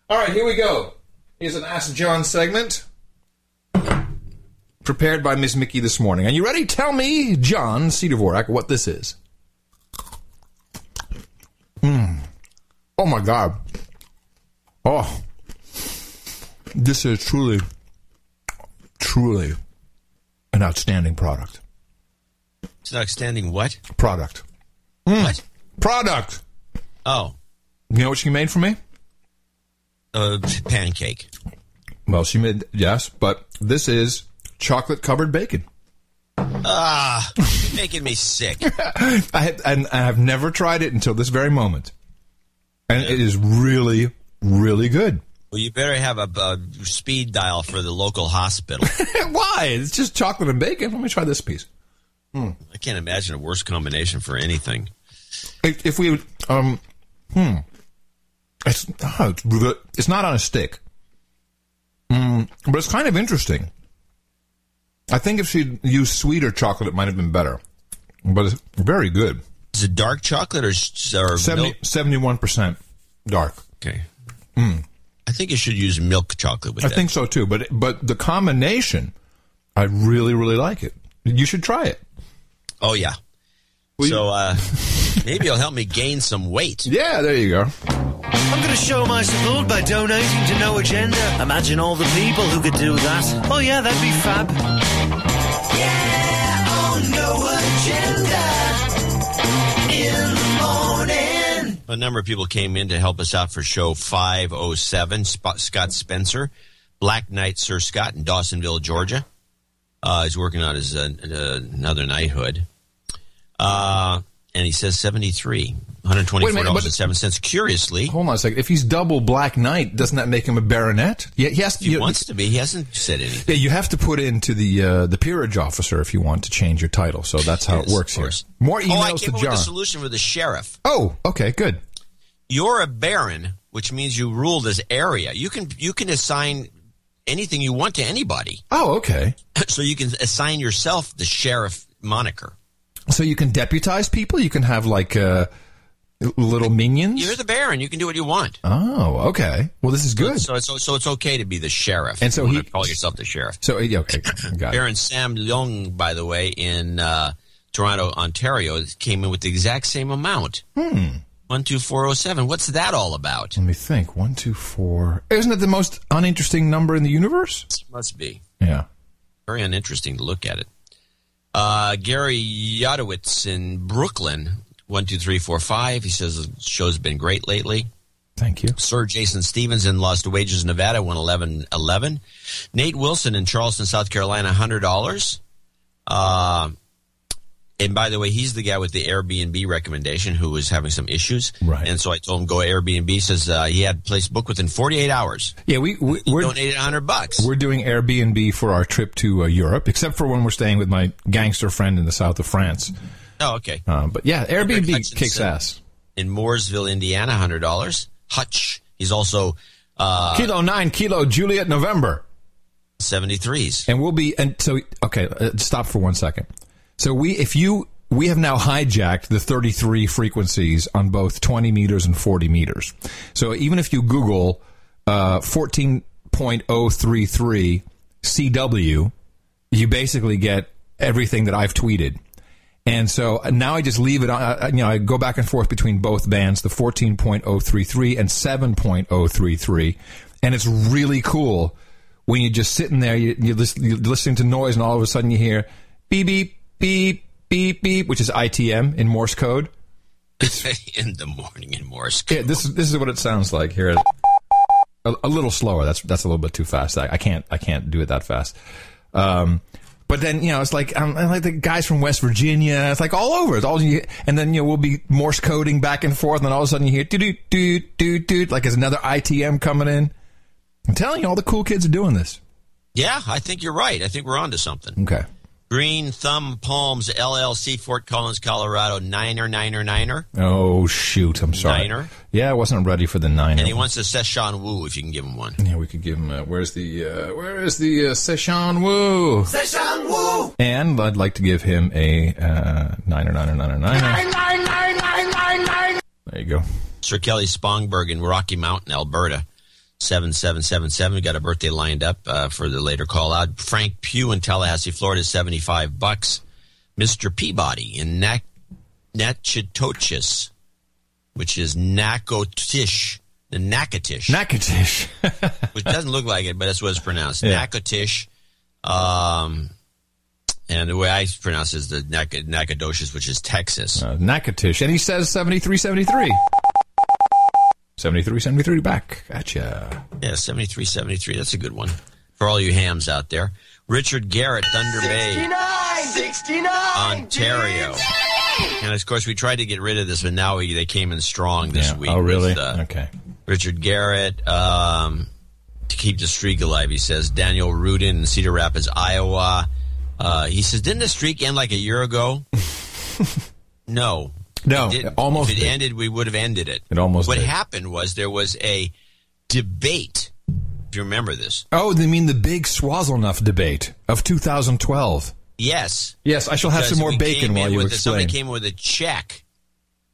All right, here we go. Here's an Ask John segment prepared by Miss Mickey this morning. Are you ready? Tell me, John C. Dvorak, what this is. Mm. Oh my God. Oh, this is truly, truly an outstanding product. It's an outstanding what? Product. What? Product. Oh, You know what she made for me? A pancake. Well, she made yes, but this is chocolate covered bacon. Ah, you're making me sick. I had, and I have never tried it until this very moment, and it is really, really good. Well, you better have a, a speed dial for the local hospital. Why? It's just chocolate and bacon. Let me try this piece. I can't imagine a worse combination for anything. If, if we, um, hmm, it's oh, it's, it's not on a stick, mm, but it's kind of interesting. I think if she'd used sweeter chocolate, it might have been better, but it's very good. Is it dark chocolate or, or 70, 71% dark. Okay. Mm. I think you should use milk chocolate with I that. think so too, but but the combination, I really really like it. You should try it. Oh yeah. So uh, maybe it'll help me gain some weight. Yeah, there you go. I'm going to show my support by donating to No Agenda. Imagine all the people who could do that. Oh, yeah, that'd be fab. Yeah, on No Agenda. In the morning. A number of people came in to help us out for show 507. Spot, Scott Spencer, Black Knight Sir Scott in Dawsonville, Georgia. Uh, he's working on his uh, uh, another knighthood. Uh, and he says 73, Wait a minute, $124.07. Curiously, Hold on a second. If he's double Black Knight, doesn't that make him a baronet? Yeah, he has to. he you, wants to be. He hasn't said anything. yeah, you have to put into the uh, the peerage officer if you want to change your title. So that's how it works here. course. More oh, I emails came to up John. with a solution for the sheriff. Oh, okay, good. You're a baron, which means you rule this area. You can you can assign anything you want to anybody. Oh, okay. So you can assign yourself the sheriff moniker. So you can deputize people. You can have like uh, little minions. You're the baron. You can do what you want. Oh, okay. Well, this is good. So it's so it's okay to be the sheriff. And so You he- call yourself the sheriff. So okay, got it. Baron Sam Leung, by the way, in uh, Toronto, Ontario, came in with the exact same amount. Hmm. One two four zero seven. What's that all about? Let me think. One, two, four. Isn't it the most uninteresting number in the universe? Must be Yeah. very uninteresting to look at it. Uh, Gary Yadowitz in Brooklyn, one two three four five. He says the show's been great lately. Thank you. Sir Jason Stevens in Lost Wages, Nevada, one eleven eleven. Nate Wilson in Charleston, South Carolina, hundred dollars. Uh, and by the way, he's the guy with the Airbnb recommendation who was having some issues. Right. And so I told him go Airbnb. Says uh, he had place booked within forty eight hours. Yeah, we, we we're donated hundred bucks. we're doing Airbnb for our trip to uh, Europe, except for when we're staying with my gangster friend in the south of France. Oh, okay. Uh, but yeah, Airbnb kicks ass. In Mooresville, Indiana, hundred dollars. Hutch. He's also uh, Kilo nine, kilo Juliet November. seventy threes. and we'll be and so okay uh, stop for one second so we if you we have now hijacked the 33 frequencies on both 20 meters and 40 meters so even if you google uh, 14.033 CW, you basically get everything that I've tweeted. And so now I just leave it on, uh, you know, I go back and forth between both bands, the 14.033 and 7.033. And it's really cool when you're just sitting there, you, you're listening to noise, and all of a sudden you hear beep, beep, beep, beep, beep, which is ITM in Morse code. in the morning in Morse code. Yeah, this, this is what it sounds like here. A, a little slower. That's that's a little bit too fast. I, I can't I can't do it that fast. Um, but then you know it's like um, like the guys from West Virginia. It's like all over. It's all you, and then you know we'll be Morse coding back and forth, and then all of a sudden you hear do do do do do like there's another ITM coming in. I'm telling you, all the cool kids are doing this. Yeah, I think you're right. I think we're onto something. Okay. Green Thumb Palms LLC, Fort Collins, Colorado, niner, niner, niner. Oh shoot! I'm sorry. Niner. Yeah, I wasn't ready for the niner. And he wants a Szechuan Wu if you can give him one. Yeah, we could give him. Uh, where's the uh, Where is the uh, Szechuan Wu? Szechuan Wu. And I'd like to give him a uh, niner, niner, niner, niner. Nine, nine, nine, nine, nine, nine. There you go. Sir Kelly Spongberg in Rocky Mountain, Alberta. 7777. We got a birthday lined up uh, for the later call out. Frank Pugh in Tallahassee, Florida, 75 bucks. Mr. Peabody in Natchitoches, which is Nakotish. The Nakatish. Nakatish. which doesn't look like it, but that's what it's pronounced. Yeah. Nakotish. Um, and the way I pronounce it is the Nak- Nacogdoches, which is Texas. Uh, Nakatish. And he says 7373. 7373 back at ya. Yeah, 73 73. That's a good one for all you hams out there. Richard Garrett, Thunder Bay, 69, 69. Ontario. And of course, we tried to get rid of this, but now we, they came in strong this Yeah. week. Oh, really? with, uh, okay. Richard Garrett, um, to keep the streak alive, he says. Daniel Rudin in Cedar Rapids, Iowa. Uh, he says, didn't the streak end like a year ago? no. No, It almost If it ended, we would have ended it. It almost What did. happened was there was a debate. If you remember this. Oh, they mean the big Swazelnuff debate of 2012. Yes. Yes, I shall have some more bacon while you with a- Somebody came with a check.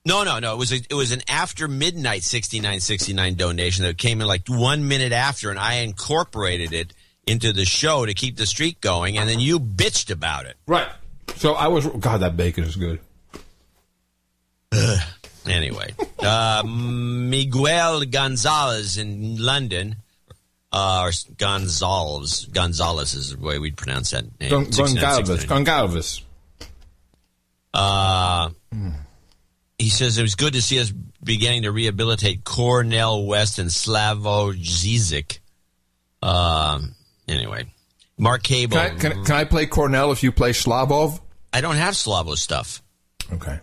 No, no, no. It was a, it was an after midnight sixty nine sixty nine donation that came in like one minute after, and I incorporated it into the show to keep the streak going, and then you bitched about it. Right. So I was. God, that bacon is good. Anyway, uh, Miguel Gonzalez in London, uh, or Gonzalez, Gonzalez is the way we'd pronounce that name. Gon- 69, Goncalves. 69. Goncalves. Uh, he says it was good to see us beginning to rehabilitate Cornel West and Slavo Zizek. Um, anyway, Mark Cable. Can I, can, can I play Cornel if you play Slavov? I don't have Slavo stuff. Okay.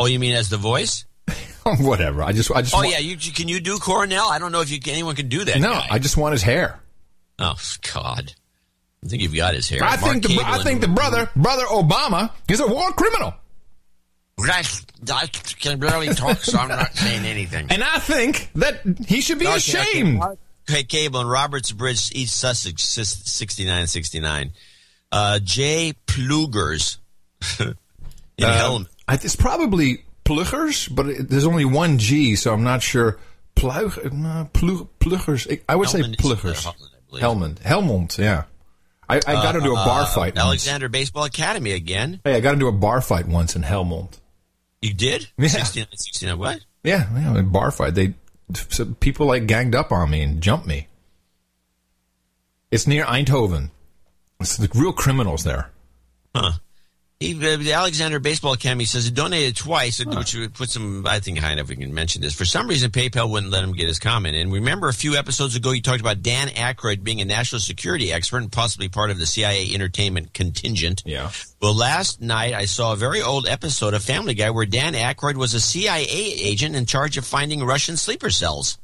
Oh, you mean as the voice? Whatever. I just. I just. Oh want- yeah, you, you- can you do Cornel? I don't know if you anyone can do that. No, guy. I just want his hair. Oh God, I think you've got his hair. I Mark think the Cable I in- think the brother brother Obama is a war criminal, I, I can barely talk, so I'm not saying anything. and I think that he should be Okay, ashamed. Okay, okay, Cable in Roberts Bridge, East Sussex, sixty-nine, sixty-nine. Uh, Jay Plugers in Uh, Helm. I, it's probably Pluggers, but it, there's only one G, so I'm not sure. Plug, no, Plug, Pluggers. I would Helmond say is, uh, Pluggers. Holland, I believe. Helmond. Helmond, yeah. I, I got into a bar Uh, fight once. Alexander Baseball Academy again. Hey, I got into a bar fight once in Helmond. You did? Yeah. 69, 69, what? Yeah, yeah, a bar fight. They so people like ganged up on me and jumped me. It's near Eindhoven. It's the real criminals there. Huh. He, uh, the Alexander Baseball Academy says he donated twice, which would put some, I think, high enough we can mention this. For some reason, PayPal wouldn't let him get his comment in. Remember a few episodes ago, you talked about Dan Aykroyd being a national security expert and possibly part of the CIA entertainment contingent. Yeah. Well, last night I saw a very old episode of Family Guy where Dan Aykroyd was a CIA agent in charge of finding Russian sleeper cells.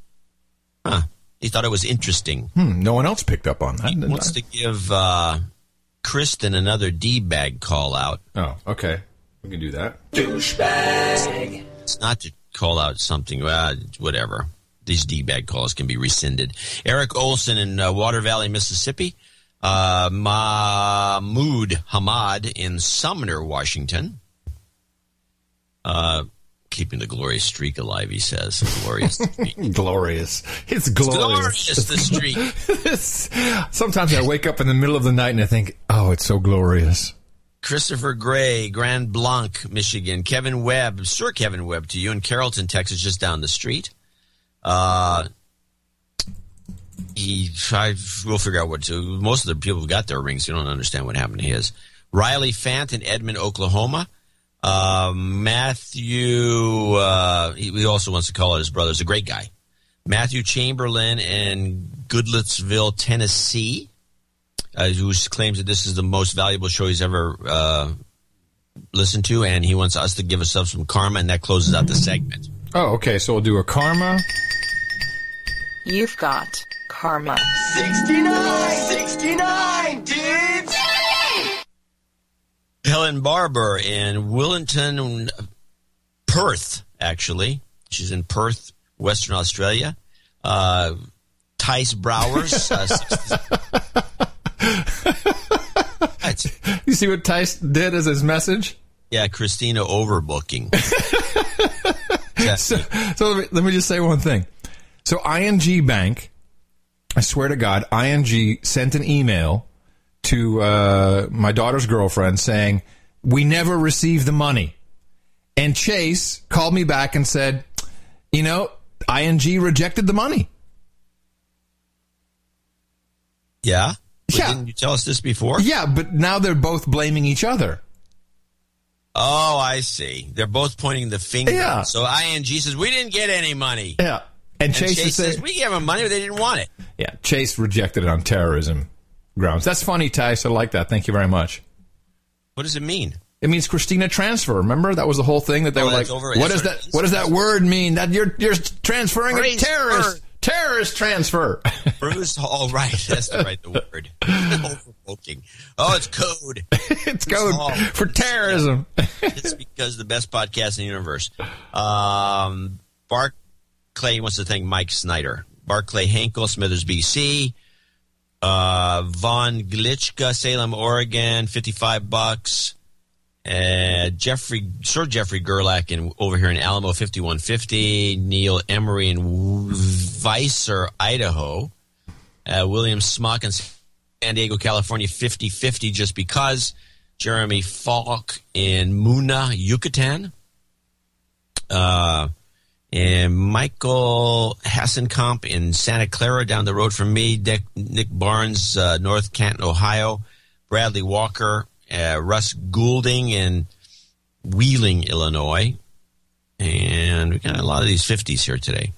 Huh. He thought it was interesting. Hmm, no one else picked up on that. He wants to give uh, Kristen another D bag call out. Oh, okay. We can do that. Douchebag. It's not to call out something, uh, whatever. These D bag calls can be rescinded. Eric Olson in uh, Water Valley, Mississippi. Uh, Mahmoud Hamad in Sumner, Washington. Uh, keeping the glorious streak alive. He says, "Glorious, streak. glorious. It's glorious. glorious the streak." Sometimes I wake up in the middle of the night and I think, "Oh, it's so glorious." Christopher Gray, Grand Blanc, Michigan. Kevin Webb, sure, Kevin Webb to you in Carrollton, Texas, just down the street. Uh, he, I, we'll figure out what to. Most of the people who got their rings, you don't understand what happened to his. Riley Fant in Edmond, Oklahoma. Uh, Matthew, uh, he, he, also wants to call it his brother. He's a great guy. Matthew Chamberlain in Goodlettsville, Tennessee, uh, who claims that this is the most valuable show he's ever uh, listened to, and he wants us to give ourselves some karma, and that closes out the segment. Oh, okay. So we'll do a karma. You've got karma. 69! 69, dudes! Helen Barber in Willington, Perth, actually. She's in Perth, Western Australia. Uh, Tice Browers. Uh, you see what Tice did as his message? Yeah, Christina overbooking. so, so let, me, let me just say one thing. So ING Bank, I swear to God, ING sent an email to uh, my daughter's girlfriend saying, We never received the money. And Chase called me back and said, You know, ING rejected the money. Yeah? But yeah. Didn't you tell us this before? Yeah, but now they're both blaming each other. Oh, I see. They're both pointing the finger. Yeah. So ING says, We didn't get any money. Yeah. And, And Chase, Chase, says, says, We gave them money, but they didn't want it. Yeah, Chase rejected it on terrorism grounds. That's funny, Tice. I like that. Thank you very much. What does it mean? It means Christina transfer. Remember that was the whole thing that they Oh, were like, over- "What does that? What does that word mean? That you're you're transferring a terrorist word. terrorist transfer." Bruce, all right. That's the right the word. Oh, it's code. it's code for terrorism. it's because the best podcast in the universe. Um, Barclay wants to thank Mike Snyder. Barclay Hankel, Smithers, BC. Uh, Von Glitchka, Salem, Oregon, 55 bucks. Uh, Jeffrey, Sir Jeffrey Gerlach in, over here in Alamo, 5150. Neil Emery in Weiser, Idaho. Uh, William Smock in San Diego, California, 5050 just because. Jeremy Falk in Muna, Yucatan. Uh, and Michael Hassenkamp in Santa Clara down the road from me. Dick, Nick Barnes, uh, North Canton, Ohio. Bradley Walker, uh, Russ Goulding in Wheeling, Illinois. And we got a lot of these 50s here today.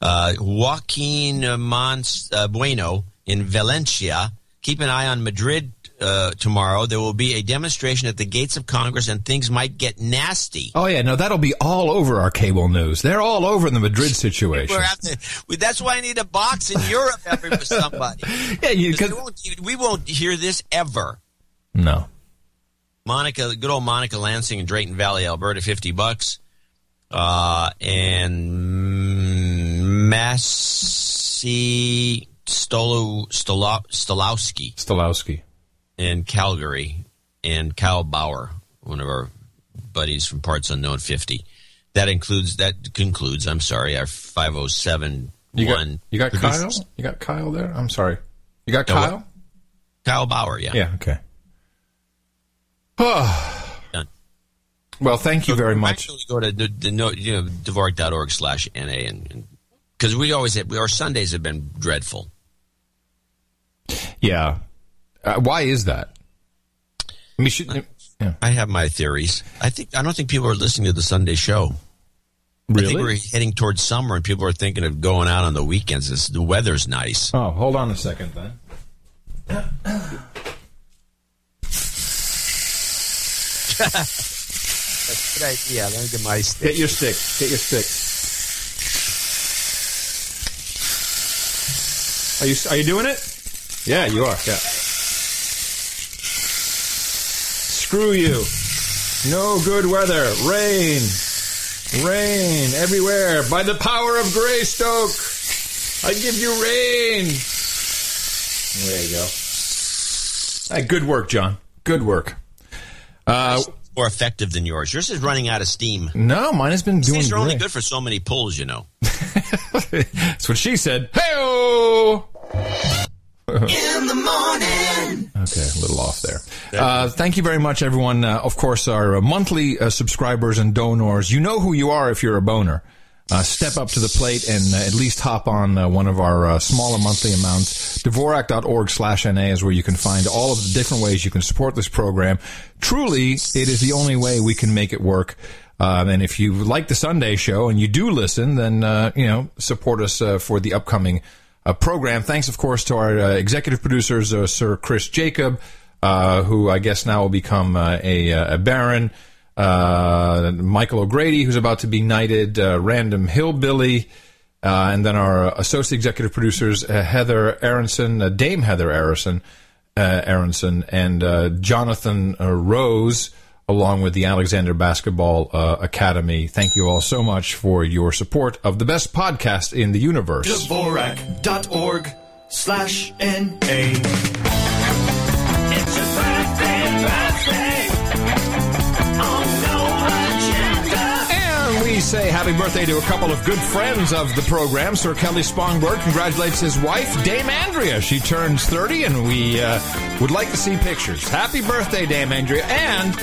Uh, Joaquin Mons, uh, Bueno in Valencia. Keep an eye on Madrid uh, tomorrow. There will be a demonstration at the gates of Congress, and things might get nasty. Oh yeah, no, that'll be all over our cable news. They're all over the Madrid situation. We're at the, that's why I need a box in Europe every for somebody. yeah, you we won't, we won't hear this ever. No. Monica, good old Monica Lansing in Drayton Valley, Alberta, fifty bucks. Uh, and Massey Stolo, Stolo, Stolowski Stolowski. In Calgary, and Kyle Bauer, one of our buddies from Parts Unknown, fifty. That includes that concludes. I'm sorry, our five oh seven You got one. you got Kyle. You got Kyle there. I'm sorry. You got No, what? Kyle. Kyle Bauer, yeah. Yeah. Okay. Done. well, thank you very much. Actually, go to the, the no, you know, Dvorak.org slash NA and because we always have, our Sundays have been dreadful. Yeah. Uh, why is that? I mean, should, yeah. I have my theories. I think I don't think people are listening to the Sunday show. I think Really? we're heading towards summer, and people are thinking of going out on the weekends. It's, the weather's nice. Oh, hold on a second then. That's a good idea. Let me get my stick. Get your stick. Get your stick. Are you are you doing it? Yeah, you are. Yeah. Screw you. No good weather. Rain. Rain everywhere. By the power of Greystoke, I give you rain. There you go. Hey, good work, John. Good work. Uh, more effective than yours. Yours is running out of steam. No, mine has been doing. These are only great. good for so many pulls, you know. That's what she said. Hey In the morning. Okay, a little off there. Uh, thank you very much, everyone. Uh, of course, our uh, monthly uh, subscribers and donors. You know who you are if you're a boner. Uh, step up to the plate and uh, at least hop on uh, one of our uh, smaller monthly amounts. Dvorak.org slash NA is where you can find all of the different ways you can support this program. Truly, it is the only way we can make it work. Um, and if you like the Sunday show and you do listen, then, uh, you know, support us uh, for the upcoming program. Thanks, of course, to our uh, executive producers, uh, Sir Chris Jacob, uh, who I guess now will become uh, a, uh, a baron. Uh, Michael O'Grady, who's about to be knighted, Random Hillbilly, and then our associate executive producers, Heather Aronson, Dame Heather Aronson, Aronson, and Jonathan Rose, along with the Alexander Basketball uh, Academy. Thank you all so much for your support of the best podcast in the universe. Dvorak.org slash N-A. Say happy birthday to a couple of good friends of the program. Sir Kelly Spongberg congratulates his wife, Dame Andrea. She turns 30, and we uh, would like to see pictures. Happy birthday, Dame Andrea. And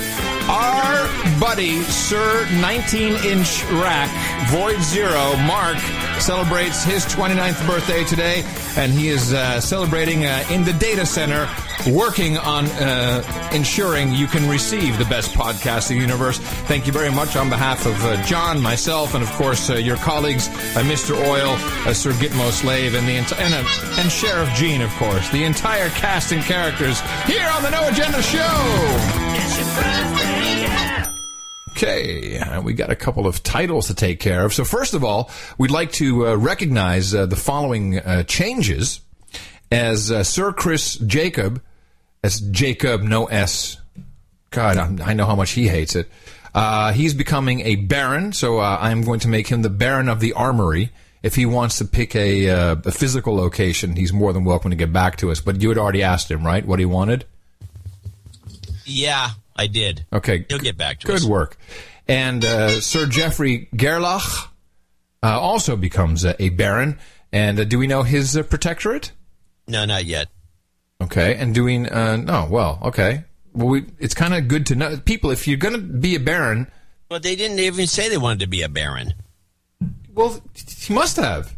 our buddy, Sir 19 inch rack, Void Zero, Mark, celebrates his 29th birthday today, and he is uh, celebrating uh, in the data center, working on uh, ensuring you can receive the best podcast in the universe. Thank you very much on behalf of uh, John, myself, and of course uh, your colleagues, uh, Mr. Oil, Sir Gitmo Slave, and the enti- and, and Sheriff Gene, of course, the entire cast and characters here on the No Agenda Show. Okay, uh, we got a couple of titles to take care of. So first of all, we'd like to uh, recognize uh, the following uh, changes as uh, Sir Chris Jacob, as Jacob no S. God, I'm, I know how much he hates it. Uh, he's becoming a baron, so I'm going to make him the baron of the armory. If he wants to pick a, a physical location, he's more than welcome to get back to us. But you had already asked him, right, what he wanted? Yeah, I did. Okay. He'll get back to Good us. work. And uh, Sir Geoffrey Gerlach uh, also becomes uh, a baron. And uh, do we know his uh, protectorate? No, not yet. Okay. And doing uh, no, well, okay. Well, we, it's kind of good to know people. If you're going to be a baron, But they didn't even say they wanted to be a baron. well, he must have.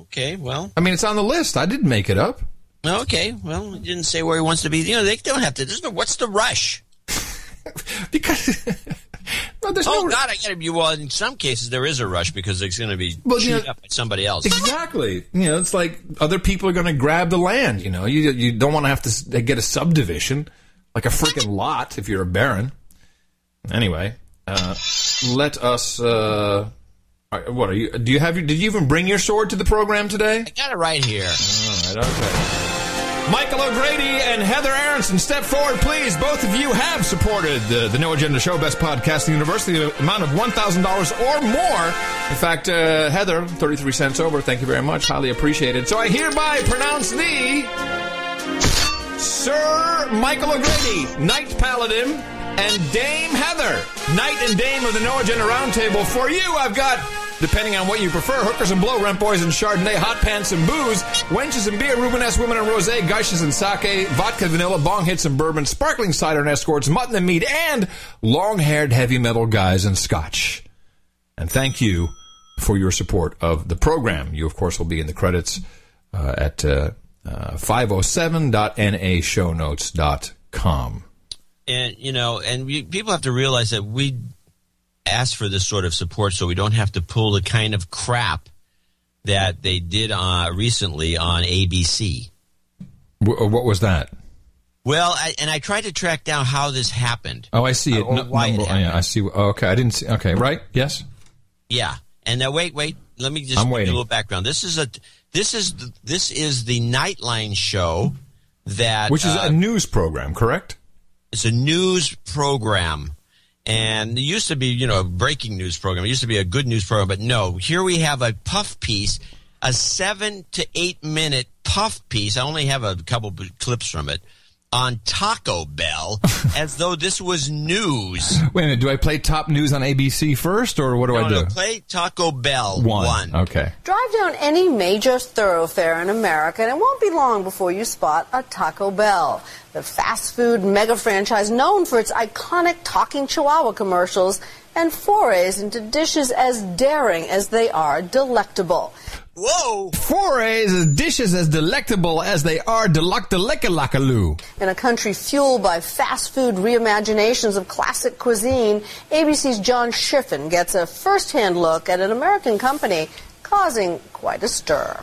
Okay, well, I mean, it's on the list. I didn't make it up. Okay, well, he didn't say where he wants to be. You know, they don't have to. There's no, what's the rush? Because there's oh God, I gotta be. Well, in some cases there is a rush because it's going to be Well, you know- up by somebody else. Exactly. You know, it's like other people are going to grab the land. You know, you you don't want to have to get a subdivision like a freaking lot if you're a baron. Anyway, uh, let us. Uh, what are you? Do you have your? Did you even bring your sword to the program today? I got it right here. All right. Okay. Michael O'Grady and Heather Aronson, step forward, please. Both of you have supported the, the No Agenda Show, best podcast in the universe, the amount of $1,000 or more. In fact, uh, Heather, 33 cents over. Thank you very much. Highly appreciated. So I hereby pronounce thee Sir Michael O'Grady, Knight Paladin, and Dame Heather, Knight and Dame of the No Agenda Roundtable. For you, I've got, depending on what you prefer, hookers and blow, rent boys and chardonnay, hot pants and booze, wenches and beer, Rubenesque women and rosé, geishas and sake, vodka, vanilla, bong hits and bourbon, sparkling cider and escorts, mutton and meat, and long-haired heavy metal guys and scotch. And thank you for your support of the program. You, of course, will be in the credits uh, at uh, uh, 507.nashownotes.com. and you know, and we, people have to realize that we ask for this sort of support so we don't have to pull the kind of crap that they did uh, recently on ABC. W- what was that? Well, I, and I tried to track down how this happened. Oh, I see it. No- why it number- oh, yeah, I see. Oh, okay, I didn't see. Okay, right? Yes. Yeah, and now wait, wait. Let me just I'm give you a little background. This is a this is the, this is the Nightline show that Which is uh, a news program, correct? It's a news program. And it used to be, you know, a breaking news program. It used to be a good news program, but no. Here we have a puff piece, a seven to eight minute puff piece. I only have a couple clips from it on Taco Bell as though this was news. Wait a minute. Do I play top news on ABC first, or what do no, I do? No, play Taco Bell one. one. Okay. Drive down any major thoroughfare in America, and it won't be long before you spot a Taco Bell. The fast food mega franchise known for its iconic talking chihuahua commercials and forays into dishes as daring as they are delectable. Whoa! Forays as dishes as delectable as they are delectalekalakaloo. In a country fueled by fast food reimaginations of classic cuisine, ABC's John Schiffen gets a first-hand look at an American company causing quite a stir.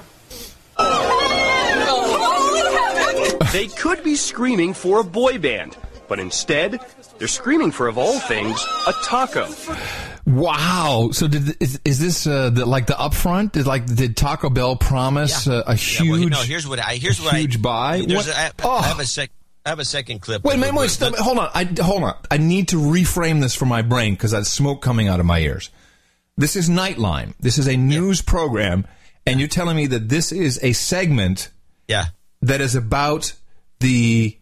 They could be screaming for a boy band, but instead, they're screaming for, of all things, a taco. Wow! So did is, is this uh, the, like the upfront? Did like did Taco Bell promise uh, a huge? Yeah, well, no, here's what I here's what huge I, buy. What- a, I, oh. I have a sec. I have a second clip. Wait, wait, wait, stop, hold on. I hold on. I need to reframe this for my brain because there's smoke coming out of my ears. This is Nightline. This is a news program, and you're telling me that this is a segment Yeah. that is about the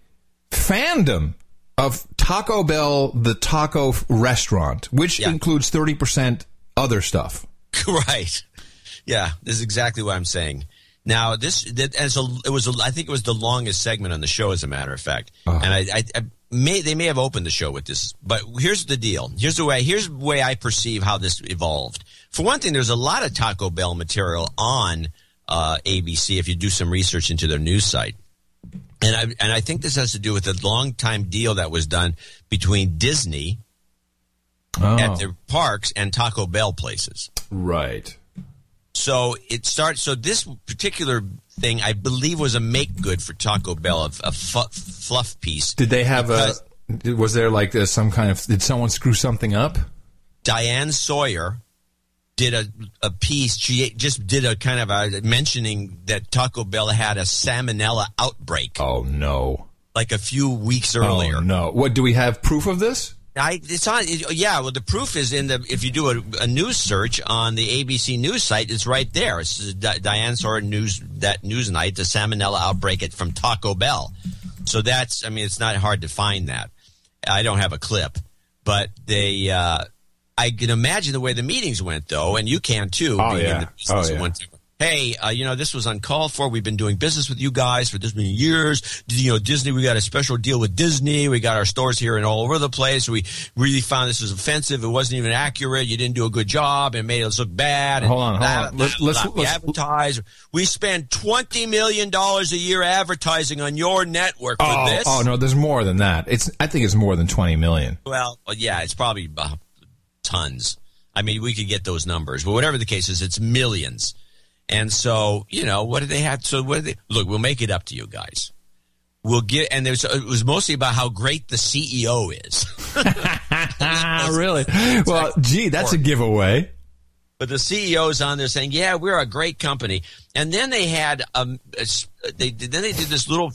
fandom of Taco Bell, the taco restaurant, which includes 30% other stuff. right. Yeah, this is exactly what I'm saying. Now, this that as a it was a, I think it was the longest segment on the show, as a matter of fact. And I, I, I may they may have opened the show with this, but here's the deal. Here's the way. Here's the way I perceive how this evolved. For one thing, there's a lot of Taco Bell material on uh, ABC if you do some research into their news site. And I and I think this has to do with a long time deal that was done between Disney at oh. their parks and Taco Bell places. Right. So it starts. So this particular thing, I believe, was a make good for Taco Bell, a, a fluff piece. Did they have a? Was there like some kind of? Did someone screw something up? Diane Sawyer did a, a piece. She just did a kind of a mentioning that Taco Bell had a salmonella outbreak. Oh no! Like a few weeks earlier. Oh no! What do we have proof of this? I, it's on. it- yeah, well, the proof is in the. If you do a, a news search on the ABC News site, it's right there. It's Di- Diane Sawyer news that news night, the salmonella outbreak at, from Taco Bell. So that's. I mean, it's not hard to find that. I don't have a clip, but they. Uh, I can imagine the way the meetings went, though, and you can too. Oh, being in yeah. Oh, yeah. Hey, uh, you know this was uncalled for. We've been doing business with you guys for this many years. You know, Disney. We got a special deal with Disney. We got our stores here and all over the place. We really found this was offensive. It wasn't even accurate. You didn't do a good job and made us look bad. and Hold on, hold blah, on. blah, Let's- let's- blah. We let's- advertise. We spend twenty million dollars a year advertising on your network for oh, this. oh no! There's more than that. It's. I think it's more than twenty million. Well, yeah, it's probably uh, tons. I mean, we could get those numbers, but whatever the case is, it's millions. And so, you know, what do they have? So, what do they look? We'll make it up to you guys. We'll get, and there's, it was mostly about how great the CEO is. Really? Well, gee, that's a giveaway. But the CEO's on there saying, "Yeah, we're a great company." And then they had um, they then they did this little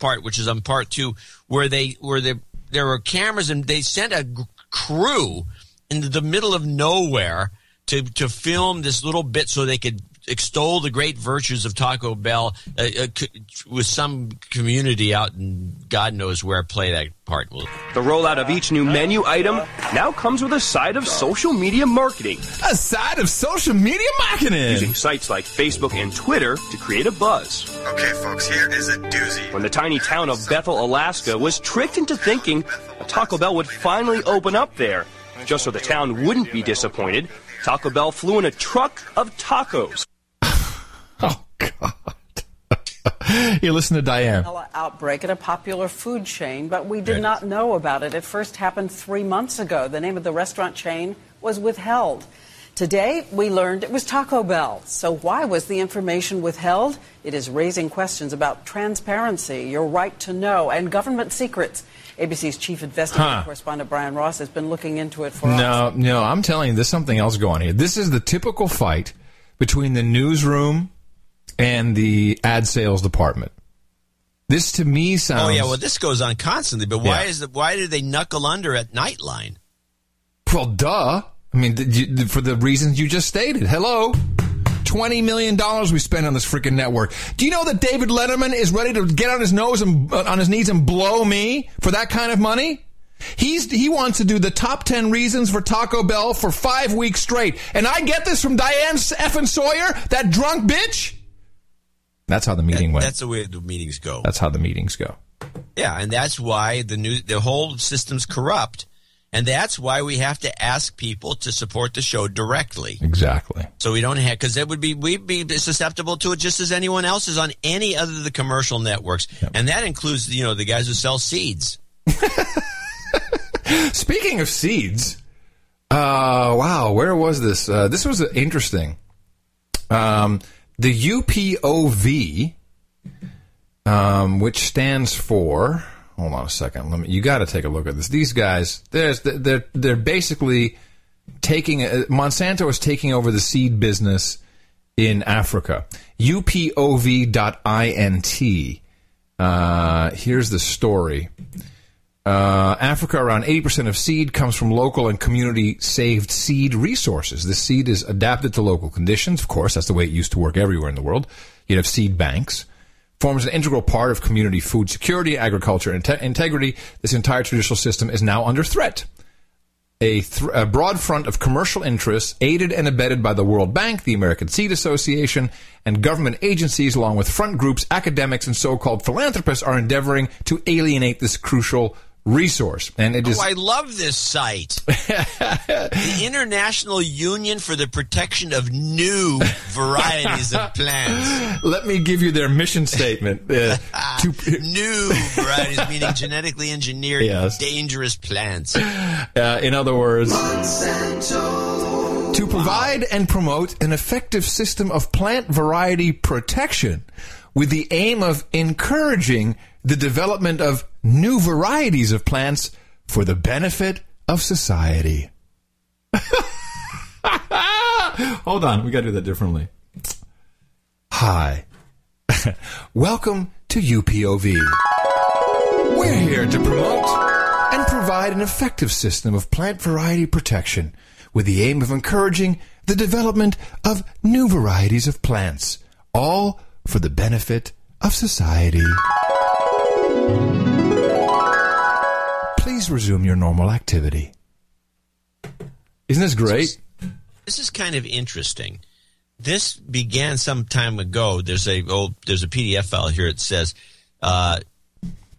part, which is on part two, where they where they there were cameras and they sent a crew into the middle of nowhere to to film this little bit so they could extol the great virtues of Taco Bell uh, uh, c- with some community out in God knows where play that part. The rollout of each new menu item now comes with a side of social media marketing. A side of social media marketing. Using sites like Facebook and Twitter to create a buzz. Okay, folks, here is a doozy. When the tiny town of Bethel, Alaska was tricked into thinking a Taco Bell would finally open up there. Just so the town wouldn't be disappointed, Taco Bell flew in a truck of tacos. Oh, God. you listen to Diane. Outbreak at a popular food chain, but we did not know about it. It first happened three months ago. The name of the restaurant chain was withheld. Today, we learned it was Taco Bell. So, why was the information withheld? It is raising questions about transparency, your right to know, and government secrets. ABC's chief investigative Huh. correspondent Brian Ross has been looking into it for us. No, no, I'm telling you, there's something else going on here. This is the typical fight between the newsroom and the ad sales department. This to me sounds. oh yeah, well this goes on constantly. But why Yeah. is the why did they knuckle under at Nightline? Well, duh. I mean, you, for the reasons you just stated. Hello. $20 million we spend on this freaking network. Do you know that David Letterman is ready to get on his nose and uh, on his knees and blow me for that kind of money? He's he wants to do the top ten reasons for Taco Bell for five weeks straight, and I get this from Diane effing Sawyer, that drunk bitch. That's how the meeting That- went. That's the way the meetings go. That's how the meetings go. Yeah, and that's why the new the whole system's corrupt, and that's why we have to ask people to support the show directly. Exactly. So we don't have because it would be we'd be susceptible to it just as anyone else is on any other of the commercial networks, and that includes you know the guys who sell seeds. Speaking of seeds, uh, wow, where was this? Uh, this was interesting. Um, the UPOV, um, which stands for, hold on a second, let me. You got to take a look at this. These guys, there's they're they're basically taking uh, Monsanto is taking over the seed business in Africa. UPOV.int. Uh, here's the story. Uh, Africa, around 80% of seed comes from local and community saved seed resources. This seed is adapted to local conditions. Of course, that's the way it used to work everywhere in the world. You'd have seed banks. Forms an integral part of community food security, agriculture, and inte- integrity. This entire traditional system is now under threat. A, th- a broad front of commercial interests, aided and abetted by the World Bank, the American Seed Association, and government agencies, along with front groups, academics, and so-called philanthropists, are endeavoring to alienate this crucial resource. And it is Oh, I love this site. the International Union for the Protection of New Varieties of Plants. Let me give you their mission statement. Uh, to, New varieties, meaning genetically engineered Yes. dangerous plants. uh, in other words, Monsanto. to provide and promote an effective system of plant variety protection with the aim of encouraging the development of new varieties of plants for the benefit of society. Hold on, we got to do that differently. Hi. Welcome to UPOV. We're here to promote and provide an effective system of plant variety protection with the aim of encouraging the development of new varieties of plants, all for the benefit of society. Please resume your normal activity. Isn't this great? This is kind of interesting. This began some time ago. There's a old, there's a PDF file here. It says uh,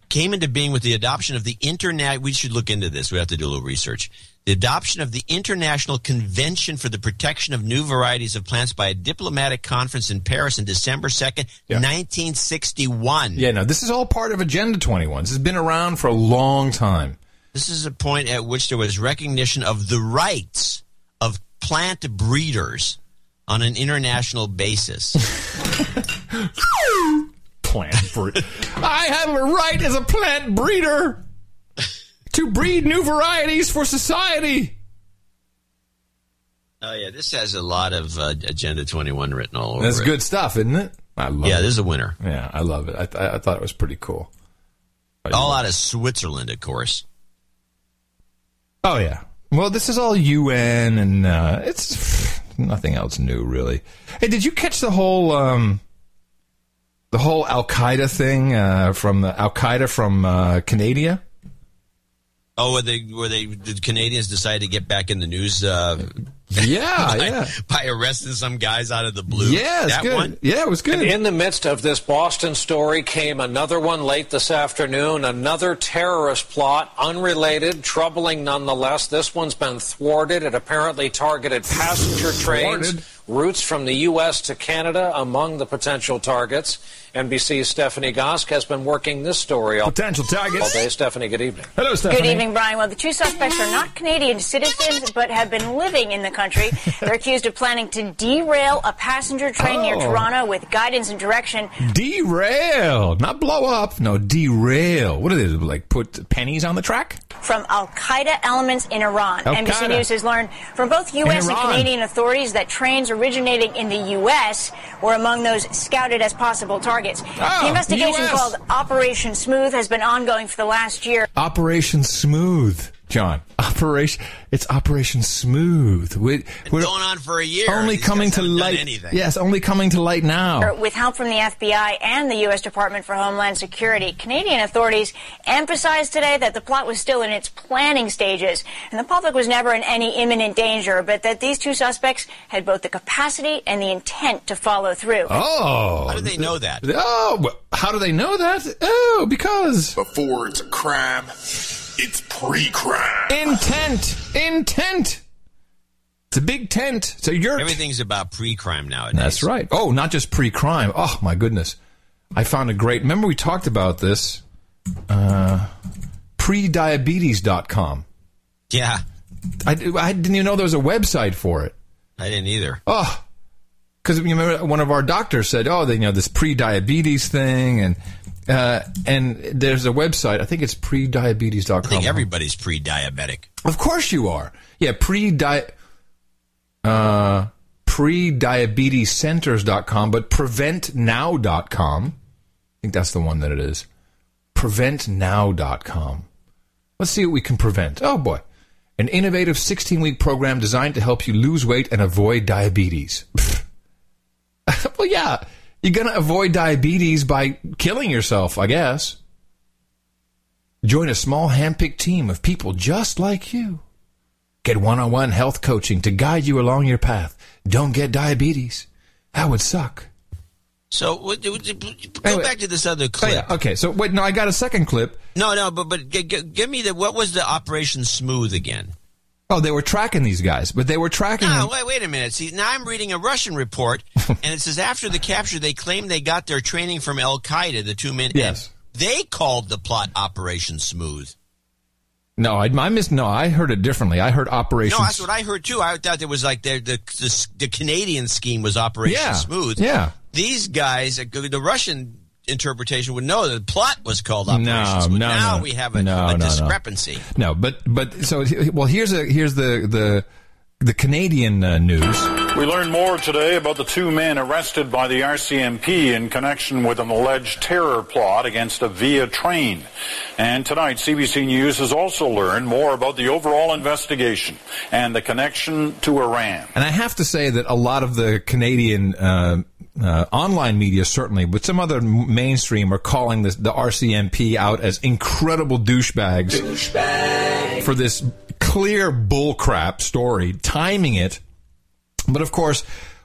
came into being with the adoption of the internet. We should look into this. We have to do a little research. The adoption of the International Convention for the Protection of New Varieties of Plants by a diplomatic conference in Paris in December 2nd, 1961. Yeah, no, this is all part of Agenda 21. This has been around for a long time. This is a point at which there was recognition of the rights of plant breeders on an international basis. plant breeder. I have a right as a plant breeder to breed new varieties for society. Oh yeah, this has a lot of uh, Agenda 21 written all over it. That's it. good stuff, isn't it? I love Yeah, it. this is a winner. Yeah, I love it. I, th- I thought it was pretty cool. All out of Switzerland, of course. Oh yeah. Well, this is all UN, and uh, it's nothing else new, really. Hey, did you catch the whole um, the whole Al Qaeda thing uh, from the Al Qaeda from uh, Canada? Oh, were they where they the Canadians decide to get back in the news? Uh, Yeah, by, yeah. by arresting some guys out of the blue. Yeah, it's that good. one. Yeah, it was good. And in the midst of this Boston story came another one late this afternoon, another terrorist plot, unrelated, troubling nonetheless. This one's been thwarted. It apparently targeted passenger trains, routes from the U.S. to Canada among the potential targets. NBC's Stephanie Gosk has been working this story all, Potential targets. all day. Stephanie, good evening. Hello, Stephanie. Good evening, Brian. Well, the two suspects are not Canadian citizens, but have been living in the country. They're accused of planning to derail a passenger train near Oh. Toronto with guidance and direction. Derail, not blow up. No, derail. What are they like? Put pennies on the track? from Al Qaeda elements in Iran. Al NBC News has learned from both U.S. and Canadian authorities that trains originating in the U.S. were among those scouted as possible targets. Oh, the investigation US. called Operation Smooth has been ongoing for the last year. Operation Smooth. John. Operation. It's Operation Smooth. We, we're going on for a year. Only coming to light. anything. Yes, only coming to light now. With help from the FBI and the U.S. Department for Homeland Security, Canadian authorities emphasized today that the plot was still in its planning stages and the public was never in any imminent danger, but that these two suspects had both the capacity and the intent to follow through. Oh. How do they know that? Oh, how do they know that? Oh, because. Before it's a crime, it's pre-crime. Intent. Intent. It's a big tent. So you're. Everything's about pre-crime nowadays. That's right. Oh, not just pre-crime. Oh my goodness, I found a great. Remember we talked about this. Uh, prediabetes.com. Yeah, I, I didn't even know there was a website for it. I didn't either. Oh, because you remember one of our doctors said, "Oh, they, you know this pre-diabetes thing," and uh, and there's a website. I think it's prediabetes.com. I think everybody's pre-diabetic. Of course you are. Yeah, pre-di uh prediabetescenters.com, but preventnow.com. I think that's the one that it is. Preventnow.com. Let's see what we can prevent. Oh boy. An innovative 16-week program designed to help you lose weight and avoid diabetes. well, yeah, you're going to avoid diabetes by killing yourself, I guess. Join a small handpicked team of people just like you. Get one on one health coaching to guide you along your path. Don't get diabetes. That would suck. So what- go Anyway. back to this other Oh, clip. yeah. Okay, so wait, no, I got a second clip. No, no, but but g- g- give me the what was the Operation Smooth again? Oh, they were tracking these guys, but they were tracking No, them. wait, wait a minute. See, now I'm reading a Russian report, and it says after the capture, they claim they got their training from Al Qaeda. The two men. Yes. They called the plot Operation Smooth. No, I, I missed. No, I heard it differently. I heard Operation. No, that's what I heard too. I thought there was like the the, the, the Canadian scheme was Operation Yeah, Smooth. yeah. These guys, the Russian interpretation would know the plot was called Operation No, no, now no. we have a, No, a no, no. discrepancy. No, but but so well. Here's a here's the the the Canadian uh, news. We learned more today about the two men arrested by the RCMP in connection with an alleged terror plot against a Via train. And tonight, CBC News has also learned more about the overall investigation and the connection to Iran. And I have to say that a lot of the Canadian uh, uh, online media, certainly, but some other m- mainstream, are calling this, the RCMP out as incredible douchebags for this clear bullcrap story, timing it. But of course,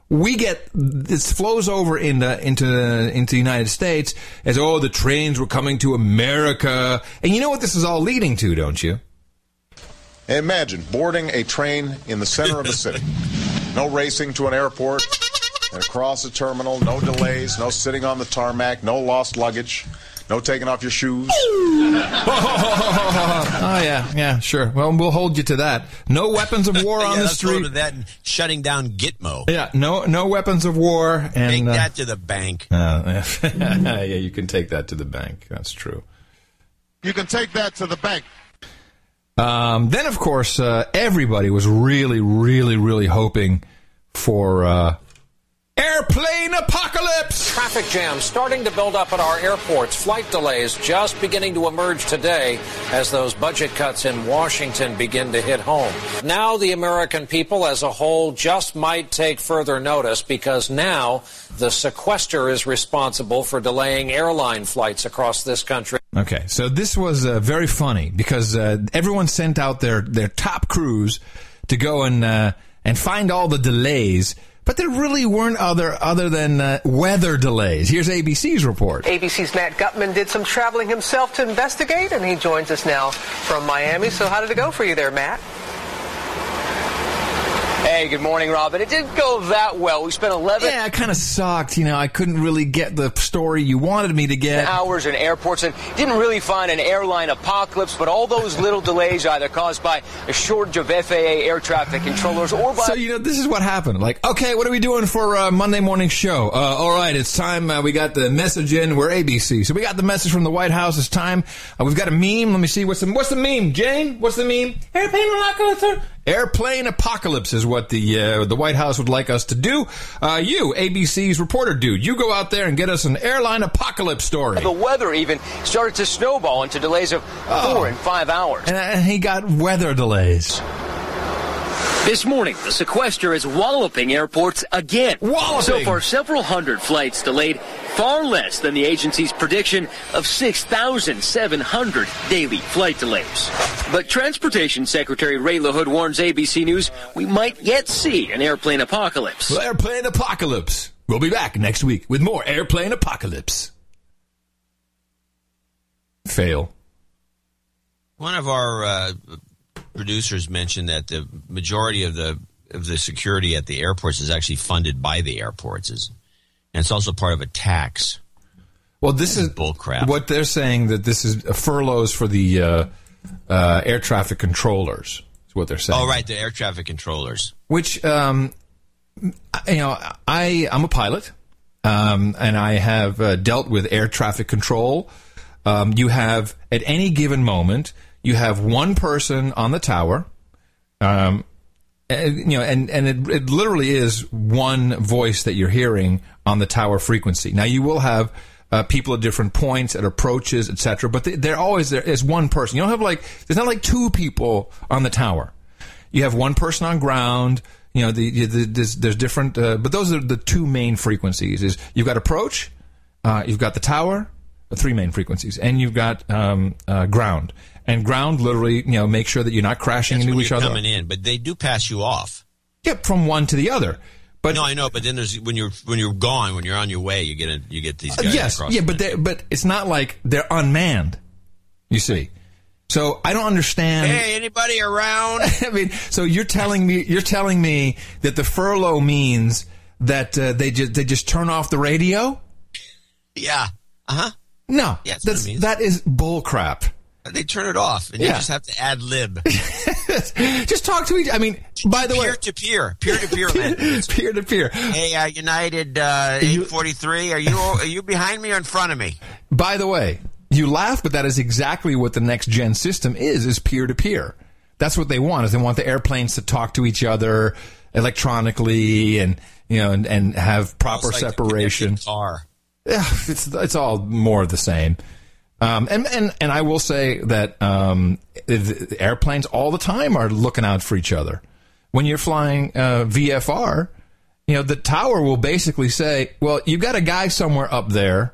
we get this flows over into into into the United States as oh the trains were coming to America, and you know what this is all leading to, don't you? Imagine boarding a train in the center of the city. No racing to an airport and across a terminal, no delays, no sitting on the tarmac, no lost luggage, no taking off your shoes. oh yeah, yeah, sure. Well, we'll hold you to that. No weapons of war on yeah, the let's go street. to that and shutting down Gitmo. Yeah, no, no weapons of war, and Take uh, that to the bank. uh, yeah, you can take that to the bank. That's true. You can take that to the bank. Um, then, of course, uh, everybody was really, really, really hoping for uh, airplane apocalypse. Traffic jams starting to build up at our airports. Flight delays just beginning to emerge today as those budget cuts in Washington begin to hit home. Now the American people as a whole just might take further notice because now the sequester is responsible for delaying airline flights across this country. Okay, so this was uh, very funny because uh, everyone sent out their, their top crews to go and uh, and find all the delays, but there really weren't other other than uh, weather delays. Here's ABC's report. ABC's Matt Gutman did some traveling himself to investigate, and he joins us now from Miami. So, how did it go for you there, Matt? Hey, good morning, Robin. It didn't go that well. We spent 11 Yeah, it kind of sucked. You know, I couldn't really get the story you wanted me to get. hours in airports and didn't really find an airline apocalypse, but all those little delays either caused by a shortage of FAA air traffic controllers or by. So you know, this is what happened. Like, okay, what are we doing for uh, Monday morning show? Uh, all right, it's time. Uh, we got the message in. We're ABC, so we got the message from the White House. It's time. Uh, we've got a meme. Let me see what's the what's the meme. Jane, what's the meme? Airplane go through. Airplane apocalypse is what the uh, the White House would like us to do. Uh, you, ABC's reporter dude, you go out there and get us an airline apocalypse story. The weather even started to snowball into delays of four and five hours. And, and he got weather delays. This morning, the sequester is walloping airports again. Walloping! So far, several hundred flights delayed, far less than the agency's prediction of 6,700 daily flight delays. But Transportation Secretary Ray LaHood warns ABC News we might yet see an airplane apocalypse. Well, airplane apocalypse. We'll be back next week with more airplane apocalypse. Fail. One of our uh, producers mentioned that the majority of the of the security at the airports is actually funded by the airports, is, and it's also part of a tax. Well, this is bullcrap. What they're saying that this is furloughs for the uh, uh, air traffic controllers. Is what they're saying. Oh, right, the air traffic controllers. Which, um, you know, I I'm a pilot, um, and I have uh, dealt with air traffic control. Um, you have at any given moment, you have one person on the tower. Um, and, you know, and and it, it literally is one voice that you're hearing on the tower frequency. Now you will have uh, people at different points, at approaches, etc. But they, they're always there as one person. You don't have like there's not like two people on the tower. You have one person on ground. You know, the, the, there's, there's different, uh, but those are the two main frequencies. Is you've got approach, uh, you've got the tower, the three main frequencies, and you've got um, uh, ground. And ground literally, you know, make sure that you're not crashing That's into each other. coming in, but they do pass you off. Yep, from one to the other. But no, I know. But then there's when you're when you're gone, when you're on your way, you get a, you get these Uh, yes, across. yeah, but they, but it's not like they're unmanned. You see, so I don't understand. hey, anybody around? I mean, so you're telling me you're telling me that the furlough means that uh, they just they just turn off the radio? yeah. Uh huh. No, Yeah, that's that's that is bull crap. They turn it off, and you just have to ad lib. just talk to each. I mean, by the way, peer to peer, peer to peer, peer to peer. Hey, uh, United uh, eight forty three. Are you are you behind me or in front of me? By the way, you laugh, but that is exactly what the next gen system is: is peer to peer. That's what they want. Is they want the airplanes to talk to each other electronically, and you know, and, and have proper like separation. car. Yeah, it's it's all more of the same. Um, and and and I will say that um, airplanes all the time are looking out for each other. When you're flying uh, VFR, you know the tower will basically say, "Well, you've got a guy somewhere up there.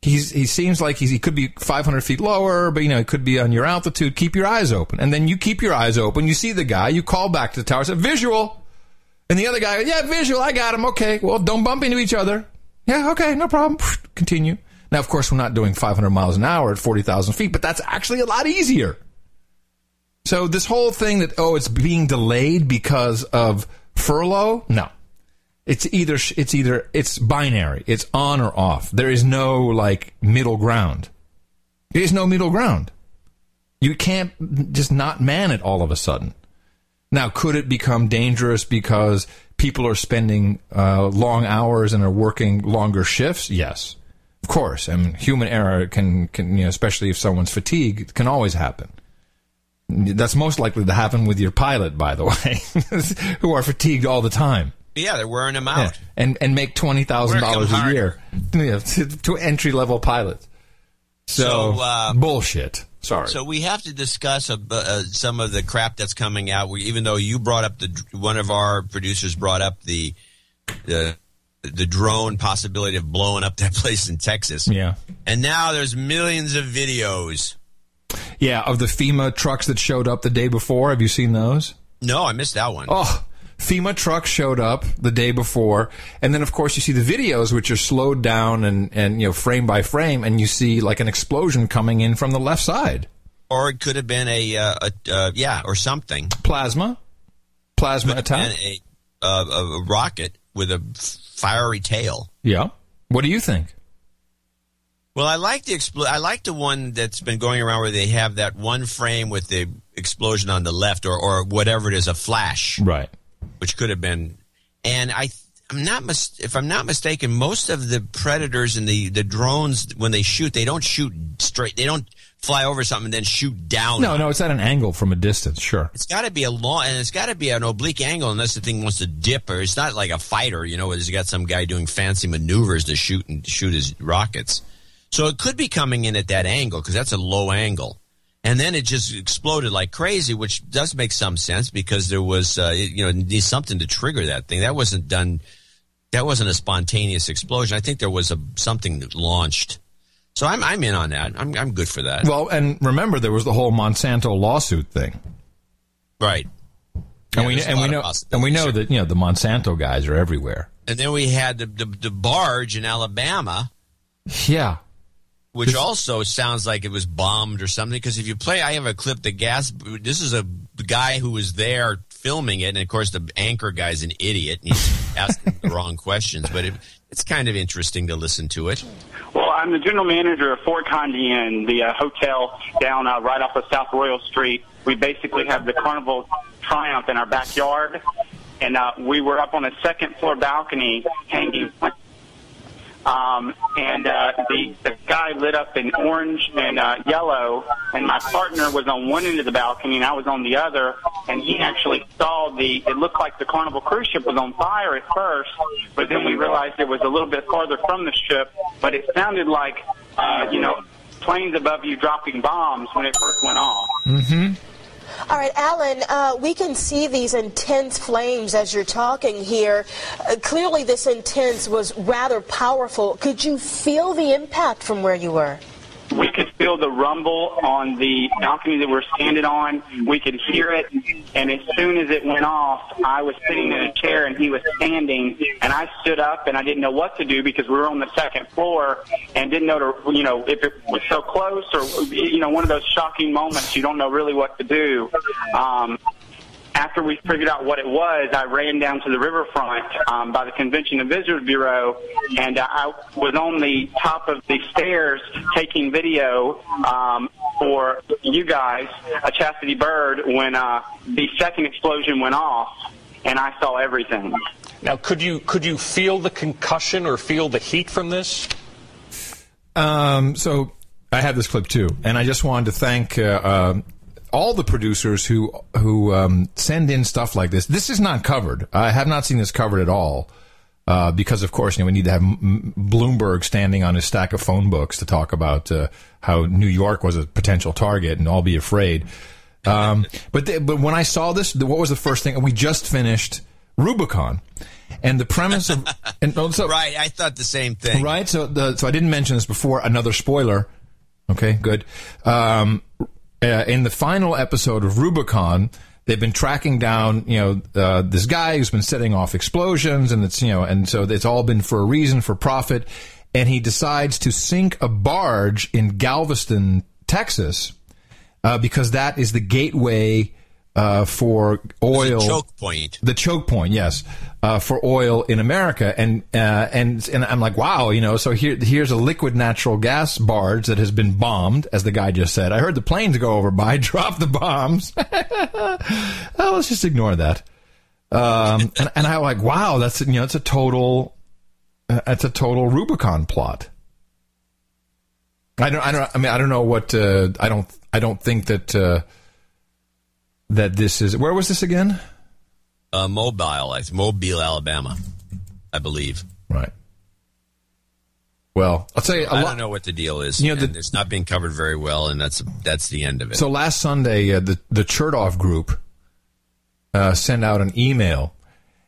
He's he seems like he could be 500 feet lower, but you know he could be on your altitude. Keep your eyes open." And then you keep your eyes open. You see the guy. You call back to the tower. Say visual. And the other guy, yeah, visual. I got him. Okay. Well, don't bump into each other. Yeah. Okay. No problem. Continue. Now, of course, we're not doing 500 miles an hour at 40,000 feet, but that's actually a lot easier. So this whole thing that oh, it's being delayed because of furlough, no. It's either it's either it's binary. It's on or off. There is no like middle ground. There is no middle ground. You can't just not man it all of a sudden. Now, could it become dangerous because people are spending uh, long hours and are working longer shifts? Yes, of course. I mean, human error can, can you know, especially if someone's fatigued, can always happen. That's most likely to happen with your pilot, by the way, who are fatigued all the time. Yeah, they're wearing them out. Yeah. And and make twenty thousand dollars a year Yeah, to, to entry level pilots. So, So, uh, bullshit. Sorry. So we have to discuss uh, some of the crap that's coming out. We, even though you brought up the one of our producers brought up the the the drone possibility of blowing up that place in Texas. Yeah. And now there's millions of videos. yeah, of the FEMA trucks that showed up the day before. Have you seen those? No, I missed that one. Oh, FEMA truck showed up the day before, and then of course you see the videos which are slowed down and and you know frame by frame, and you see like an explosion coming in from the left side. Or it could have been a, uh, a uh, yeah, or something. Plasma, plasma attack. a, uh, a rocket with a fiery tail. Yeah. What do you think? Well, I like the expl- I like the one that's been going around where they have that one frame with the explosion on the left, or or whatever it is, a flash, Right. which could have been. And I, I'm not mis- if I'm not mistaken, most of the predators and the the drones when they shoot, they don't shoot straight. They don't fly over something and then shoot down. No, no, it. it's at an angle from a distance. Sure. It's got to be a long, and it's got to be an oblique angle unless the thing wants to dip, or it's not like a fighter, you know, where he's got some guy doing fancy maneuvers to shoot and shoot his rockets. So it could be coming in at that angle because that's a low angle, and then it just exploded like crazy, which does make some sense because there was, uh, you know, it needs something to trigger that thing. That wasn't done. That wasn't a spontaneous explosion. I think there was a something launched. So I'm I'm in on that. I'm I'm good for that. Well, and remember there was the whole Monsanto lawsuit thing. Right. And we and we know and we know that you know the Monsanto guys are everywhere. And then we had the, the, the barge in Alabama, Yeah. which also sounds like it was bombed or something. Because if you play, I have a clip. The gas. This is a guy who was there filming it, and of course the anchor guy's an idiot and he's asking the wrong questions. But it, it's kind of interesting to listen to it. Well, I'm the general manager of Fort Conde Inn, the uh, hotel down uh, right off of South Royal Street. We basically have the Carnival Triumph in our backyard, and uh, we were up on a second floor balcony hanging. Um, and uh, the, the guy lit up in orange and uh, yellow, and my partner was on one end of the balcony, and I was on the other. And he actually saw the. It looked like the Carnival cruise ship was on fire at first, but then we realized it was a little bit farther from the ship. But it sounded like, uh, you know, planes above you dropping bombs when it first went off. Mm-hmm. All right, Alan, uh, we can see these intense flames as you're talking here. Uh, clearly, this intense was rather powerful. Could you feel the impact from where you were? We could feel the rumble on the balcony that we're standing on. We could hear it, and as soon as it went off, I was sitting in a chair and he was standing, and I stood up and I didn't know what to do because we were on the second floor and didn't know to, you know, if it was so close or, you know, one of those shocking moments you don't know really what to do. Um, after we figured out what it was, I ran down to the riverfront um, by the Convention and Visitors Bureau, and uh, I was on the top of the stairs taking video um, for you guys, a chastity bird, when uh, the second explosion went off, and I saw everything. Now, could you could you feel the concussion or feel the heat from this? Um, so I have this clip too, and I just wanted to thank uh, uh, all the producers who who um, send in stuff like this. This is not covered. I have not seen this covered at all. Uh, because of course, you know, we need to have M- Bloomberg standing on his stack of phone books to talk about uh, how New York was a potential target and all be afraid. Um, but the, but when I saw this, the, what was the first thing? And we just finished Rubicon, and the premise of and so, right, I thought the same thing. Right. So the so I didn't mention this before. Another spoiler. Okay, good. Um, uh, in the final episode of Rubicon, they've been tracking down, you know, uh, this guy who's been setting off explosions, and it's you know, and so it's all been for a reason, for profit, and he decides to sink a barge in Galveston, Texas, uh, because that is the gateway. Uh, for oil, choke point. the choke point, yes, uh, for oil in America, and uh, and and I'm like, wow, you know, so here here's a liquid natural gas barge that has been bombed, as the guy just said. I heard the planes go over by, drop the bombs. oh, let's just ignore that. Um, and and I'm like, wow, that's you know, it's a total, uh, it's a total Rubicon plot. I don't, I don't, I mean, I don't know what, uh, I don't, I don't think that. That this is where was this again? Uh, Mobile, it's Mobile, Alabama, I believe. Right. Well, I'll tell you. I don't know what the deal is. You know, and it's not being covered very well, and that's that's the end of it. So last Sunday, uh, the the Chertoff group uh, sent out an email,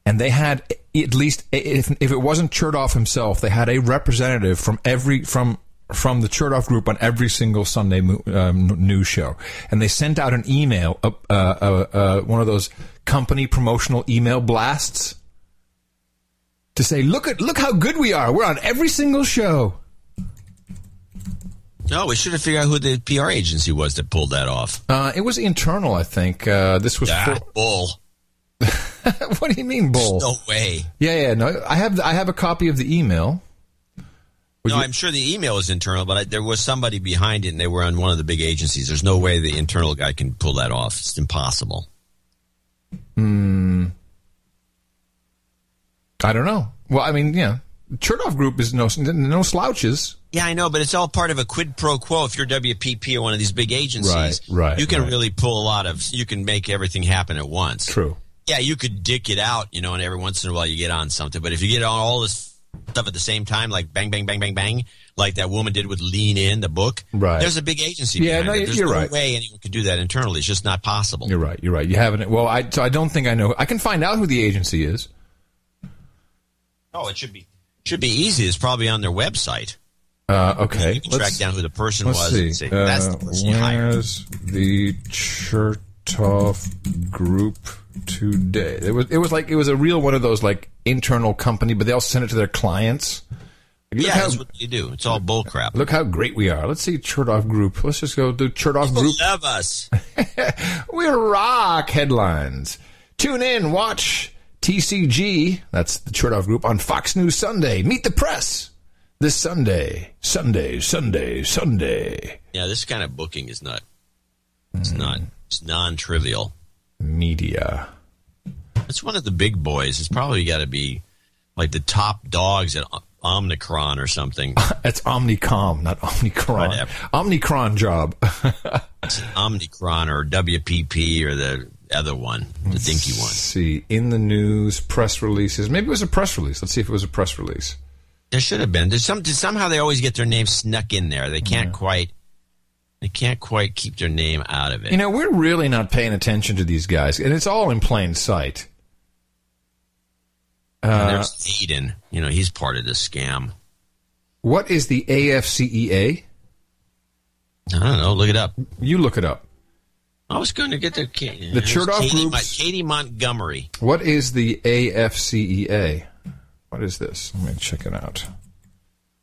and they had at least if if it wasn't Chertoff himself, they had a representative from every from from the Chertoff group on every single Sunday mo- um, news show, and they sent out an email, uh, uh, uh, one of those company promotional email blasts, to say, "Look at look how good we are. We're on every single show." No, we should have figured out who the PR agency was that pulled that off. Uh, it was internal, I think. Uh, this was Ah, for- bull. what do you mean, bull? No way. Yeah, yeah. No, I have I have a copy of the email. No, I'm sure the email is internal, but I, there was somebody behind it, and they were on one of the big agencies. There's no way the internal guy can pull that off. It's impossible. Hmm. I don't know. Well, I mean, yeah. Chertoff Group is no no slouches. Yeah, I know, but it's all part of a quid pro quo. If you're WPP or one of these big agencies, Right, right, you can right. really pull a lot of. You can make everything happen at once. True. Yeah, you could dick it out, you know, and every once in a while you get on something. But if you get on all this stuff at the same time, like bang, bang, bang, bang, bang, like that woman did with Lean In, the book, Right. There's a big agency. Yeah, no. There's you're no right. way anyone could do that internally. It's just not possible. You're right. You're right. You haven't. Well, I so I don't think I know. I can find out who the agency is. Oh, it should be should be easy. It's probably on their website. Uh, okay. You can track down who the person let's was See. say, that's the Uh, person where's the Chertoff Group today? It was. It was like it was a real one of those like internal company, but they also send it to their clients. Yeah, how- that's what you do. It's all bull crap. Look how great we are. Let's see Chertoff Group. Let's just go do Chertoff People Group. love us. We rock headlines. Tune in, watch TCG. That's the Chertoff Group on Fox News Sunday. Meet the press this Sunday. Sunday, Sunday, Sunday. Yeah, this kind of booking is not. It's Hmm. not. It's non-trivial. Media. It's one of the big boys. It's probably got to be like the top dogs at Omnicron or something. it's Omnicom, not Omnicron. Whatever. Omnicron job. It's Omnicron or WPP or the other one, the dinky one. See. In the news, press releases. Maybe it was a press release. Let's see if it was a press release. There should have been. There's some somehow they always get their name snuck in there. They can't quite. They can't quite keep their name out of it. You know, we're really not paying attention to these guys, and it's all in plain sight. Uh, there's Hayden. You know, he's part of this scam. what is the AFCEA? I don't know. Look it up. You look it up. I was going to get the Katie, The Chertoff Group. Groups- Katie Montgomery. What is the AFCEA? What is this? Let me check it out.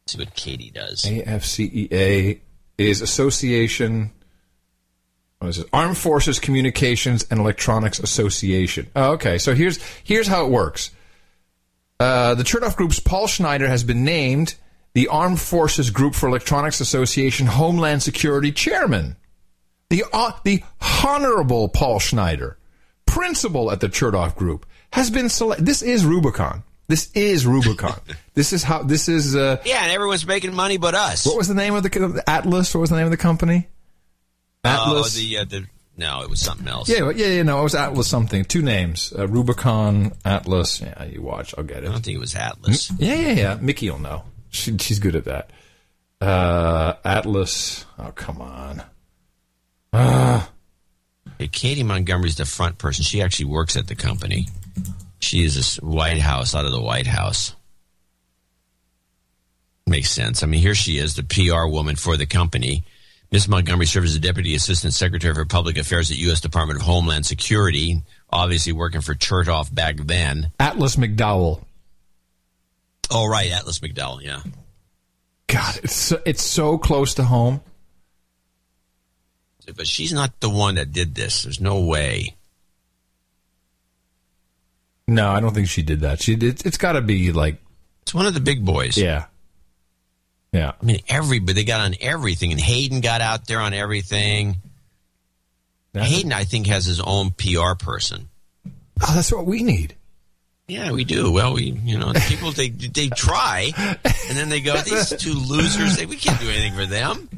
See what Katie does. AFCEA is Association. What is it? Armed Forces Communications and Electronics Association. Oh, okay. So here's here's how it works. Uh, the Chertoff Group's Paul Schneider has been named the Armed Forces Group for Electronics Association Homeland Security Chairman. The uh, the Honorable Paul Schneider, principal at the Chertoff Group, has been selected. This is Rubicon. This is Rubicon. this is how. This is. Uh, Yeah, and everyone's making money but us. what was the name of the Atlas? What was the name of the company? Atlas. Oh, the, uh, the no, it was something else. yeah, yeah, yeah. No, it was Atlas something. Two names: uh, Rubicon, Atlas. Yeah, you watch. I'll get it. I don't think it was Atlas. Yeah, yeah, yeah. Mickey will know. She, she's good at that. Uh, Atlas. Oh, come on. Ah, Hey, Katie Montgomery's the front person. She actually works at the company. She is this White House out of the White House. Makes sense. I mean, here she is, the PR woman for the company. Miss Montgomery served as the Deputy Assistant Secretary for Public Affairs at U.S. Department of Homeland Security, obviously working for Chertoff back then. Atlas McDowell. Oh, right, Atlas McDowell, yeah. God, it's so, it's so close to home. But she's not the one that did this. There's no way. No, I don't think she did that. She did. It's got to be like. It's one of the big boys. Yeah. Yeah. I mean, everybody, they got on everything, and Hayden got out there on everything. Hayden, I think, has his own PR person. Oh, that's what we need. Yeah, we do. Well, we, you know, the people they they try, and then they go, these two losers, they, we can't do anything for them.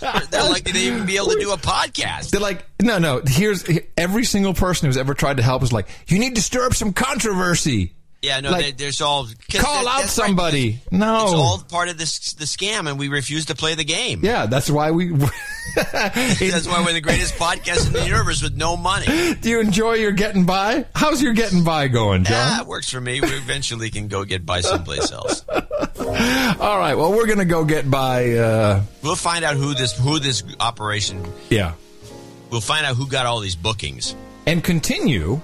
They're like, they even be able to do a podcast. They're like, no, no. Here's every single person who's ever tried to help is like, you need to stir up some controversy. Yeah, no, Like, they, there's all Call that- out that's right, somebody. no. it's all part of this the scam, and we refuse to play the game. yeah, that's why we. That's why we're the greatest podcast in the universe with no money. Do you enjoy your getting by? How's your getting by going, John? Yeah, it works for me. We eventually can go get by someplace else. All right. Well, we're gonna go get by. Uh, We'll find out who this who this operation. yeah, We'll find out who got all these bookings. and continue.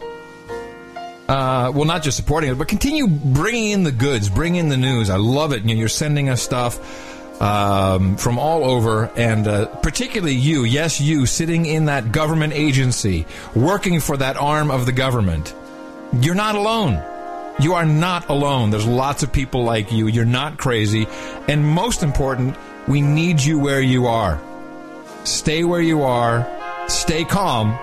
Uh, well, not just supporting it, but continue bringing in the goods, bring in the news. I love it. You're sending us stuff um, from all over, and uh, particularly you, yes, you, sitting in that government agency, working for that arm of the government. You're not alone. You are not alone. There's lots of people like you. You're not crazy. And most important, we need you where you are. Stay where you are. Stay calm.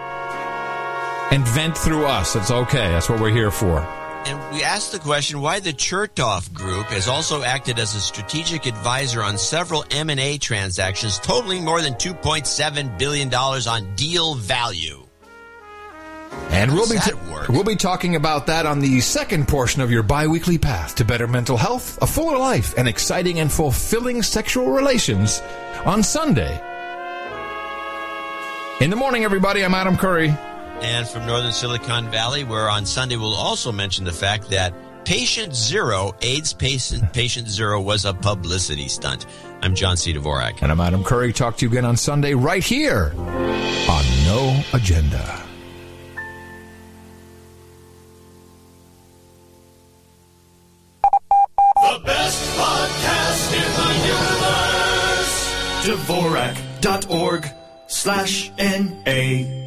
And vent through us. It's okay. That's what we're here for. And we asked the question why the Chertoff Group has also acted as a strategic advisor on several M&A transactions totaling more than 2.7 billion dollars on deal value. And we'll be t- we'll be talking about that on the second portion of your biweekly path to better mental health, a fuller life, and exciting and fulfilling sexual relations on Sunday. In the morning, everybody, I'm Adam Curry. And from Northern Silicon Valley, where on Sunday we'll also mention the fact that Patient Zero, AIDS patient, patient Zero, was a publicity stunt. I'm John C. Dvorak. And I'm Adam Curry. Talk to you again on Sunday right here on No Agenda. The best podcast in the universe. Dvorak.org slash N-A